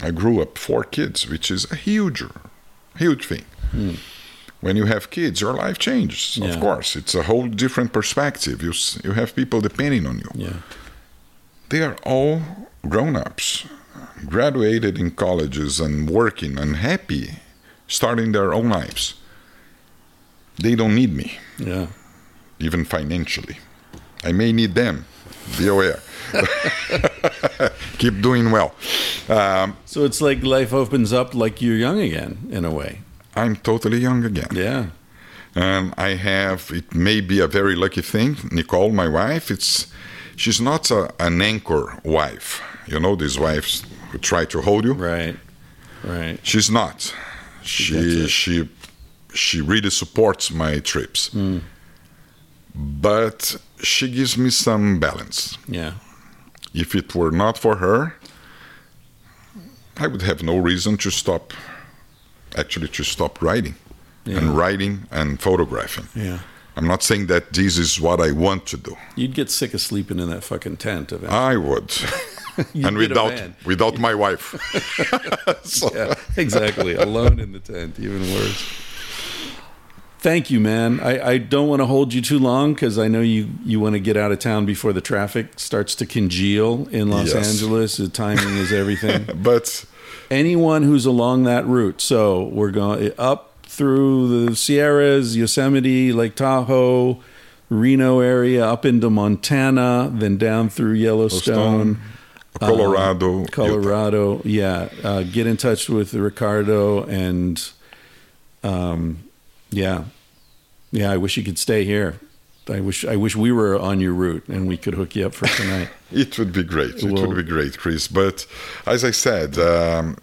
I grew up four kids, which is a huge huge thing. Hmm. When you have kids, your life changes. Yeah. Of course, it's a whole different perspective. You you have people depending on you. Yeah. They are all grown-ups, graduated in colleges and working and happy, starting their own lives. They don't need me, Yeah. Even financially. I may need them. Be aware. Keep doing well. Um, So it's like life opens up like you're young again in a way. I'm totally young again. Yeah. and I have it may be a very lucky thing. Nicole, my wife, it's she's not a, an anchor wife. You know these wives who try to hold you. Right. Right. She's not. She she she really supports my trips, but she gives me some balance. Yeah. If it were not for her, I would have no reason to stop. Actually, to stop writing Yeah. and writing and photographing. Yeah. I'm not saying that this is what I want to do. You'd get sick of sleeping in that fucking tent eventually. I would, and without without my wife. So- yeah, exactly. Alone in the tent, even worse. Thank you, man. I, I don't want to hold you too long because I know you, you want to get out of town before the traffic starts to congeal in Los Yes. Angeles. The timing is everything. But Anyone who's along that route, so we're going up through the Sierras, Yosemite, Lake Tahoe, Reno area, up into Montana, then down through Yellowstone. Colorado, uh, Colorado, yeah. Uh, get in touch with Ricardo and, um, yeah, yeah. I wish you could stay here. I wish I wish we were on your route and we could hook you up for tonight. It would be great. It Well- would be great, Chris. But as I said, um,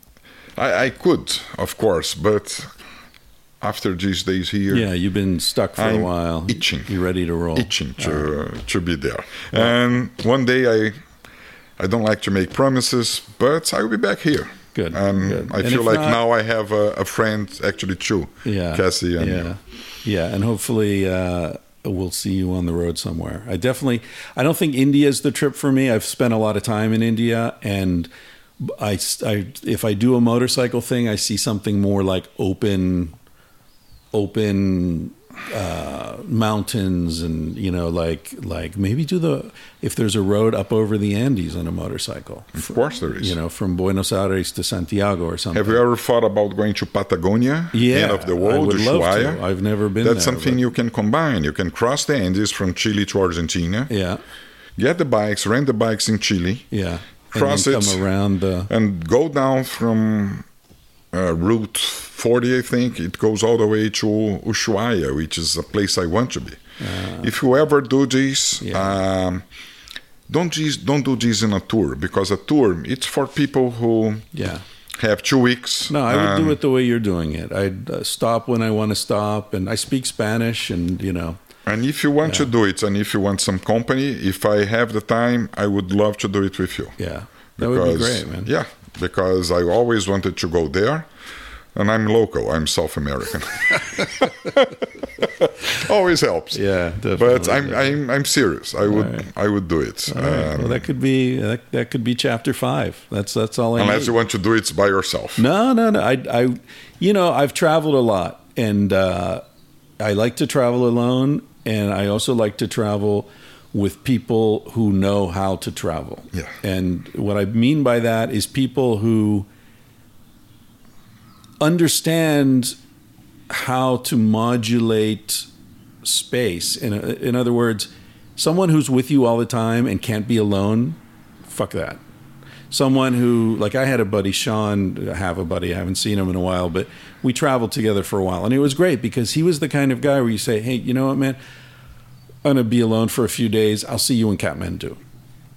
I, I could, of course, but after these days here, yeah, you've been stuck for a I'm while. itching. You're ready to roll. itching to to be there. And one day I I don't like to make promises, but I will be back here. Good, And good. I And feel like not- now I have a, a friend, actually two, Yeah, Cassie and yeah, yeah, and hopefully uh, we'll see you on the road somewhere. I definitely, I don't think India is the trip for me. I've spent a lot of time in India, and I, I if I do a motorcycle thing, I see something more like open, open uh, mountains, and you know, like like maybe do the if there's a road up over the Andes on a motorcycle. Of course there is. You know, from Buenos Aires to Santiago or something. Have you ever thought about going to Patagonia, Yeah, end of the world. I would love to. I've never been That's there, something you can combine. You can cross the Andes from Chile to Argentina, Yeah, get the bikes, rent the bikes in Chile, yeah. Cross and it. come around the and go down from uh, Route 40, I think. It goes all the way to Ushuaia, which is a place I want to be. if you ever do this, Ah. Yeah. um, don't this, don't do this in a tour because a tour it's for people who yeah. have two weeks. No, I would um, do it the way you're doing it. I'd uh, stop when I want to stop, and I speak Spanish, and you know, And if you want to do it, and if you want some company, if I have the time, I would love to do it with you. yeah, that would be great, man. Yeah, because I always wanted to go there, and I'm local. I'm South American. always helps. Yeah, But I'm yeah. I'm I'm serious. I would right. I would do it. Right. Um, well, that could be that, that could be chapter five. That's that's all I unless need. you want to do it by yourself. No, no, no. I, I, you know, I've traveled a lot, and uh, I like to travel alone, and I also like to travel with people who know how to travel. Yeah. And what I mean by that is people who understand how to modulate space. In, in other words, someone who's with you all the time and can't be alone, fuck that someone who like I had a buddy Sean I have a buddy I haven't seen him in a while but we traveled together for a while and it was great because he was the kind of guy where you say hey you know what man I'm gonna be alone for a few days I'll see you in Kathmandu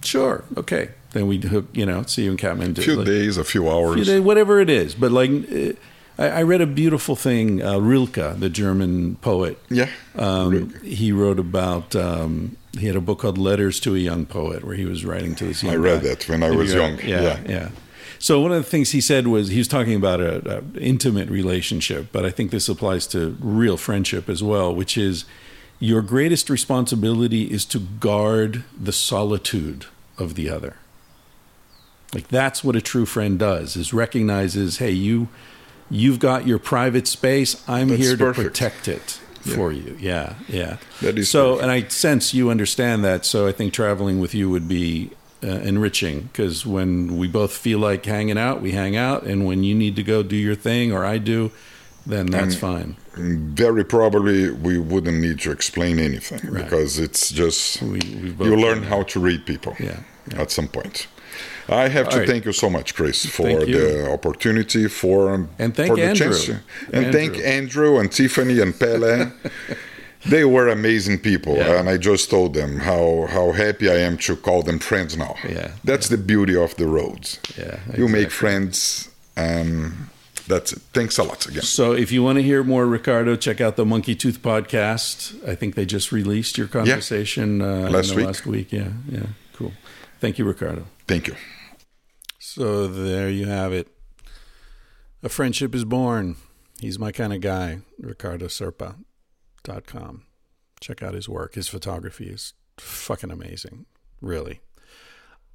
sure okay then we hook you know see you in Kathmandu A few Like, days, a few hours. few days, whatever it is but like uh, I, I read a beautiful thing uh, Rilke the German poet yeah. um, he wrote about um, he had a book called Letters to a Young Poet where he was writing to this young I read guy. that when I was you young. Yeah, Yeah. yeah. So one of the things he said was he was talking about a, a intimate relationship, but I think this applies to real friendship as well, which is your greatest responsibility is to guard the solitude of the other. Like that's what a true friend does is recognizes, hey, you you've got your private space. I'm That's here to perfect. protect it for you. Yeah, yeah. That is so, perfect. and I sense you understand that. So I think traveling with you would be uh, enriching because when we both feel like hanging out, we hang out, and when you need to go do your thing or I do, then that's fine. Very probably we wouldn't need to explain anything Right. because it's just We- we've you learn how to read people Yeah, yeah. at some point. I have to All right. thank you so much, Chris, for the opportunity for And thank for the Andrew. chance. And Andrew. thank Andrew and Tiffany and Pele. they were amazing people, Yeah. and I just told them how how happy I am to call them friends now. Yeah, that's the beauty of the roads. Yeah, you make exactly. friends. Um, that's it. Thanks a lot again. So if you want to hear more Ricardo, check out the Monkey Tooth podcast. I think they just released your conversation uh, Last in week. Last week, yeah, yeah, cool. Thank you, Ricardo. Thank you. So there you have it. A friendship is born. He's my kind of guy. RicardoSerpa.com. Check out his work. His photography is fucking amazing. Really.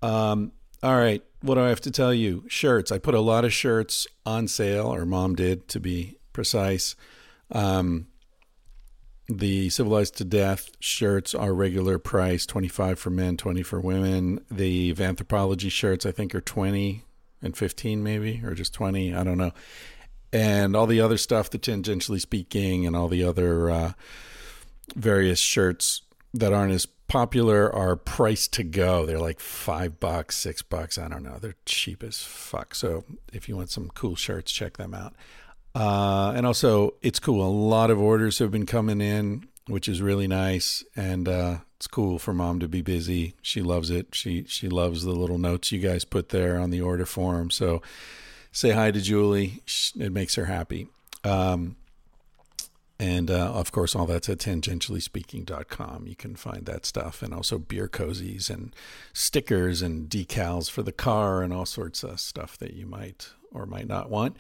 Um, all right. What do I have to tell you? Shirts. I put a lot of shirts on sale, or mom did to be precise. Um, the civilized to death shirts are regular price 25 for men 20 for women the anthropology shirts i think are 20 and 15 maybe or just 20 i don't know and all the other stuff the tangentially speaking and all the other uh, various shirts that aren't as popular are priced to go. They're like five bucks, six bucks. I don't know. They're cheap as fuck. So if you want some cool shirts, check them out. Uh, and also, it's cool. A lot of orders have been coming in, which is really nice. And uh, it's cool for mom to be busy. She loves it. She she loves the little notes you guys put there on the order form. So say hi to Julie. It makes her happy. Um, and uh, of course, all that's at tangentiallyspeaking.com. You can find that stuff and also beer cozies and stickers and decals for the car and all sorts of stuff that you might or might not want.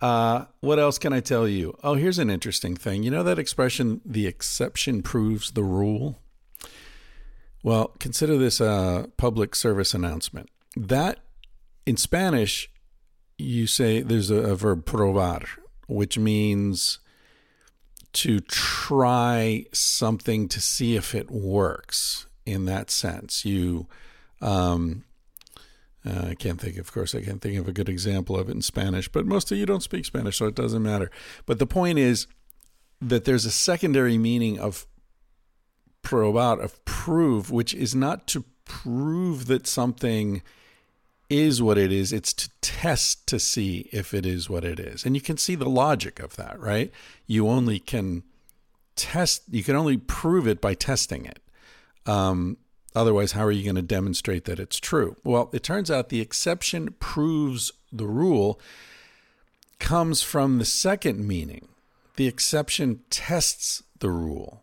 Uh, what else can I tell you? Oh, here's an interesting thing. You know that expression, the exception proves the rule? Well, consider this a public service announcement. That in Spanish, you say there's a, a verb probar, which means to try something to see if it works in that sense. You, um, uh, I can't think, of course, I can't think of a good example of it in Spanish, but most of you don't speak Spanish, so it doesn't matter. But the point is that there's a secondary meaning of probar, of prove, which is not to prove that something is what it is. It's to test to see if it is what it is. And you can see the logic of that, right? You only can test, you can only prove it by testing it. Um, otherwise, how are you going to demonstrate that it's true? Well, it turns out the exception proves the rule comes from the second meaning. The exception tests the rule,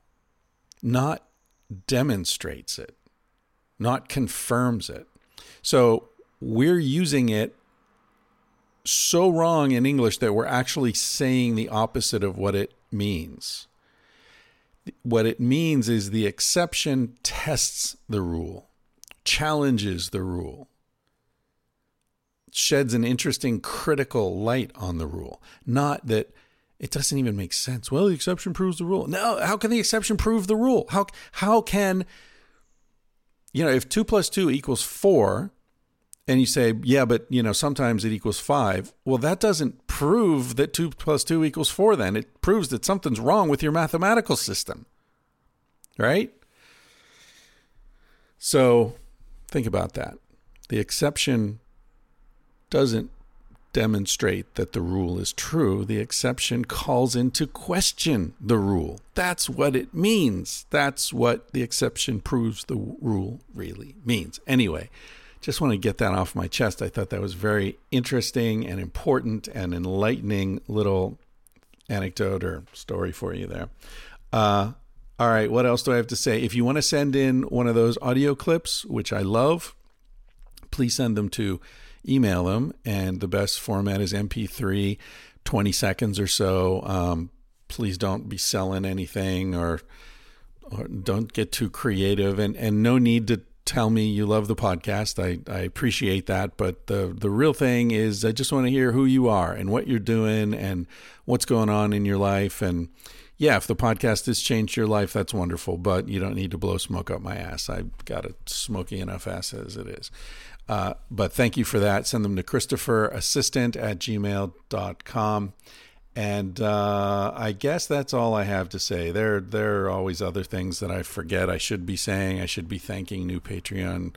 not demonstrates it, not confirms it. So we're using it so wrong in English that we're actually saying the opposite of what it means. What it means is the exception tests the rule, challenges the rule, sheds an interesting critical light on the rule, not that it doesn't even make sense. Well, the exception proves the rule. No, how can the exception prove the rule? How how can you know if two plus two equals four, and you say, yeah, but you know, sometimes it equals five. Well, that doesn't prove that two plus two equals four, then. It proves that something's wrong with your mathematical system. Right? So think about that. The exception doesn't demonstrate that the rule is true. The exception calls into question the rule. That's what it means. That's what the exception proves the rule really means. Anyway, just want to get that off my chest. I thought that was very interesting and important and enlightening little anecdote or story for you there. Uh, all right, what else do I have to say? If you want to send in one of those audio clips, which I love, please send them to email them. And the best format is MP3, 20 seconds or so. Um, please don't be selling anything or, or don't get too creative and, and no need to tell me you love the podcast. I, I appreciate that. But the, the real thing is, I just want to hear who you are and what you're doing and what's going on in your life. And yeah, if the podcast has changed your life, that's wonderful. But you don't need to blow smoke up my ass. I've got a smoky enough ass as it is. Uh, but thank you for that. Send them to Christopher Assistant at gmail.com. And uh, I guess that's all I have to say. There, there are always other things that I forget. I should be saying. I should be thanking new Patreon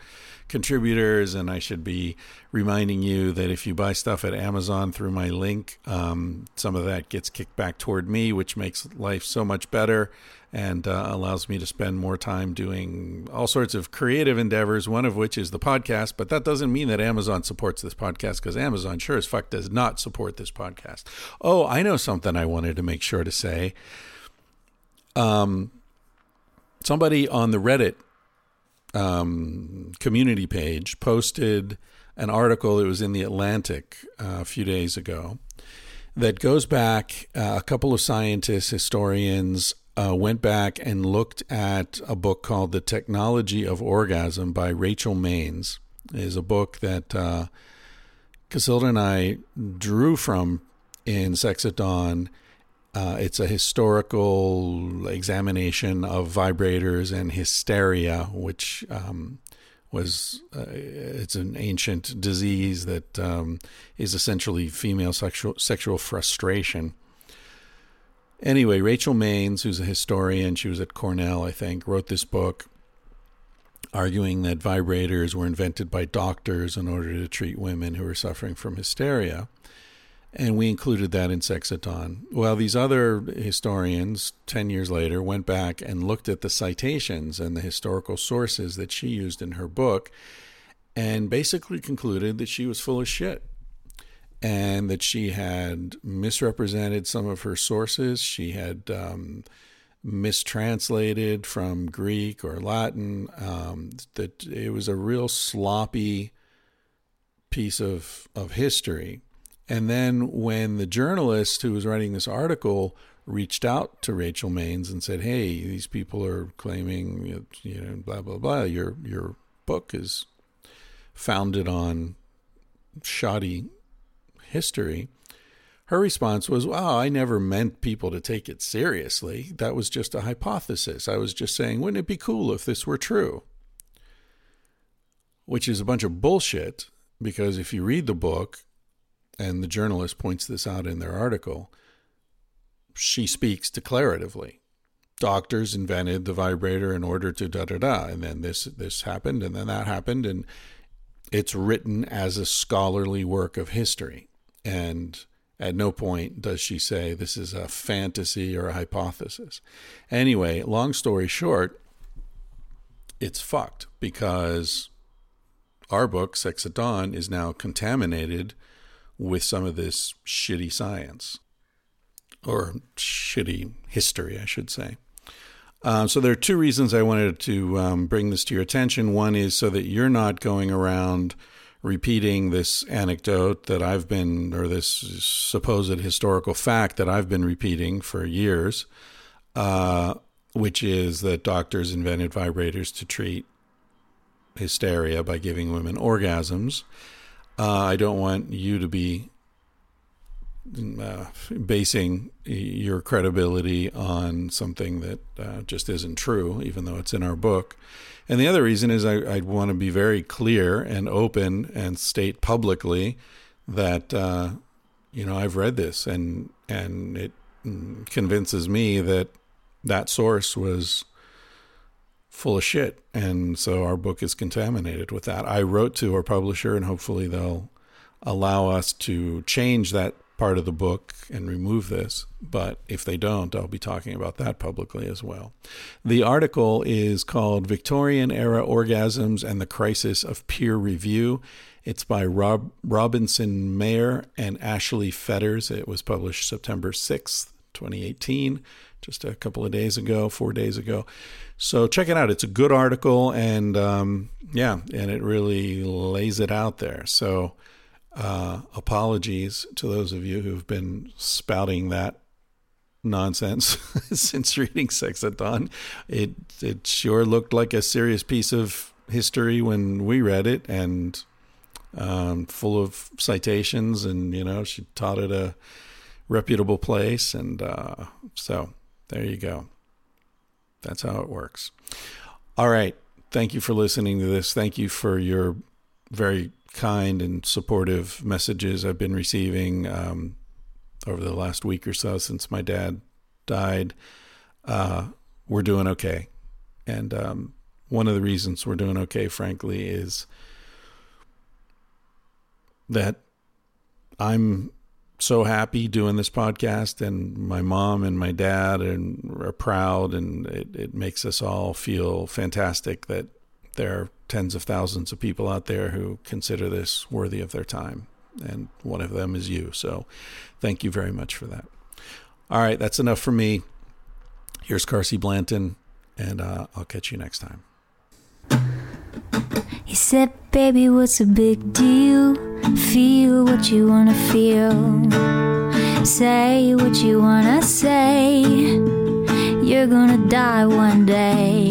contributors, and I should be reminding you that if you buy stuff at Amazon through my link, um, some of that gets kicked back toward me, which makes life so much better and uh, allows me to spend more time doing all sorts of creative endeavors, one of which is the podcast. But that doesn't mean that Amazon supports this podcast because Amazon sure as fuck does not support this podcast. Oh, I know something I wanted to make sure to say. Um, somebody on the Reddit um, community page posted an article. that was in the Atlantic uh, a few days ago that goes back uh, a couple of scientists, historians, uh, went back and looked at a book called The Technology of Orgasm by Rachel Maines. It is a book that uh, Casilda and I drew from in Sex at Dawn. Uh, it's a historical examination of vibrators and hysteria, which um, was uh, it's an ancient disease that um, is essentially female sexual sexual frustration Anyway, Rachel Maines, who's a historian, she was at Cornell, I think, wrote this book arguing that vibrators were invented by doctors in order to treat women who were suffering from hysteria. And we included that in Sex at Dawn. Well, these other historians, 10 years later, went back and looked at the citations and the historical sources that she used in her book and basically concluded that she was full of shit and that she had misrepresented some of her sources. She had um, mistranslated from Greek or Latin. Um, that it was a real sloppy piece of of history. And then when the journalist who was writing this article reached out to Rachel Maines and said, "Hey, these people are claiming, you know, blah blah blah. Your your book is founded on shoddy history." Her response was, "Wow, I never meant people to take it seriously. That was just a hypothesis. I was just saying, wouldn't it be cool if this were true?" Which is a bunch of bullshit because if you read the book, and the journalist points this out in their article, she speaks declaratively. Doctors invented the vibrator in order to da da da, and then this this happened, and then that happened, and it's written as a scholarly work of history. And at no point does she say this is a fantasy or a hypothesis. Anyway, long story short, it's fucked because our book, Sex at Dawn, is now contaminated with some of this shitty science or shitty history, I should say. Uh, so there are two reasons I wanted to um, bring this to your attention. One is so that you're not going around repeating this anecdote that I've been, or this supposed historical fact that I've been repeating for years, uh, which is that doctors invented vibrators to treat hysteria by giving women orgasms. Uh, I don't want you to be uh, basing your credibility on something that uh, just isn't true, even though it's in our book. And the other reason is I, I want to be very clear and open and state publicly that uh, you know I've read this and and it convinces me that that source was full of shit. And so our book is contaminated with that. I wrote to our publisher, and hopefully they'll allow us to change that part of the book and remove this. But if they don't, I'll be talking about that publicly as well. The article is called Victorian Era Orgasms and the Crisis of Peer Review. It's by Rob Robinson Meyer and Ashley Fetters. It was published September 6th, 2018, just a couple of days ago, four days ago. So check it out. It's a good article, and um, yeah, and it really lays it out there. So uh, apologies to those of you who've been spouting that nonsense since reading Sex at Dawn. It it sure looked like a serious piece of history when we read it, and um, full of citations, and you know she taught at a reputable place, and uh, so there you go. That's how it works. All right. Thank you for listening to this. Thank you for your very kind and supportive messages I've been receiving um, over the last week or so since my dad died. Uh, we're doing okay. And um, one of the reasons we're doing okay, frankly, is that I'm so happy doing this podcast and my mom and my dad and are proud and it, it makes us all feel fantastic that there are tens of thousands of people out there who consider this worthy of their time and one of them is you so thank you very much for that all right that's enough for me here's Carsie Blanton and uh, I'll catch you next time he said, Baby, what's a big deal? Feel what you wanna feel. Say what you wanna say. You're gonna die one day.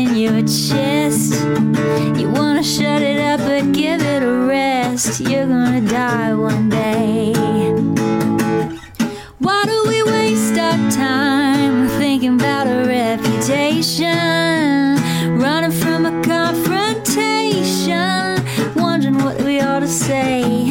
your chest. You wanna shut it up, but give it a rest. You're gonna die one day. Why do we waste our time thinking about a reputation? Running from a confrontation, wondering what we ought to say.